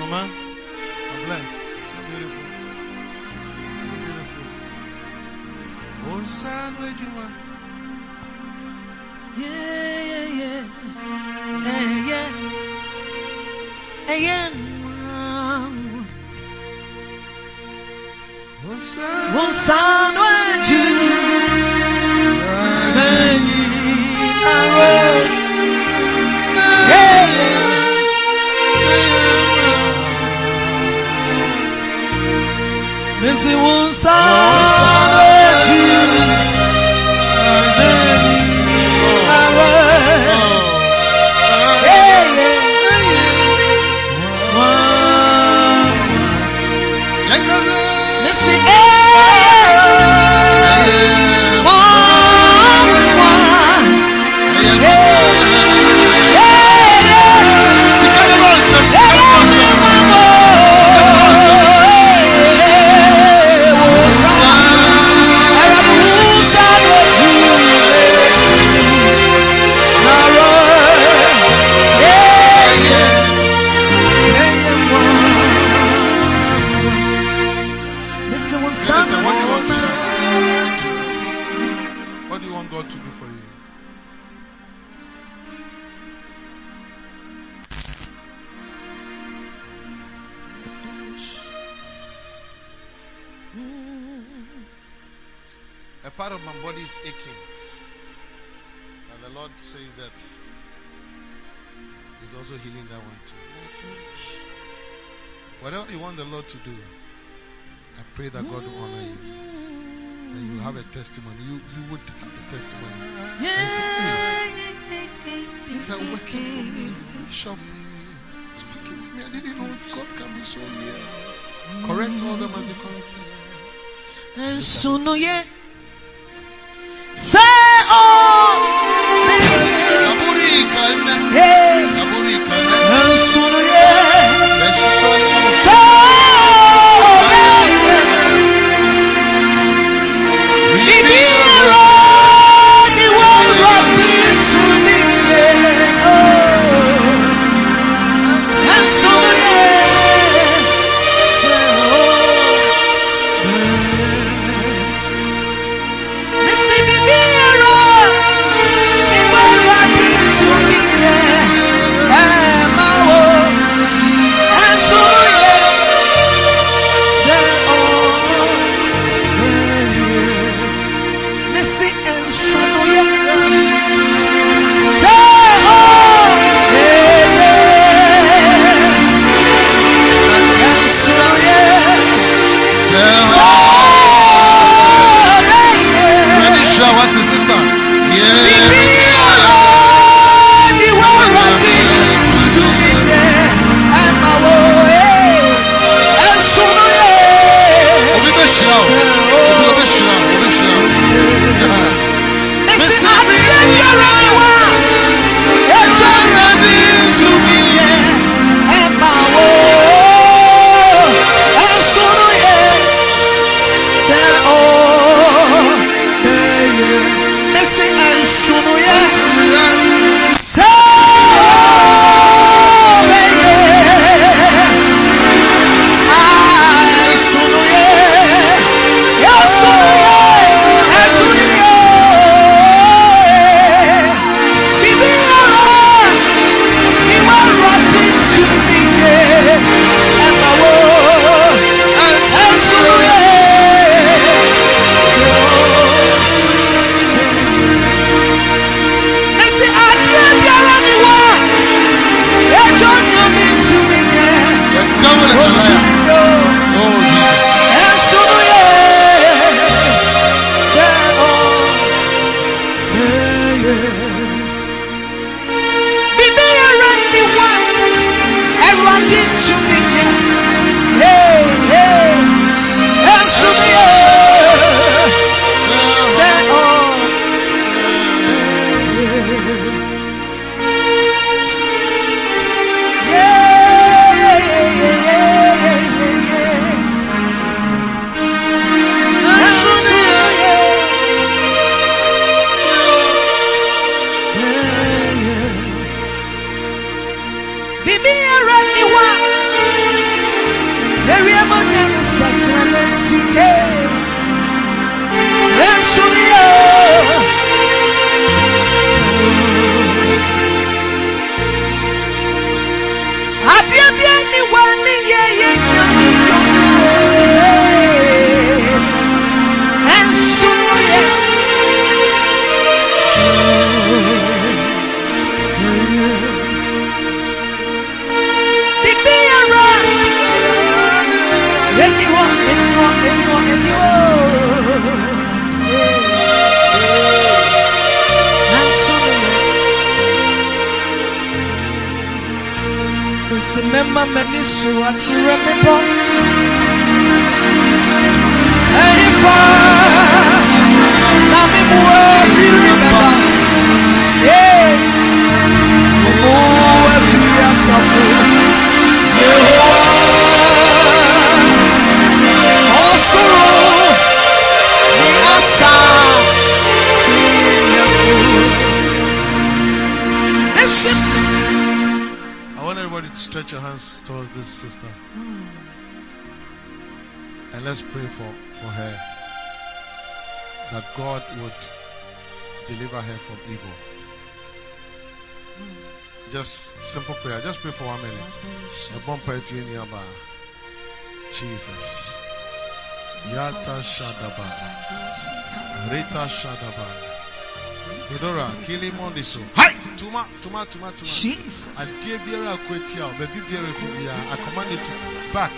Atia wo baabi biara fi I command it to back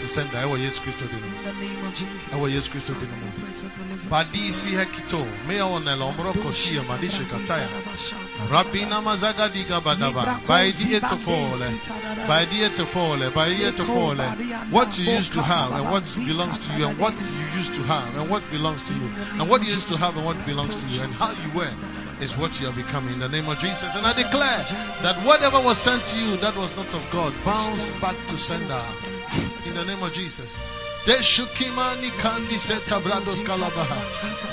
to sender. Ɛwɔ yesu kristo din mu In the name of Jesus. ɛwɔ yesu kristo din mu Pray for deliverance. badi si hekito meya wɔ nɛlɛ ɔmborɔ kɔsi yɛ madi shekataya rabina mazaga diga badaba baidi etofole baidi etofole baidi etofole what you used to have and what belongs to you and what you used to have and what belongs to you. And what you used to have and what belongs to you and how you were is what you are becoming in the name of Jesus and I declare that whatever was sent to you that was not of God bounce back to sender in the name of Jesus Deshukimani kandi seta brados kalabaha.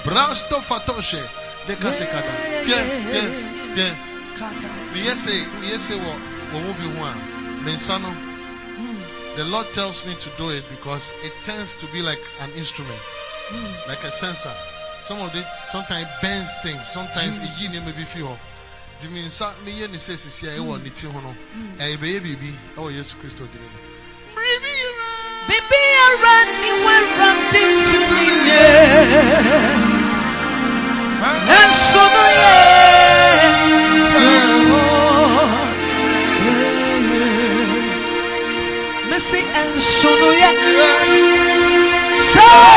Brasto fatoshe. Dekasekada. Tie, tie, tie. Miyese, miyese wo, wo bi ho a, me nsa no, The Lord tells me to do it because it tends to be like an instrument, like a sensor. Some of it sometimes bends things, sometimes it give me maybe feel. Di mi nsa mi yɛ ne sɛ sisi a ɛwɔ ne ti ho no, ɛyɛ bɛyɛ biribi ɛwɔ Yesu Kristo din mu. Biribi yɛ. Bibi ara ni wẹ́rọ̀dì tún mi yẹ. Ẹ̀sùn ló yẹ. Mẹ́sì ẹ̀sùn ló yẹ. Ṣé o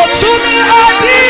Otumi adi nyina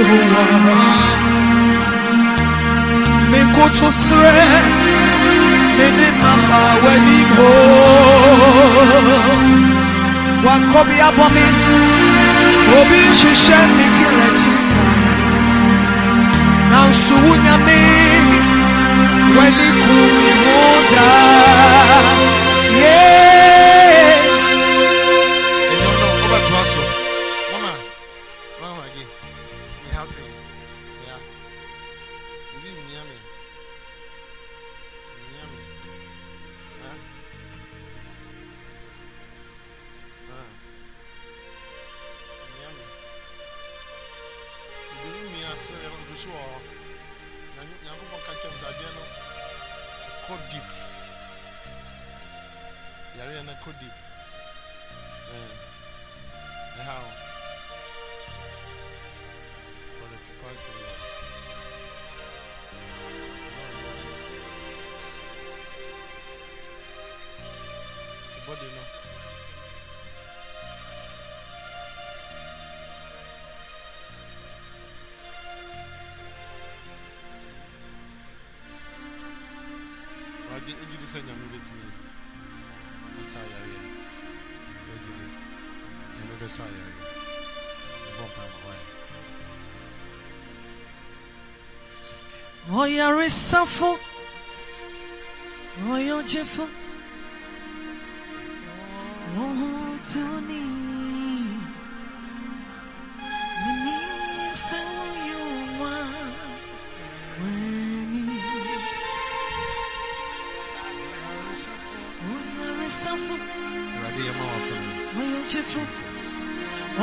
mesufre mi Yehowa, me koto sre, mene mama weni ho, wakobi abomi, obi shishe mi kireti kwa, nansu wunyame, weni kumi moda, yeah. beautiful.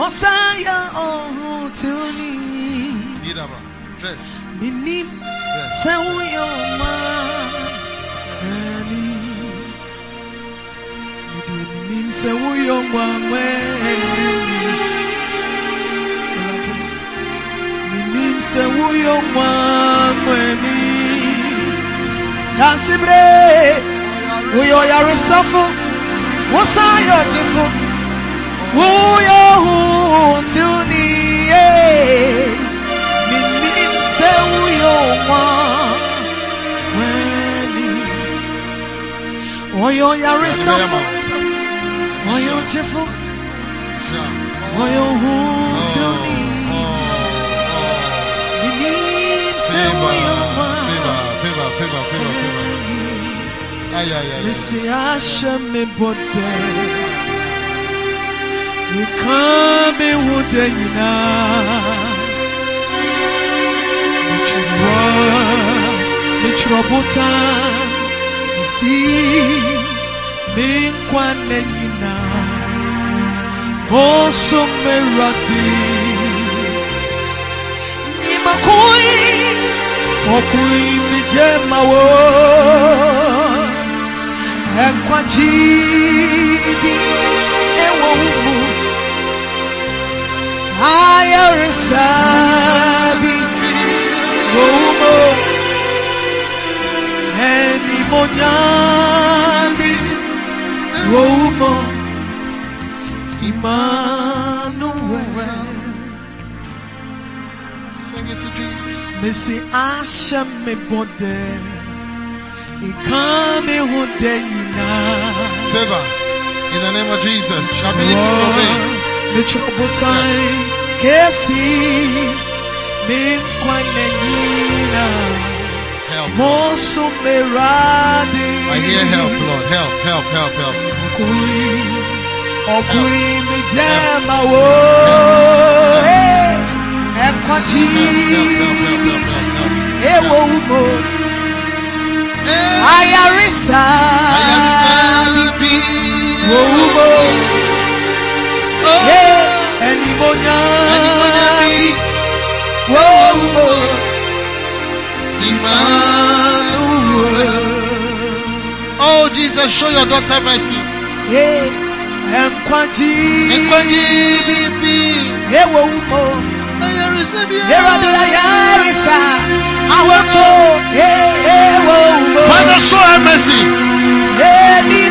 Osaya ọ̀hún tí ó ní. Yídàbà dress. Mi ní sẹ́wọ́n yóò máa ẹni. Ìdí mi ní sẹ́wọ́n yóò máa mẹ́rin. Mi ní sẹ́wọ́n yóò máa mẹ́rin. Dànsíbrè, wòye ọ̀yàrá sọ́fún, wọ́n sáyọ̀ ti fún. Minim dress sewuyuma, weni. Midi minim weni. Minim sewuyuma, weni. Dansibre, uyo yarisafo, wosayo tifo, uyo hutuni, eh. minim sewuyuma, weni. Oyo yarisafo, oyo tifo, oyo hutuni, minim sewuyuma, favor favor favor favor weni. ay ay Missy Hashem me. You come in with the nina. Michwa, michrobuta. kesi mi nkwa n'enyina oso merati ni makui okui mi je mawo ẹkwa jibi ewo umu ayarisabi wo umu ẹni mo nyambi wo umu Emmanuel. Sing it to Jesus. Missy Asha me bode. Ikame hunde nyina. Favor. In the name of Jesus. Ability to obey. Me chobotai kesi. Me kwane nyina. Help. Mosu me radi. I hear help, Lord. Help, help, help, help. Okui. Okui me jema wo. Ekwaji. Help, help, help, help, help, help, help. Ewo umo. Ayarisa. Ayarisabi. Wo umo. Ye. Enimonya. Enimonya. Wo umo. Emmanuel. Oh, Jesus, show your daughter mercy. Ye. Enkwaji. Ekwanyi bi. Ewo umo. Ayarisabi. Eradi ayarisa. Awoto. Ye. Father, show her mercy.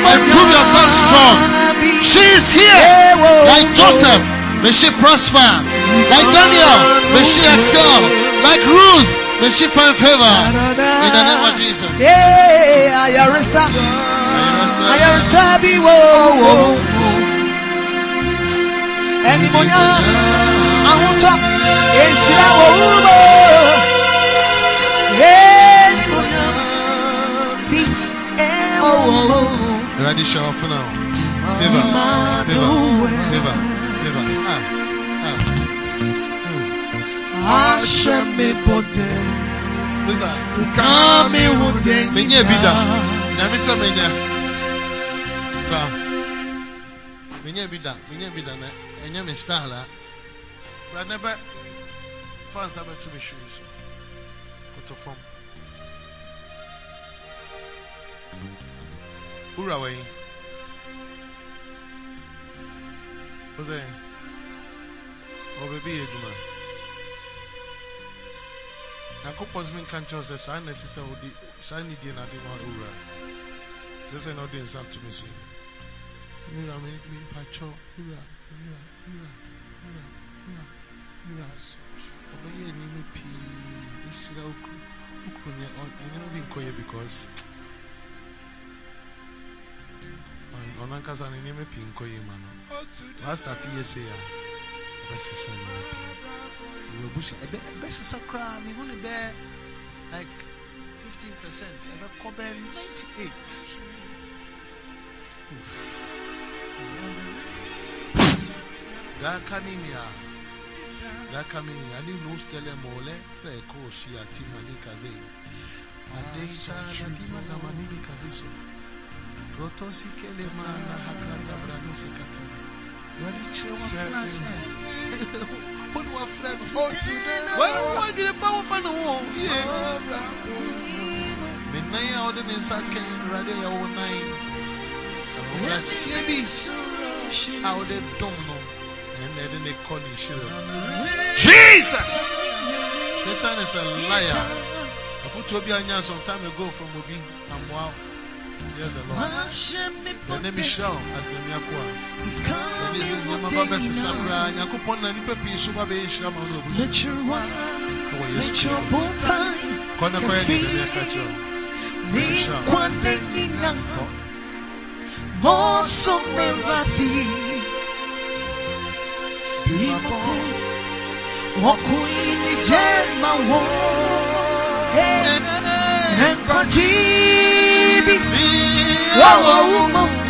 And prove yourself strong. She is here. Like. Joseph, may she prosper. Like Daniel, may she excel. Like Ruth, may she find favor. In the name of Jesus. Yeah, ayarisa. Ayarisa bi wo wo. Ẹni mo yá wo wúwo. Ẹni mo Ready, show off now. Favor, favor, favor, favor. Ah, ah. Aṣẹ mi bọ̀dẹ̀, Sister, ìka mi wò dé menye bi da. Nyame sɛ menye. Fa. Menye bi da, menye bi da na ɛnyɛ me style a. Ra ne bɛ fa nsa bɛto me hwiri Koto fam. Wura wɔ yi. Wo sɛ ɔbɛbi yɛ adwuma. Nyankopɔn sɛ menka nkyerɛ sɛ saa na ɛsi sɛ wode saa nidie na ade ma owura. Sɛ sɛ na wode nsa to me so. Sɛ mewura me mempakyɛw wura wura wura wura wura wura ɔbɛyɛ nneɛma pii ɛhyira wo kuro wo kuro nyɛ ɔ- nneɛma bi nkɔyɛ because ɔn- ɔno ankasa no nneɛma pii nkɔyɛ ma no waastarte yɛ sei a ɛbɛsesa nneɛma pii wabusua ɛbɛ ɛbɛsesa koraa mehu ne bɛɛ like 15 percent ɛbɛkɔ bɛɛ 98 Gakanimia. Gakanimia. Ani no stele mole fre ko shi atima ni kaze. Adeita la dima na manini kaze so. Protosi kele mana hakrata brano sekata. Wadi chewa fana se. Wadi wa fana se. Wadi wa gire pa wa wo. Yeah. A ɔde ne nsa kɛn Awurade a ɛwɔ nan. Ahobraseɛ bi a ɔde dom no ɛnna ɛde ne kɔ ne nhyira. Jesus! Satan is a liar. Afotuo bi anya some time ago from Obi Amoa. Says the Lord. The name is Shao as the Okuini jema wo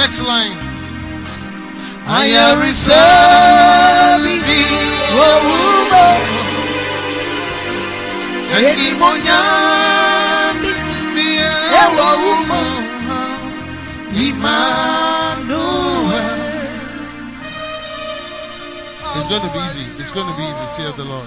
Next line. I am It's going to be easy. It's going to be easy, Say the Lord.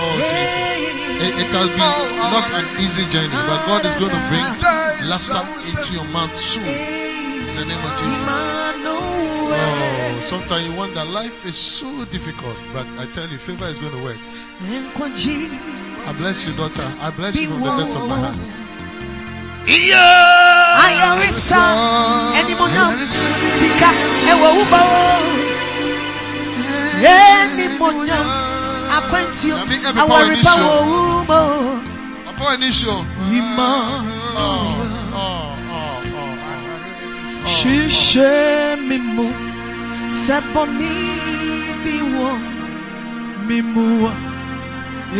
Oh, it, it has been not an easy journey, but God is going to bring laughter into your mouth soon. In the name of Jesus. Oh, sometimes you wonder life is so difficult, but I tell you, favor is going to work. I bless you, daughter. I bless you from the depths of my heart. Ayarisa, enimonyam, sika, ewa uba. Enimonyam, akwentio, awaripa wo umo. Papa Anisho. Oh, oh, oh, oh, oh. Ṣíṣe mímú sẹ́bọ̀nì bí wọ́n mímú wa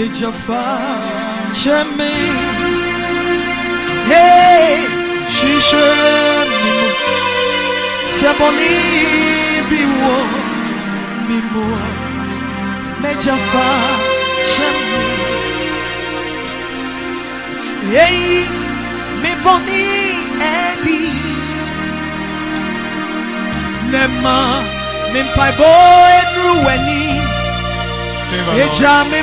ìjọba ṣe mí. Ṣíṣe mímú sẹ́bọ̀nì bí wọ́n mímú wa mẹ́jọba mí. Èyí mi bọ̀ ní ẹ̀dí. Nema mi mpaibo edru weni Favor, Lord. eja mi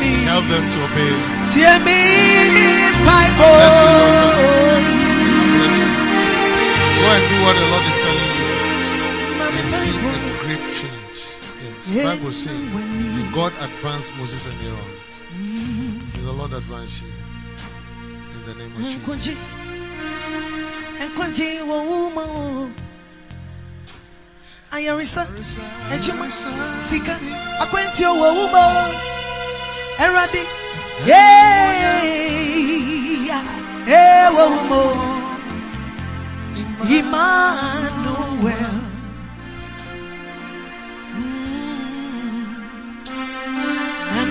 ni Help them to obey. tie mi mpaibo. Bless. Go and do what the Lord is telling you and see a Bible says, "May God advanced Moses and Aaron. May the Lord advance you. In the name of mm, Jesus. Nkwanji nkwanji wo uma o ayarisa. Ejuma. Sika. Akwenti o wo uma o eradi. Yeah wo uma o Emmanuel.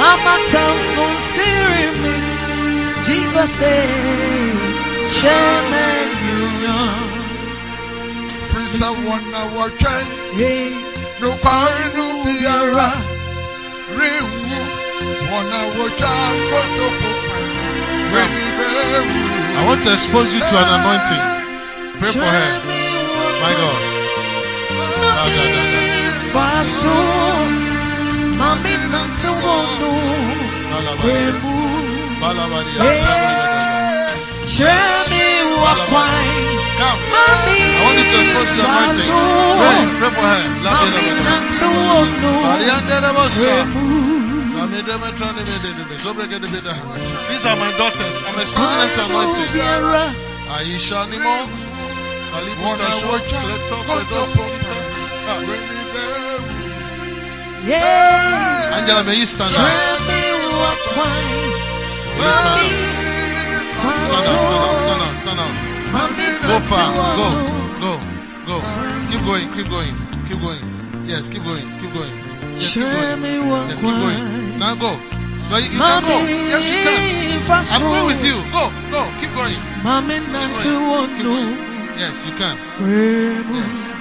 Mama tamfo sirimi Jesus say Cheme nyonya Prisa wana wakai Hey Nukwanu biara Riwu Wana waja Koto popa Weni bewu I want to expose you to an anointing. Pray for her. My God. Ah, da, da, da. Faso, mami nante wono, Balabari. emu, Balabari. chemi wakwai, Come. mami I want you to expose your anointing. Pray. faso, Pray for her. La, da, mami da, da, da. nante wono, Mariande de Bosa. emu, These are my daughters. I'm exposing them to anointing. biara, Aisha Nimo. Kalibu Wana Tasho. waja Seto Koto yeah, Angela, may you stand up. May you stand up. Stand faso, stand out, stand out, stand mami Go far. Go, go, go. Keep going, keep going, keep going. Yes, keep going, keep going. Yes, keep going. Yes, keep going. Now go. No, you, you can go. Yes, you can. I'm going with you. Go, go. Keep going. Nanti wonu Yes, you can. Yes.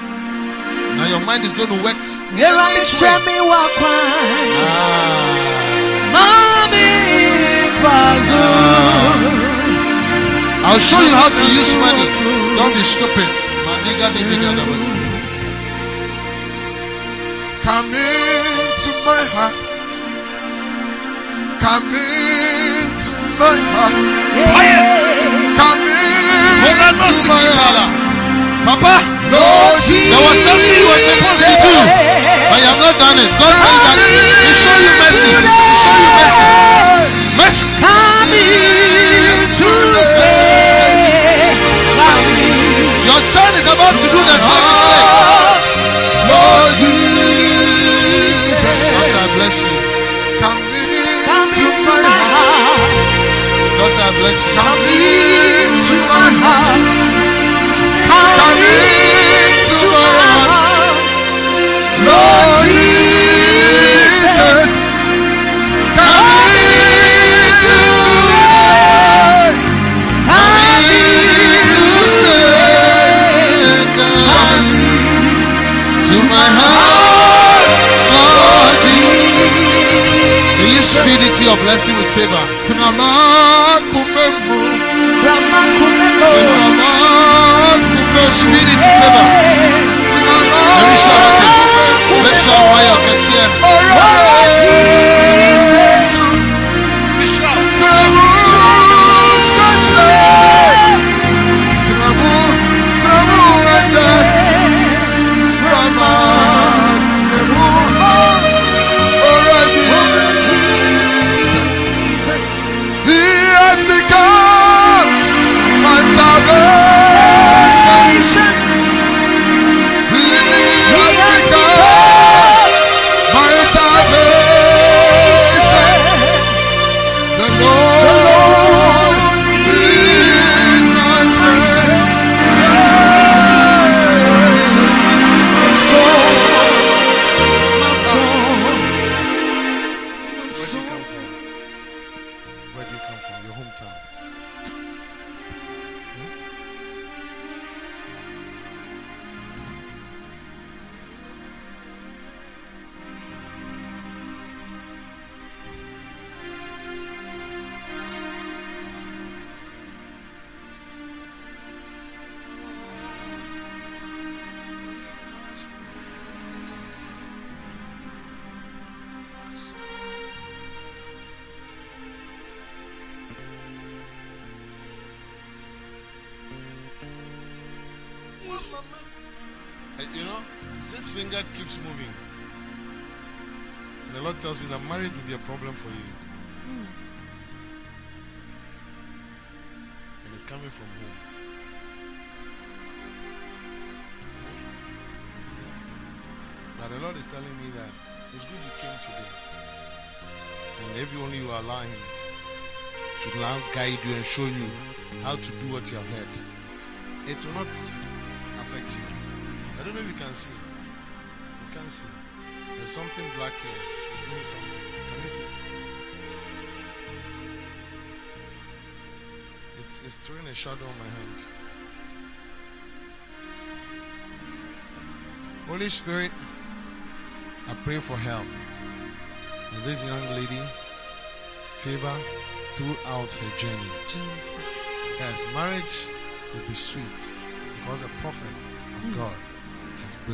Now your mind is going to work. In a Yera mi nice ṣe way. mi wá kwai. Ah. Mami. I'll show you how to use money. Don't be stupid. Maniga di biga da bada. Come into my heart. Come into my heart. Come into my heart. Papa, There was something you were supposed do, but have not done it. God says that May you speed into your blessing with favor. Tinama kumemu, Rama Kumemo. tinama kumemu, Speed into favor. tinama Very sure I show you how to do what you have heard,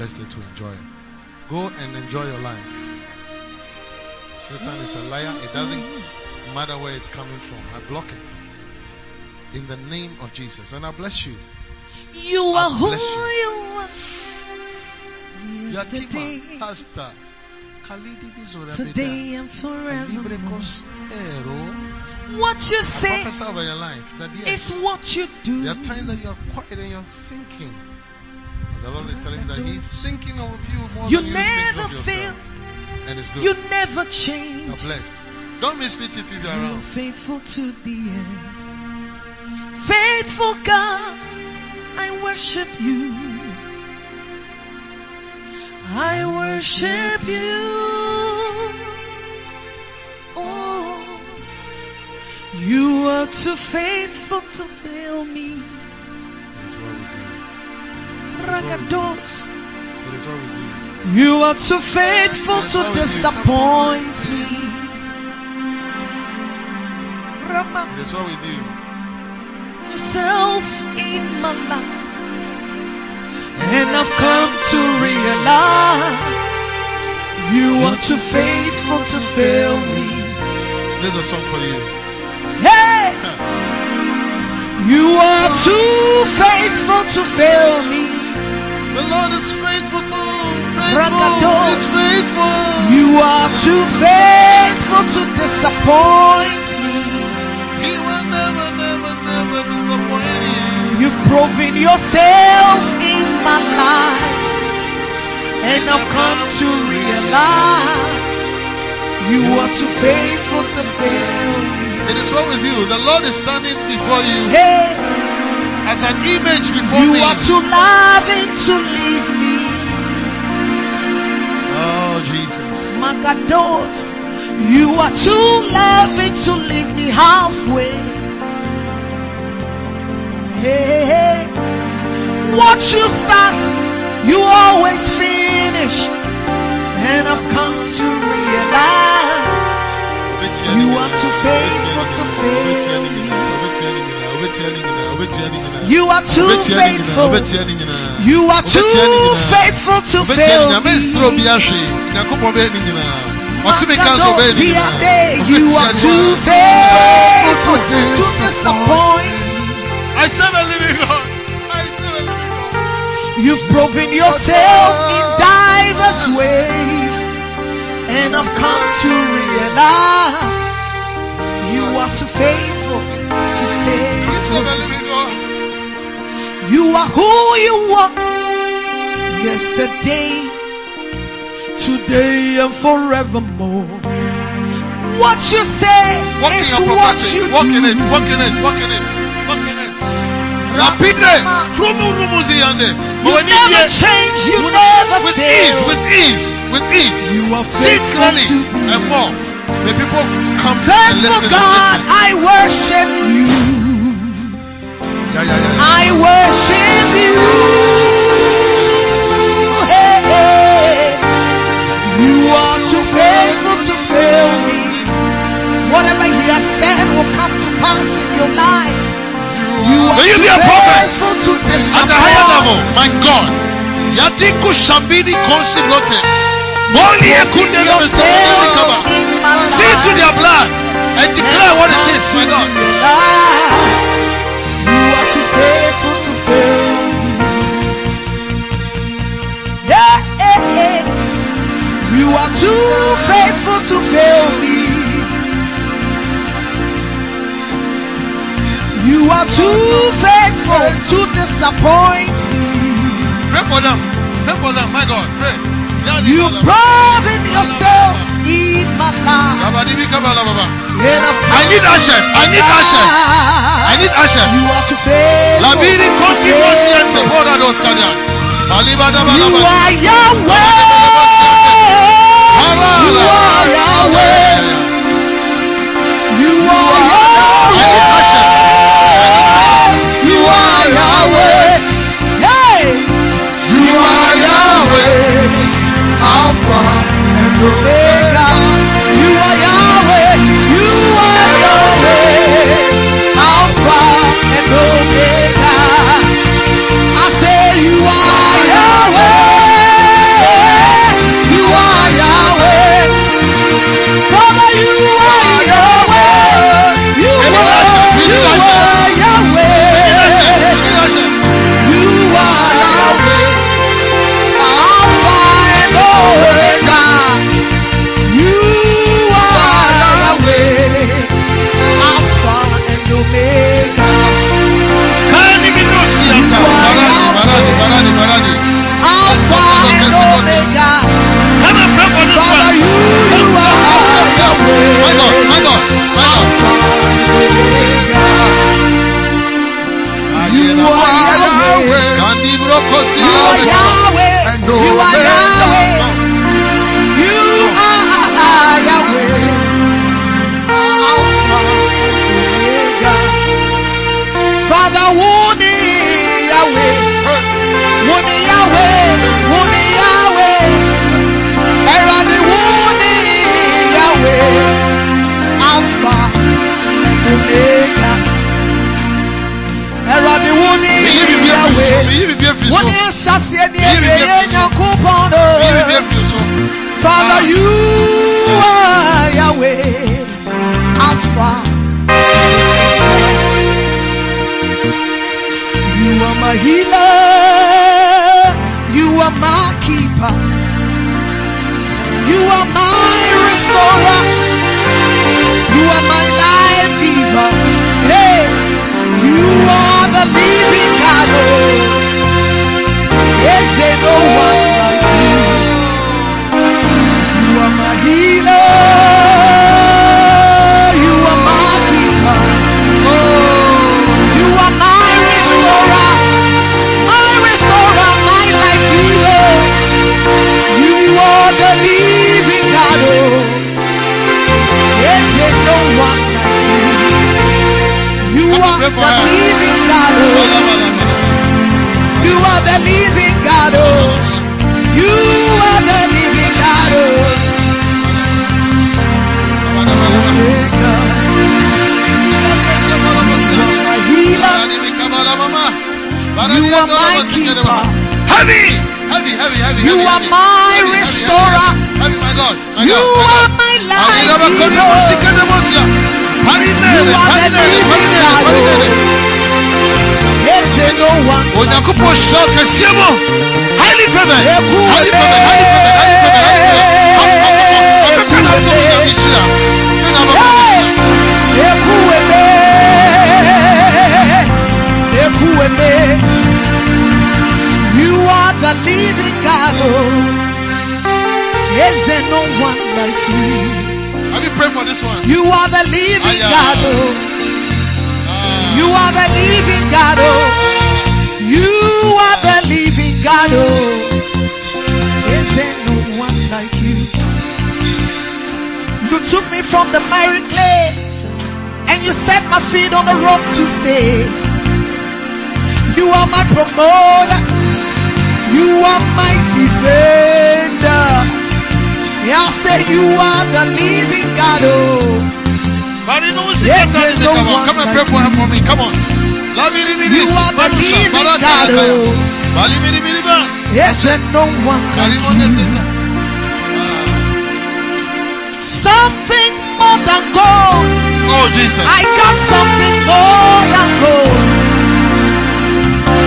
blessed to enjoy. Go and enjoy your life. Satan is a liar. It doesn't matter where it's coming from. I block it in the name of Jesus. And I bless you. You are who you. you are. Yesterday, Pastor, today, and forevermore. What you say prophesy over your life that yes, is what you do. There are times that you're quiet and you're thinking. The Lord is telling you that He's thinking of you more You than you never think of fail. yourself. And it's good. You never You're change. blessed. Don't miss people You're around. faithful to the end. Faithful God, I worship you. I worship you. Oh, you are too faithful to fail me. Ragados. It is well with you. Are too faithful to disappoint me. Rama, It is well with you. yourself in my life. And I've come to realize you are too faithful to fail me. This is a song for you. Hey! (laughs) You are too faithful to fail me. The Lord is faithful to faithful. He's faithful. You are too faithful to disappoint me. He will never, never, never disappoint you. You've proven yourself in my life, and I've come to realize you are too faithful to fail me. It is well with you. The Lord is standing before you Hey, as an image before you me. are too loving to leave me. Oh, Jesus. Magados, you are too loving to leave me halfway. Hey, hey, hey. what you start, you always finish. And I've come to realize you are too faithful to fail me. You are too faithful. You are too faithful to fail me. You are too faithful to disappoint. I serve a living God. I serve a living God. You've proven yourself in diverse ways, and I've come to realize are too faithful to I fail. serve a living God. You are who you are yesterday, today, and forevermore. What you say Walk in is your what you Walk do. in it. Walk in it. Walk in it. Walk in it. Krumu yande. You But when you never change, you with never with fail. ease, with ease, with ease. You are See it faithful clearly to the and more. May people come Faithful. God. I worship you. Yeah, yeah, yeah. I worship you. Hey, hey. You are too faithful to fail me. Whatever He has said will come to pass in your life. You are May you be a prophet. faithful to At a higher level, my God. Yadiku Shambini Konsi. Holy Ekunde Put Lebe Sabine yourself Kaba. in my See to their blood and declare what it is, my God. You are too faithful to fail me. Yeah, yeah, yeah. You are too faithful to fail me. You are too faithful to disappoint me. Pray for them. Pray for them, my God. Pray. Kaba. proven yourself in my life. Kabadibi Kabala Baba. And I've need ashes. I need ashes. I need ashes. You are too faithful. Labiri Konti to fail Yente. me. Hold on those Kanya. You are Yahweh. You are Yahweh. You are Yahweh. You are Yahweh. Hey. You are Yahweh. Alpha and Omega. Pọ́n Iyi bibi dọ̀. efi so. Father, Ah. you are Yahweh, Alpha. You are my healer. You are my keeper. You are my restorer. Are the living God. Oh, yes, there no You Come on, are the living God. Oh, you are the living God. Oh, you are the living God. Oh, hey God. My healer. You are my keeper. Heavy, heavy, heavy, heavy. You heavy, are heavy. my Heavy, heavy, restorer. Heavy, heavy, my God. My You God, my are God. my Ari life raba kori giver. musika ne motia. Pari nere, You are pari the nere, pari living nere, God, pari oh. nere. Yes, and no one. Onyankopɔn hyira wo kɛseɛ mu. Highly favored. Eku Highly ebe. favored, highly favored, highly favored, highly favored. Am- am- am- ɔbɛka na abom Nyame hyira. Ɔbɛka na abom Nyame Hey, hyira. Ekuweme, Ekuweme. You are the living God. Oh, is there no one like you? Have you prayed for this one? You are the living Aya. God. Oh, Ah. you are the living God. Oh, you are the living God. Oh, is there no one like you? You took me from the miry clay and you set my feet on the rock to stay. You are my promoter. You are my defender. I say you are the living God. Oh, Yes, and no come one come and pray for her for me. Come on. You, you are the living God. Oh, Bali bili bili ba. yes, and no one like you. Ah. Something more than gold. Oh Jesus. I got something more than gold.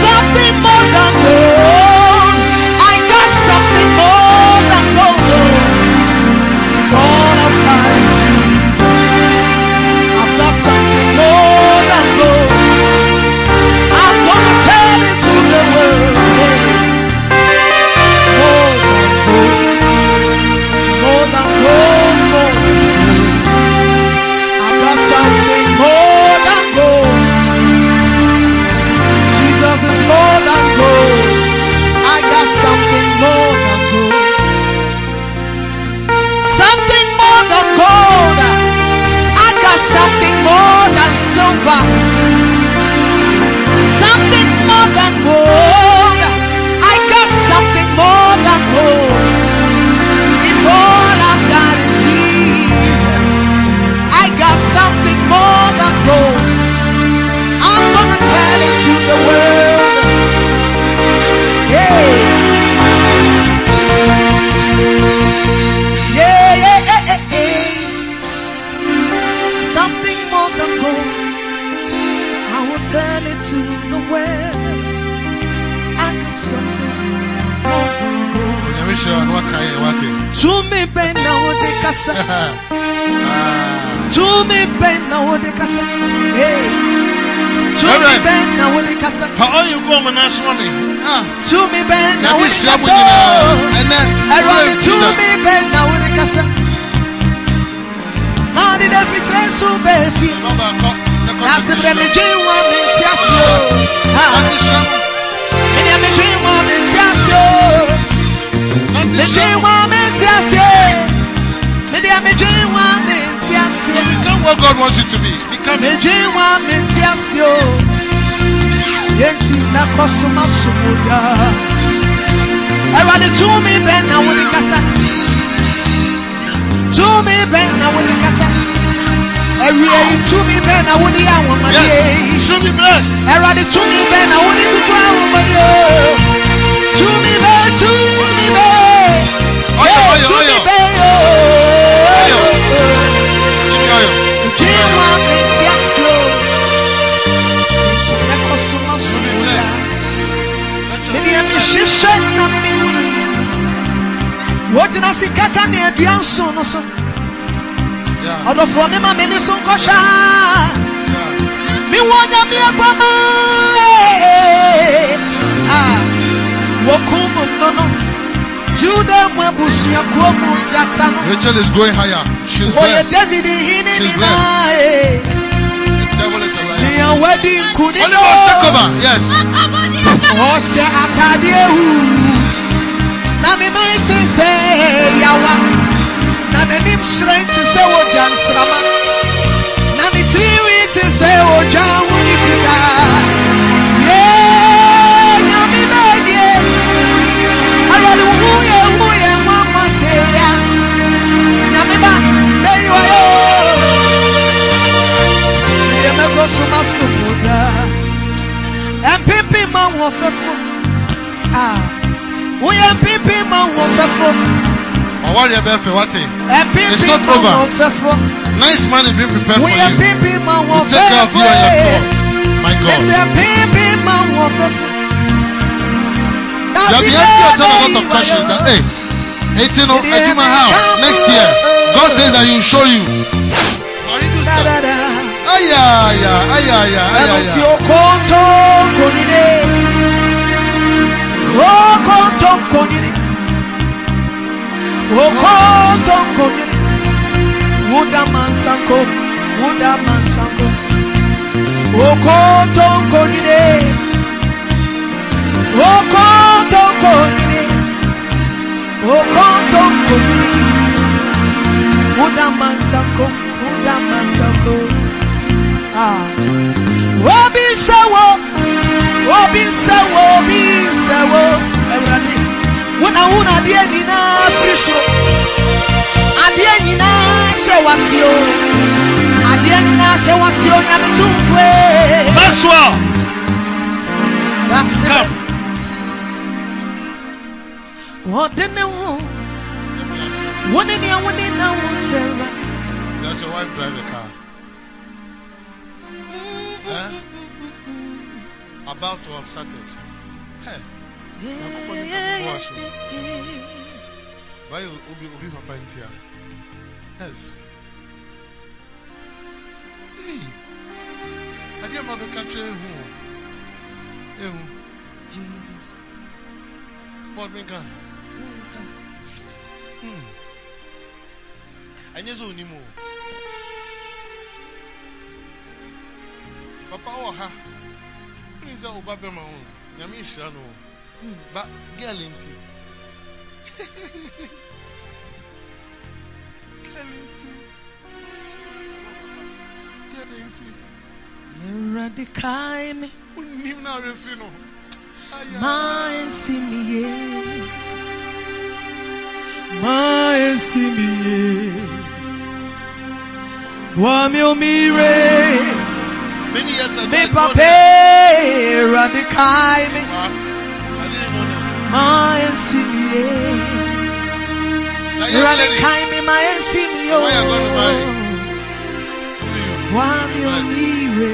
Something more than gold. I got something more than gold. Oh. Kasa. Ah. Me, Ben, now they kasa. Hey. To me, Alright. Ben, now they kasa. Pa ɔyɛ gu ɔmo nan soma me. Ah. To me, Ben, now Nyame they hyira mo kasa. nyinaa. Ɛnɛ. Everybody, to Ɛnɛ. me, Ben, now they kasa. Madi de fitre su befi. Baba, kɔ. Ne kɔ Nasi ne bre mi wa mi. Nate hyira mo. Mi wa mi tiasio. Nate Mi hyira dream mo. wa mi tiasio. Mi dia mi dream wa mi tiasio. Become what God wants you to be. Become it. Meji wa menti asio Yenti na kosuma sumuya Erade tumi ben na wudi kasa. Tumi ben na wudi kasa. Ewie yi tumi ben na wudi awon madi Yes. Eh. Should be blessed. Erade tumi ben na wudi tutu awon madi Tumi wogyina sika ka ne adua nson no so. Ɔdɔfoɔ me ma m'ani so nkɔhwɛ Yeah. mewɔ nyame aguama wɔkum no no. Juda mu abusuakuo mu gyata no. Rachel is going higher. She's ɔyɛ blessed. david hene nyinaa The devil is a liar. nea na me man te sɛ yawa na m'anim hyerɛn te sɛ wogya nsrama na me tirinwi te sɛ ogya ahoni fitaa yee nyame bɛɛdie awurade wo ho yɛ hu yɛ nwanwa seya nyame ba bɛyiwa yo mede mɛkɔ so masom wo daa ɛmpepe ma wo fɛfo Ah, woyɛ mpepe ma wo fɛfo Or what you better what It's not ma over. Nice man is being prepared for woyɛ you. mpepe ma wo To take care of you and your fɛfo. My God. ɛsɛ mpepe ma wo fɛfo You have been asking yourself a lot of questions that, hey, 18 of Ejima how? Next year. God says that He will show you. Aya, aya, aya, aya, aya, ẹnu tí aya. ó kó tó kò ní dé ó kó tó kò ní dé ó kó tó kò ní dé wúdà máa ń sanko wúdà máa ń sanko ó kó tó kò ní dé ó kó tó kò ní dé ó kó tó kò ní dé wúdà máa ń sanko wúdà máa ń sanko. Ah. Obi nsewo, obi nsewo, obi nsewo, Ewurade, wuna wuna adeɛ nyinaa firi soro, adeɛ nyinaa hyɛ wase o, adeɛ nyinaa hyɛ wase o, nyame tumfo ee. Maxwell, Yase, come. ɔde ne ho, wo ne nea wo ne na wo sɛ Ewurade. Does your wife drive a car? Eh? About to have started. Hey, why you Obi Obi Papa in here? Yes. Hey, I didn't have a catcher who. Eh, Jesus. what me can? Hmm. Ẹnyẹ sọ onim o. Papa wọ ha. Wọ́n sẹ́ ọba bẹ́ẹ̀ ma wọn. Nyàmé ìṣirà nù. Ba gẹ́ẹ̀lì ntì. Gẹ́ẹ̀lì ntì. Gẹ́ẹ̀lì ntì. Ewurade kae me, Wọ́n náà rẹ̀ fi nù. ma nsi mi yie. Ma nsi mi yie. Wa mi omire, Many years ago. mi I told papa them, Ewurade kae me, "Ah, ma nsi mi yie. That young Ewurade lady, kae me, ma nsi mi yo. Why you gonna marry? who you? Wa mi I omire.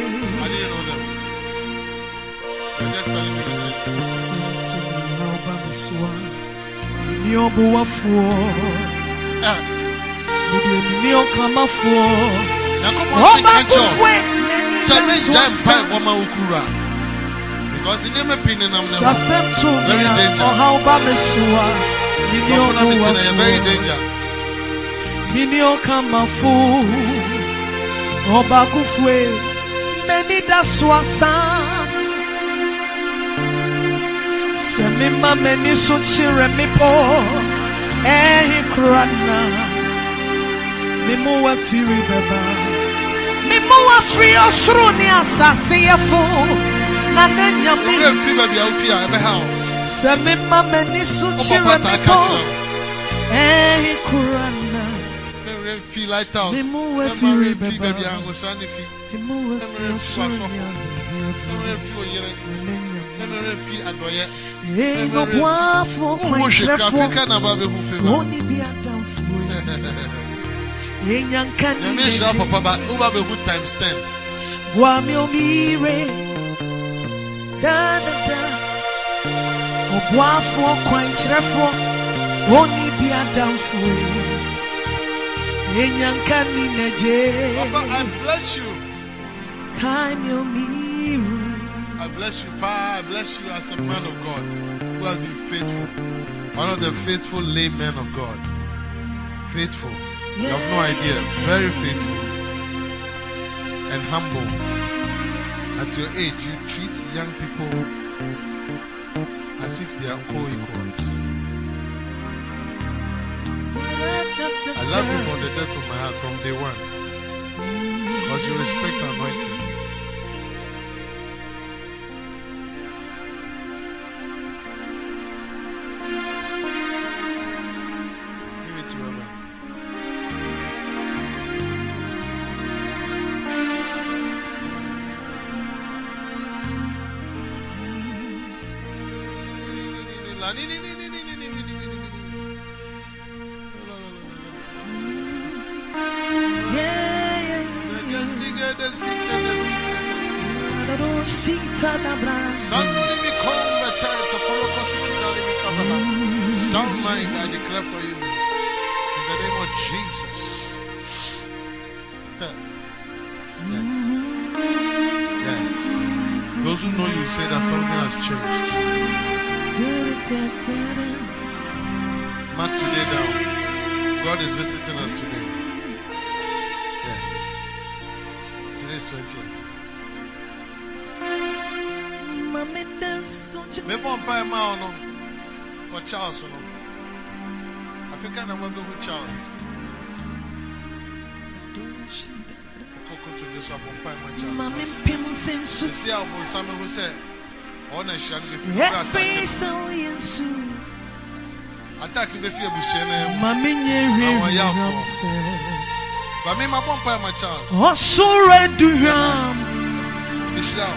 didn't know them. You're just telling me the same. Suntu mi na ọba mi soa, mi ọbọwafo. Ah, Mede mini ɔkamafoɔ Nyankopɔn sɛ ɔba nka kyerɛ wo, kofue sɛ megyae mpae wɔma wo kura. Because nneɛma pii nenam ne ho. sasɛm to me Very a dangerous. ɔhaw ba me so a mini Nkurɔfo na mete na yɛ very ɔbowafoɔ danger. mini ɔkamafo ɔba kofue n'ani da so asa sɛ mema m'ani so kyerɛ mepɔ ɛhe kora na memo wafiri bɛba memo wafiri ɔsoro ne asase yɛfo na ne nyame Wura mfi baabi a wofi a ɛbɛha wo. sɛ mema m'ani so Wobɔ kyerɛ pata ka mepɔ kyerɛ wo. ɛhe kora na Mmerɛ mfi lighthouse. Me mu Mmarɛ afiri mfi bɛba. baabi a ahosan ne fi. memo wafiri ɔsoro ne asase yɛfo Mmerɛ mfi wo yere. na ne nyame Mmerɛ mfi adɔyɛ. Ee, ɔboafo Wohu hwɛ kwankyerɛfo Afrika na aba bɛhu favor. wɔne bi adamfo ɛnyanka Nyame hyira wo papa ba woba bɛhu times 10. boame omire dadada ɔboafoɔ kwankyerɛfoɔ Oni bi adamfo. Enyanka ni neje. Papa, I bless you. Kaim yo miru. I bless you, Pa. I bless you as a man of God who has been faithful. One of the faithful lay men of God. Faithful. You have no idea. Very faithful. And humble. At your age, you treat young people as if they are co-equals. I love you from the depths of my heart from day one. Because you respect anointing. A bo same hu say on na hia no be fi Every attack. so yensu. Attack be fi abusua na mu. Mami nye Àwọn wi ya fọ. ramse. Ba me ma bon Pai Ma Charles. Osure duham. Bishira.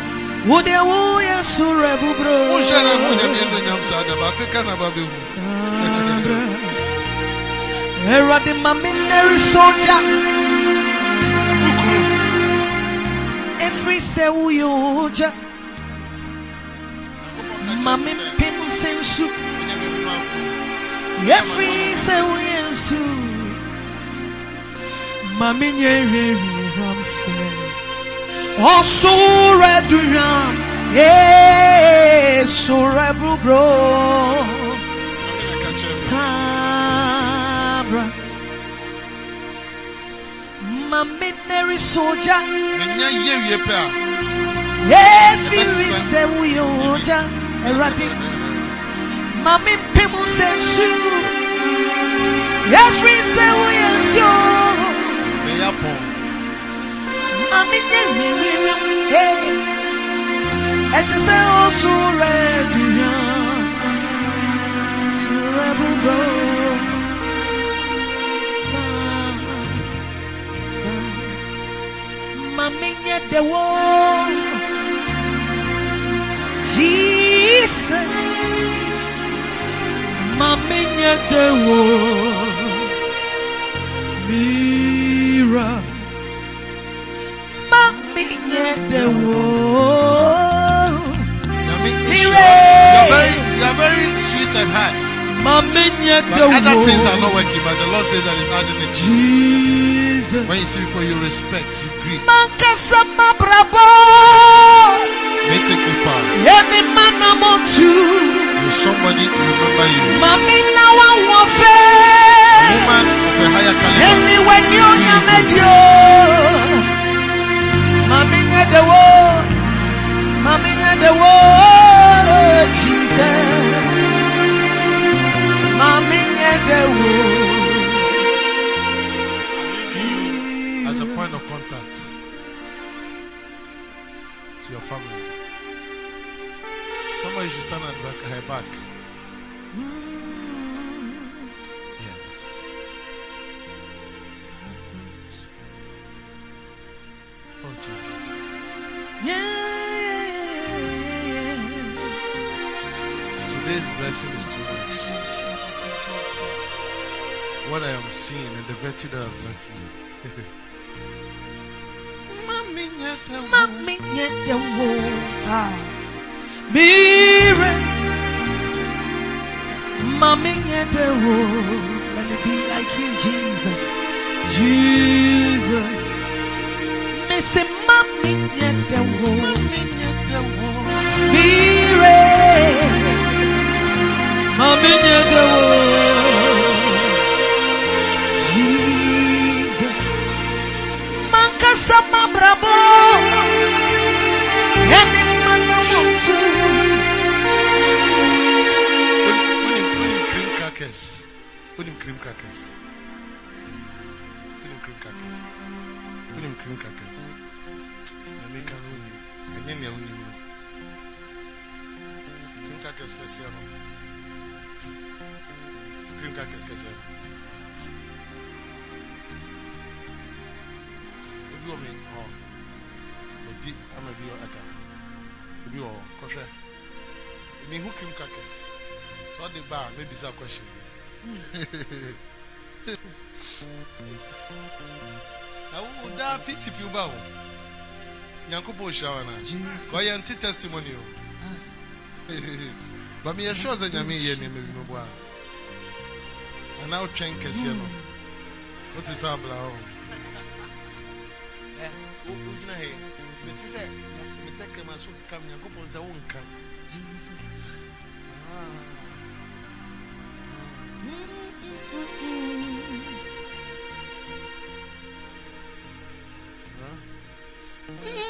Wode wo yesure bubro. Mo hye na mo nyame ndo nyam sa da ba Africa na ba be hu. Sabra. Erade mami neri soja. Every se uyoja. Mami pim sensu. Every se uyensu. Mami nyeri ramse. Osure duham. Eh, sure bubro. Sabra. Mami neri soja. Menya ye wie pe a. Every se uyoja. Erade. Mami pimu sensu. Every se uyensu. Me ya pon. Mami nyeri wirim. Hey. Eti se osure duham. Sure bubro. Sabra. Mami nye de wo. Jesus. Mami nye de wo. Mira. Mami nye de wo. Nyame You're very, you're very sweet at heart. But other things are not working, but the Lord says that He's adding it. Jesus. When you see people you respect, you mabrabo. may take you far. Yeni mana motu. Will somebody remember you? Mami A woman of a higher caliber. Anywhere ni onya medio. Mami nye de wo. Mami nye de wo. Jesus. Mami nye de Somebody should stand at back, her back. Yes. Oh Jesus. Today's blessing is too much. What I am seeing and the virtue that has left me. Mami nyata wo. Mami nye de wo. Ah. Mire. Yet the Let me be like you, Jesus. Jesus. Missy, yet the Mire. Yet the Jesus. Mankasa mabrabo. Any Unim cream crackers. Unim cream crackers. Unim cream crackers. Na make an unim. Enye ne unim. no. Cream crackers kese no. Cream crackers kese no. Ebi wɔ me hɔ. Edi ama bi wɔ aka. Ebi wɔ hɔ. Kɔhwɛ. Ebi hu cream crackers. So ɔde ba a mebisa question bi. Na wo daa PTP wo ba wo. Nyankopɔn hyira wo na. Ɔyɛ nte testimony o. Ba me yɛ sure sɛ nyame yɛ nneɛma bi mɛboa. Anaa wotwɛn kɛseɛ no. Wote sɛ abla hɔ. Wogyina mete sɛ metɛkrɛma so kam Nyankopɔn sɛ wonka. Jesus.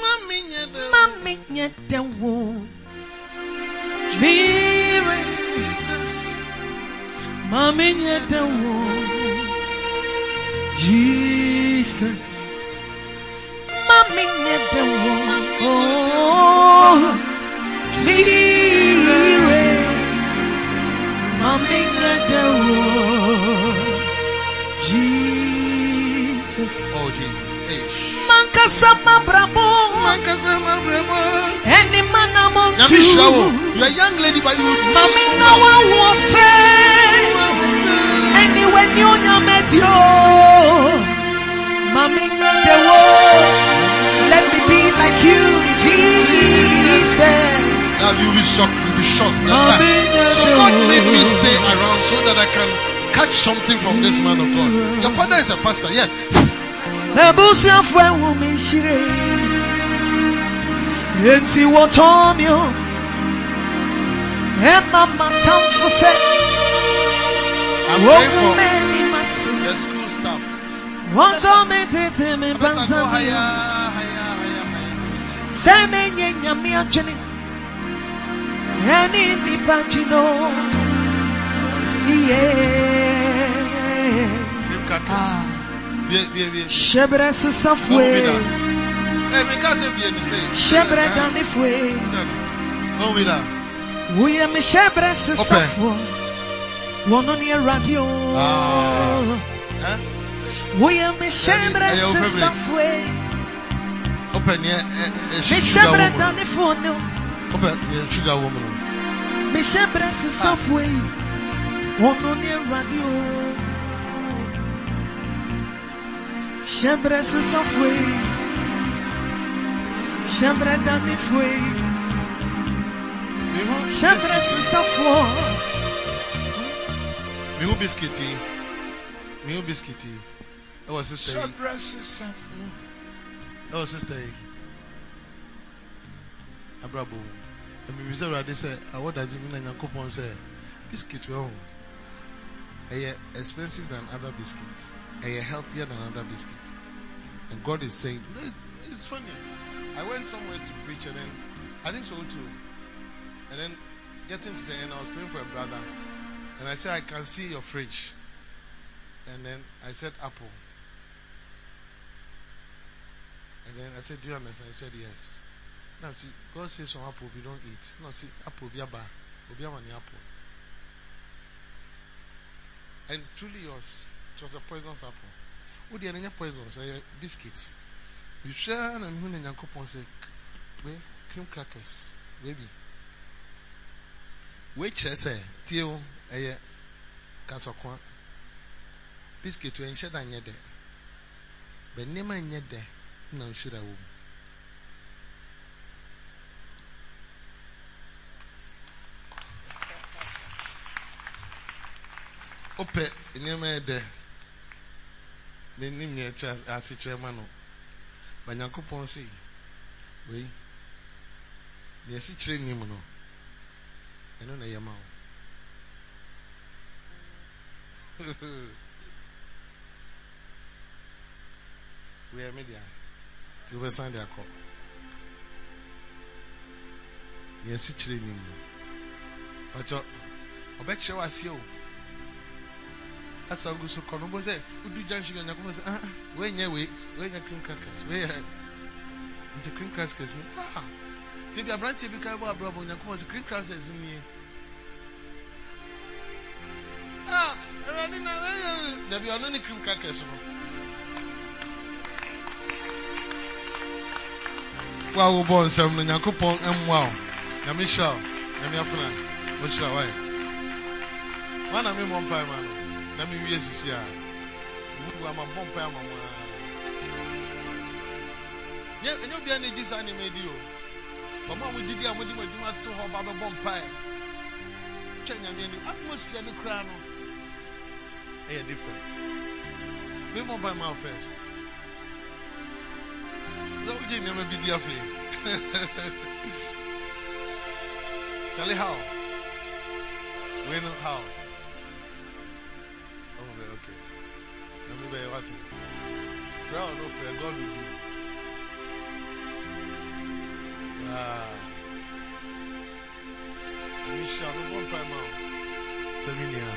Mami nyɛ dɛ. Mommy, yet the Mire. Jesus. Mommy, yet the Jesus. The Oh, Mire. Jesus. Oh Jesus. Eish. Mankasa mabrabo. Mankasa mabrebo. Any man among Nyame hyira wo. you. You are a young lady but you Mami no one fail. Anywhere new nyamedio. Mami the world. Let me be like you, Jesus. Now you'll be shocked. You'll be shocked. Mami ah. So God made me stay around so that I can catch something from this man of God. Your father is a pastor, yes. Ebusuafo ewu mi nhyire. Eti wɔtɔn mi o. Ɛma matamfo sɛ I'm wɔn praying mu for mɛni ma se. the school staff. Wɔntɔ mi tete mi I better bansa go mi higher, o. higher, higher, higher. Sɛne nye nyame adwene. Ɛne nipa dwene o. Iye. Cream crackers. Ah. Bie, bie, bie. Hyɛbrɛ sesafue. Hey, me can't say bie, me say. Hyɛbrɛ danefue. Don't be that. Woyɛ me hyɛbrɛ sesafoɔ. Wɔno ne Awurade o. Ah. Eh? Woyɛ me hyɛbrɛ Ɛyɛ wo favorite. sesafoɔ. Open here, eh, eh, Me sugar hyɛbrɛ woman. danefoɔ no. Open here, sugar woman. Me hyɛbrɛ sesafoɔ yi. Wɔno ne Awurade o. Hyɛbrɛ sesafoɔ yi. Hyɛbrɛ danefoɔ yi. Me who Hyɛbrɛ biscuit. sesafoɔ. Me who biscuit. Me who biscuit. That was sister. yi. That was sister. yi. Abrabo. And me say Rade say, I what does it mean na Nyankopon say, biscuit we ho. Ɛyɛ expensive than other biscuits. Ɛyɛ healthier than other biscuits. And God is saying, it's funny. I went somewhere to preach and then I think so too. And then getting to the end, I was praying for a brother. And I said, I can see your fridge. And then I said, apple. And then I said, Do you understand? I said, Yes. Now, see, God says some apple we don't eat. No, see, apple be a bar. A money apple. And truly yours, it was a poisonous apple. What the any poisonous? A biscuit. You share and who in Yankopon say, "Wait, cream crackers, baby." Wait, say, Tio, a kasokwa. Biscuit, you ain't shed on your day. But never in your day. No, should I? wopɛ nneɛma yɛ dɛ menim nea ɛkyɛ ase kyerɛ ma no. Ba nyankopɔn se wei nea ɛsi kyerɛ nim no ɛno na ɛyɛ ma wo. (laughs) Wei me dea nti wobɛsan de akɔ. Nea ɛsi kyerɛ nim no. Ɔkyɛ ɔbɛkyerɛ wo aseɛ o asa ogu so kɔ no bo sɛ wodu junction onyankopɔn sɛ ah woanyɛ wei woanya cream crackers woyɛ nti cream crackers no ah. Nti bi aberanteɛ bi kan bɔ abrabɔ onyankopɔn sɛ cream crackers nie ah awurade na ɛyɛ dabi ɔno ne cream crackers no wo a wobɔ nsɛm no nyankopɔn mmoa wo nyame hyira wo nyame afena wohyira wae wana me mmɔ mpae ma no na menwie sisi a wugu ama bɔ mpae ama mo a. Nyɛ ɛnyɛ obiara na egyi saa nneɛma yi di o. Wɔn a wɔgye di a wɔde wɔn adwuma to hɔ ba bɛbɔ mpae. Twɛ nyame anim atmosphere no koraa no ɛyɛ different. Mmɔ mpae ma wo first. Sɛ wogye nneɛma bi di afei. (laughs) Tell how. We know how. Let me be what Prayer or no prayer, God will do. Ah. We shall be one prime out. Seminia.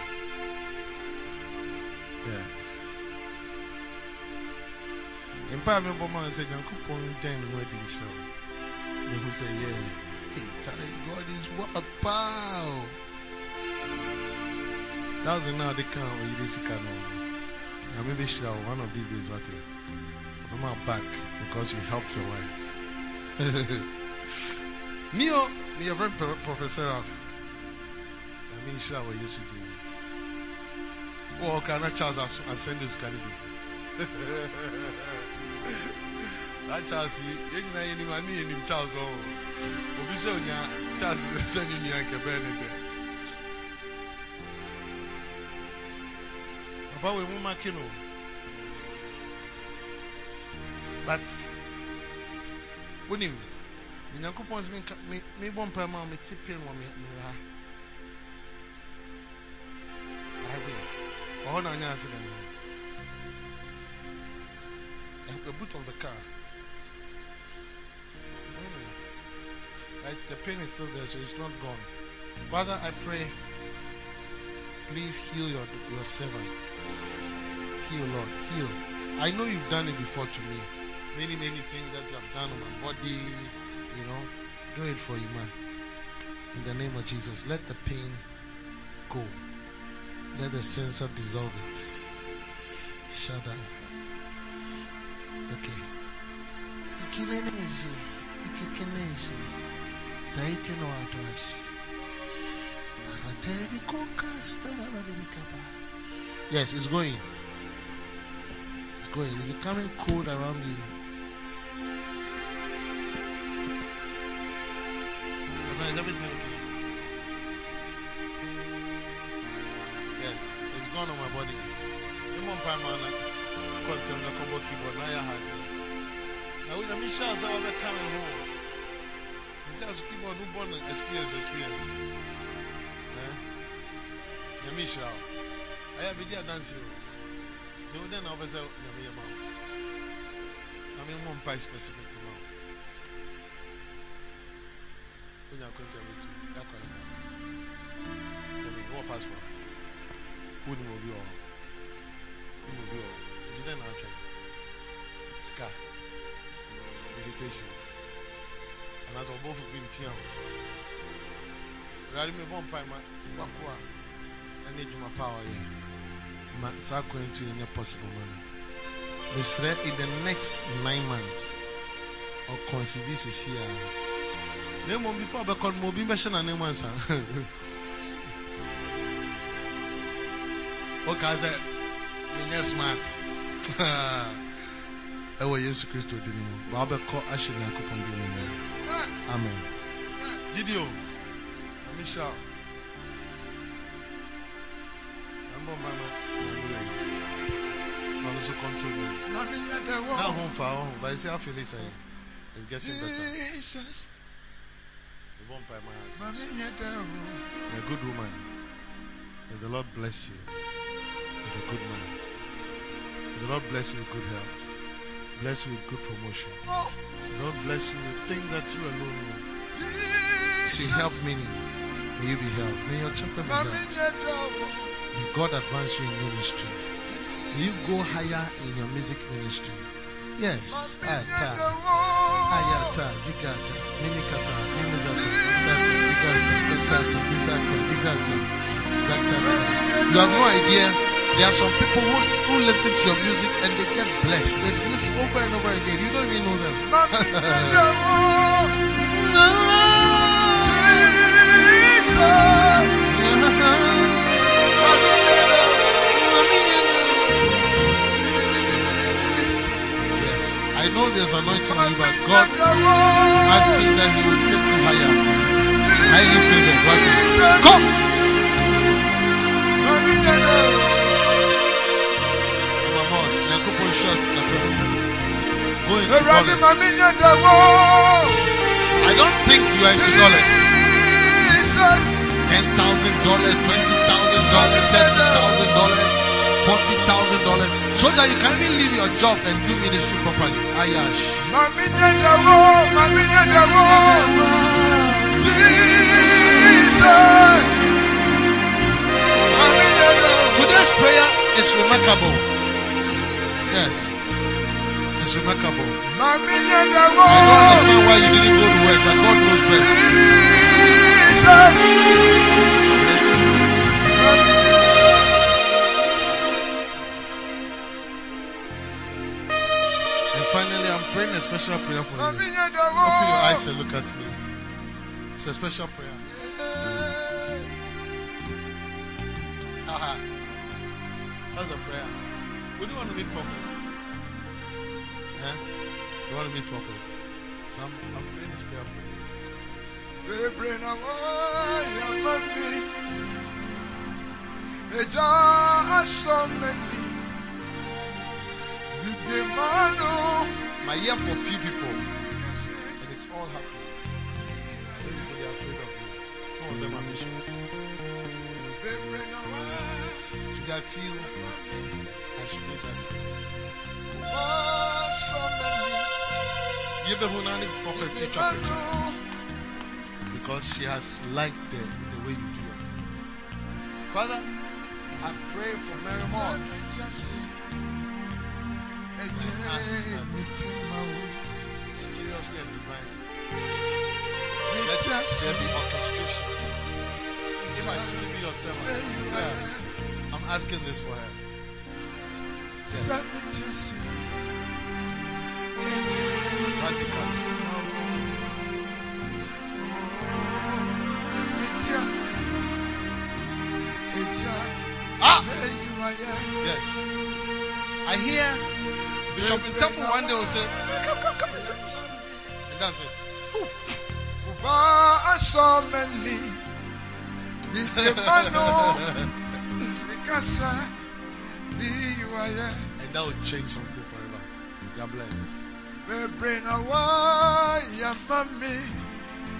Yes. Mpa mi bɔ maa sɛ nyankopɔn dan ne ho adi nhyɛ wo mehu sɛ yɛ hey Charlie God is what pow thousand now they come when you sika no na maybe sure one of these days what I'm out back because you helped your wife. (laughs) Me oh me a very professor of I mean sure what you should do oh okay na Charles ascend this can be (laughs) that Charles yɛn nyinaa yɛ nim ani yɛ nim Charles ɔwɔ obi sɛ onya Charles sɛ ne nua nkɛbɛn ne bɛ papa wɔ emu maki no but wonim nyankopɔn sɛ menka me me bɔ mpa ma me ti pin wɔ me me ha ase ɔhɔ na ase na ne the boot of the car. Like the pain is still there, so it's not gone. Father, I pray, please heal your, your servant. Heal, Lord, heal. I know you've done it before to me. Many, many things that you have done on my body, you know. Do it for Iman. In the name of Jesus, let the pain go. Let the sensor dissolve it. Shada. Okay. ikinenezi ikikenezi taite no watu wasi Yes, it's going. It's going. It's becoming cold around you. Is everything okay? Yes, it's gone on my body. You want five man content the combo keyboard now you had. Now we let me show us how we're coming home. He says keyboard no born experience experience. Eh? Let me show. I have video dancing. So then I was out in the mouth. I mean, one pie specific now. When you're going to reach you, that's why you have what passport. Who will be all? Who will be all? Didn't I try? Scar. Meditation. And as of both of them, piano. Rather, me one I need my power here. Ma, saa kwantu yɛ nyɛ possible ma no. Mesrɛ in the next nine months ɔkɔnsibi sisi a. Na mmom before ɔbɛkɔ no ma obi bɛhyɛ n'anim ansa (laughs) wokaa sɛ menyɛ smart. (laughs) Ɛwɔ yesu kristo din mu. Ba wobɛkɔ ahyɛ nyankopɔn din mu. Amen. Gyidi o hyira wo ɛmbɔ bɔ mpa ma na ɔno nso Mami nyeda na ho mfa ho but you see how feel it eh it's getting better Jesus. bɔ mpa ma ha Mami. You're a good woman. May the Lord bless you with a good man. May the Lord bless you with good health. Bless you with good promotion. Oh, May the Lord bless you with things that you alone know. See, Jesus. help many. May you be helped. May your children be helped. May God advance you in ministry. May you go higher in your music ministry. Yes. Ata. Ayata, Zigata, Minikata, Mimizata, Igasta, Izdata, Izdata, Igata, Zata. You have no idea. There are some people who, who listen to your music and they get blessed. They listen over and over again. You don't even know them. (laughs) Wo. (laughs) Jesus. Know there's anointing you, but God asking that He will take you higher. Highly favored. Go. I don't think you are into dollars. Ten thousand dollars, twenty thousand dollars, thirty thousand dollars, forty thousand dollars, so that you can even leave your job and do ministry properly. Ayash. Today's prayer is remarkable. Yes, it's remarkable. I don't understand why you didn't go to work, but God knows best. Jesus. Praying a special prayer for you. Open your eyes and look at me. It's a special prayer. Haha. That's a prayer. Would you want to meet prophet? Huh? You want to meet prophet? So I'm, I'm praying this prayer for you. Bebre na wo ya mami. Eja asomeni. Bibi. My hear for few people, and it's all happening. Everybody are afraid of me. Some of them are wo Today I feel I should do that. any prophet Bibi teach prophet? mano. because she has liked the, the way you do your things. Father, I pray for Mary Moore. Mysteriously and divinely. Let there be orchestrations. If I truly be your servant, yeah, I'm asking this for her. Practically. Ah! Yes. I hear Bishop Intefo one day will say, come, come, come and sit. And that's it. and that will change something forever. You are blessed.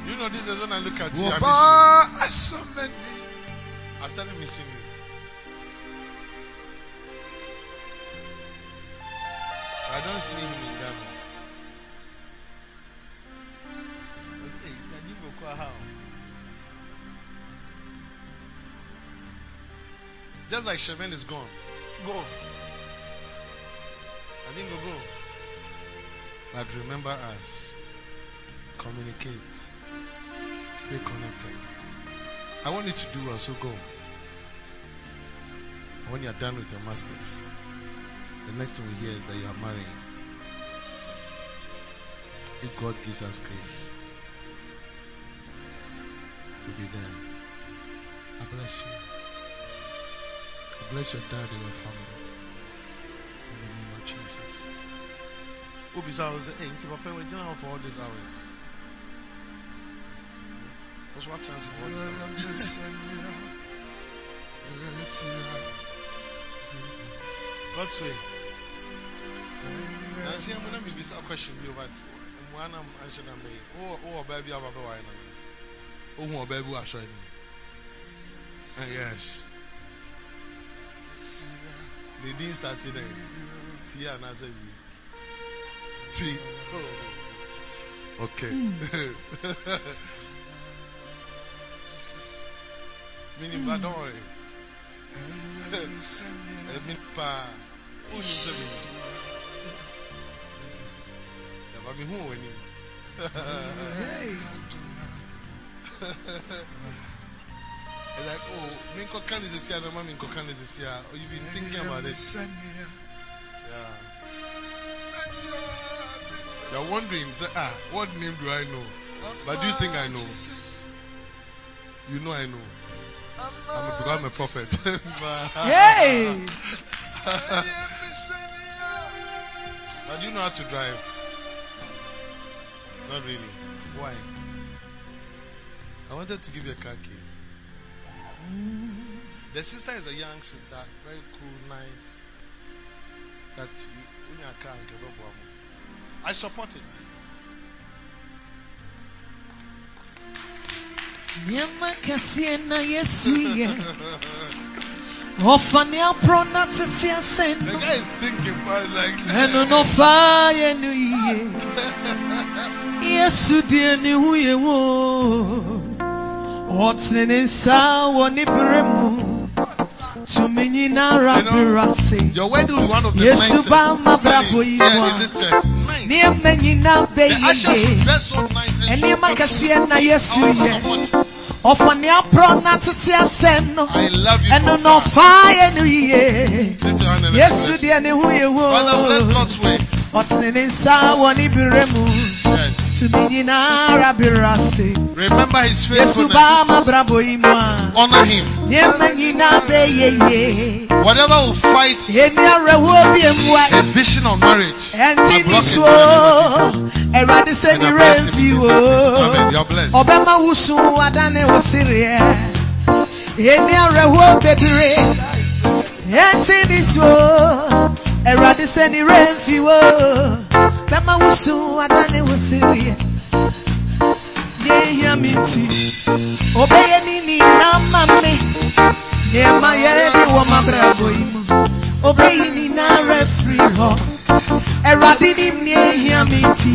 You know, this is when I look at you, I miss you. I've started missing you. I don't see him in Ghana. "Hey, can you go how?" Just like Shemen is gone. Go. I didn't go go. But remember us. Communicate. Stay connected. I want you to do also go. When you're done with your masters, the next thing we hear is that you are marrying. If God gives us grace, we'll be there. I bless you. I bless your dad and your family. In the name of Jesus. Obi I was hey, nti papa we're for all these hours. What's what sense of what? God's way. Nancy, I'm gonna be a question you but one I'm answering me. Oh, oh, baby, I'm a boy. Oh, oh, baby, I'm you. Yes. They didn't start today. T and I said T. Oh. Okay. (laughs) Meaning, but don't worry. Ẹ̀mí pa ó ní sẹ́mi yàrá mi hùwà ni. It's like, oh, me nkoka is this year, no, me nkoka is this year. Oh, you've been thinking about it. Yeah. You're wondering, say, ah, what name do I know? But do you think I know? You know I know. I'm a, because I'm a prophet. (laughs) Hey! But do you know how to drive? Not really. Why? I wanted to give you a car key. The sister is a young sister, very cool, nice. That you, when you are car, you can go I support it. Nyama kɛseɛ na Yesu yɛ. Ɔfa ne aprɔ na tete The asɛn. guy is thinking, but like, Ɛno na ɔfa yɛ no yie. Yesu ne ho yɛ wo. Ɔtene ne nsa wɔ ne bere mu. Tumi nyinara You know, ase. your wedding will be one of the Yesu nicest. ba ma I'm telling brabo you, yi mu a. in this church. Nice. Nneɛma nyinaa bɛyɛ yie. dress so nice and Nneɛma kɛseɛ na Yesu yɛ. want to support. Ɔfa ne aprɔ na tete asɛn no. I love you. Ɛno na ɔfa yɛ no yie. Lift your hand and Yesu deɛ ne ho yɛ wo. Ɔtene ne nsa wɔ ne bere mu. Remember his faithfulness. brabo yi mu a. Honor him. Nneɛma nyinaa bɛyɛ yie. Whatever will fight his vision of marriage. Ɛnti ni block it so. in Ɛwurade sɛ And ni I bless him remfi in wo. Jesus' name. Amen. You're blessed. Ɔbɛma wusu adane wo sereɛ. Yɛni awerɛhoɔ bebree. Ɛnti ni so. Ɛwurade sɛ ni remfi wo. Bɛma wusu adane wo sereɛ. N'ehia mi nti. Ɔbɛyɛ ni ni nama mi. Nneɛma yɛ bi wɔ m'abrabɔ yi mu. Ɔbɛyi ni nara firi hɔ. Ɛwurade ni ni ehia mi nti.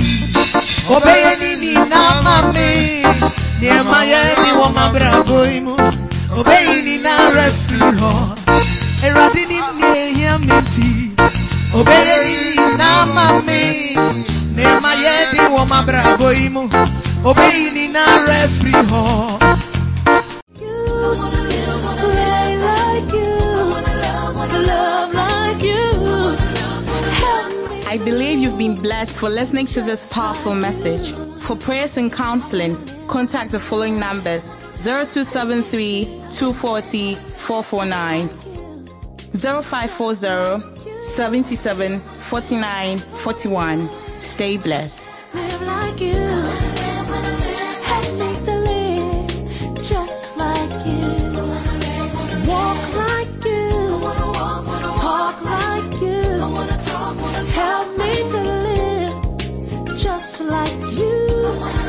Ɔbɛyɛ ni ni nama mi. Nneɛma yɛ bi wɔ m'abrabɔ yi mu. Ɔbɛyi ni nara firi hɔ. Ɛwurade ni ni ehia mi nti. Ɔbɛyɛ ni ni nama mi. Nneɛma yɛ bi wɔ m'abrabɔ yi mu. Ɔbɛyi ni. Help me. I believe you've been blessed for listening to this powerful message. For prayers and counseling, contact the following numbers 0273 240 449, 0540 77 49 41. Stay blessed. Live like you. Help me to live just like you. Walk like you. Talk like you. Help me to live just like you.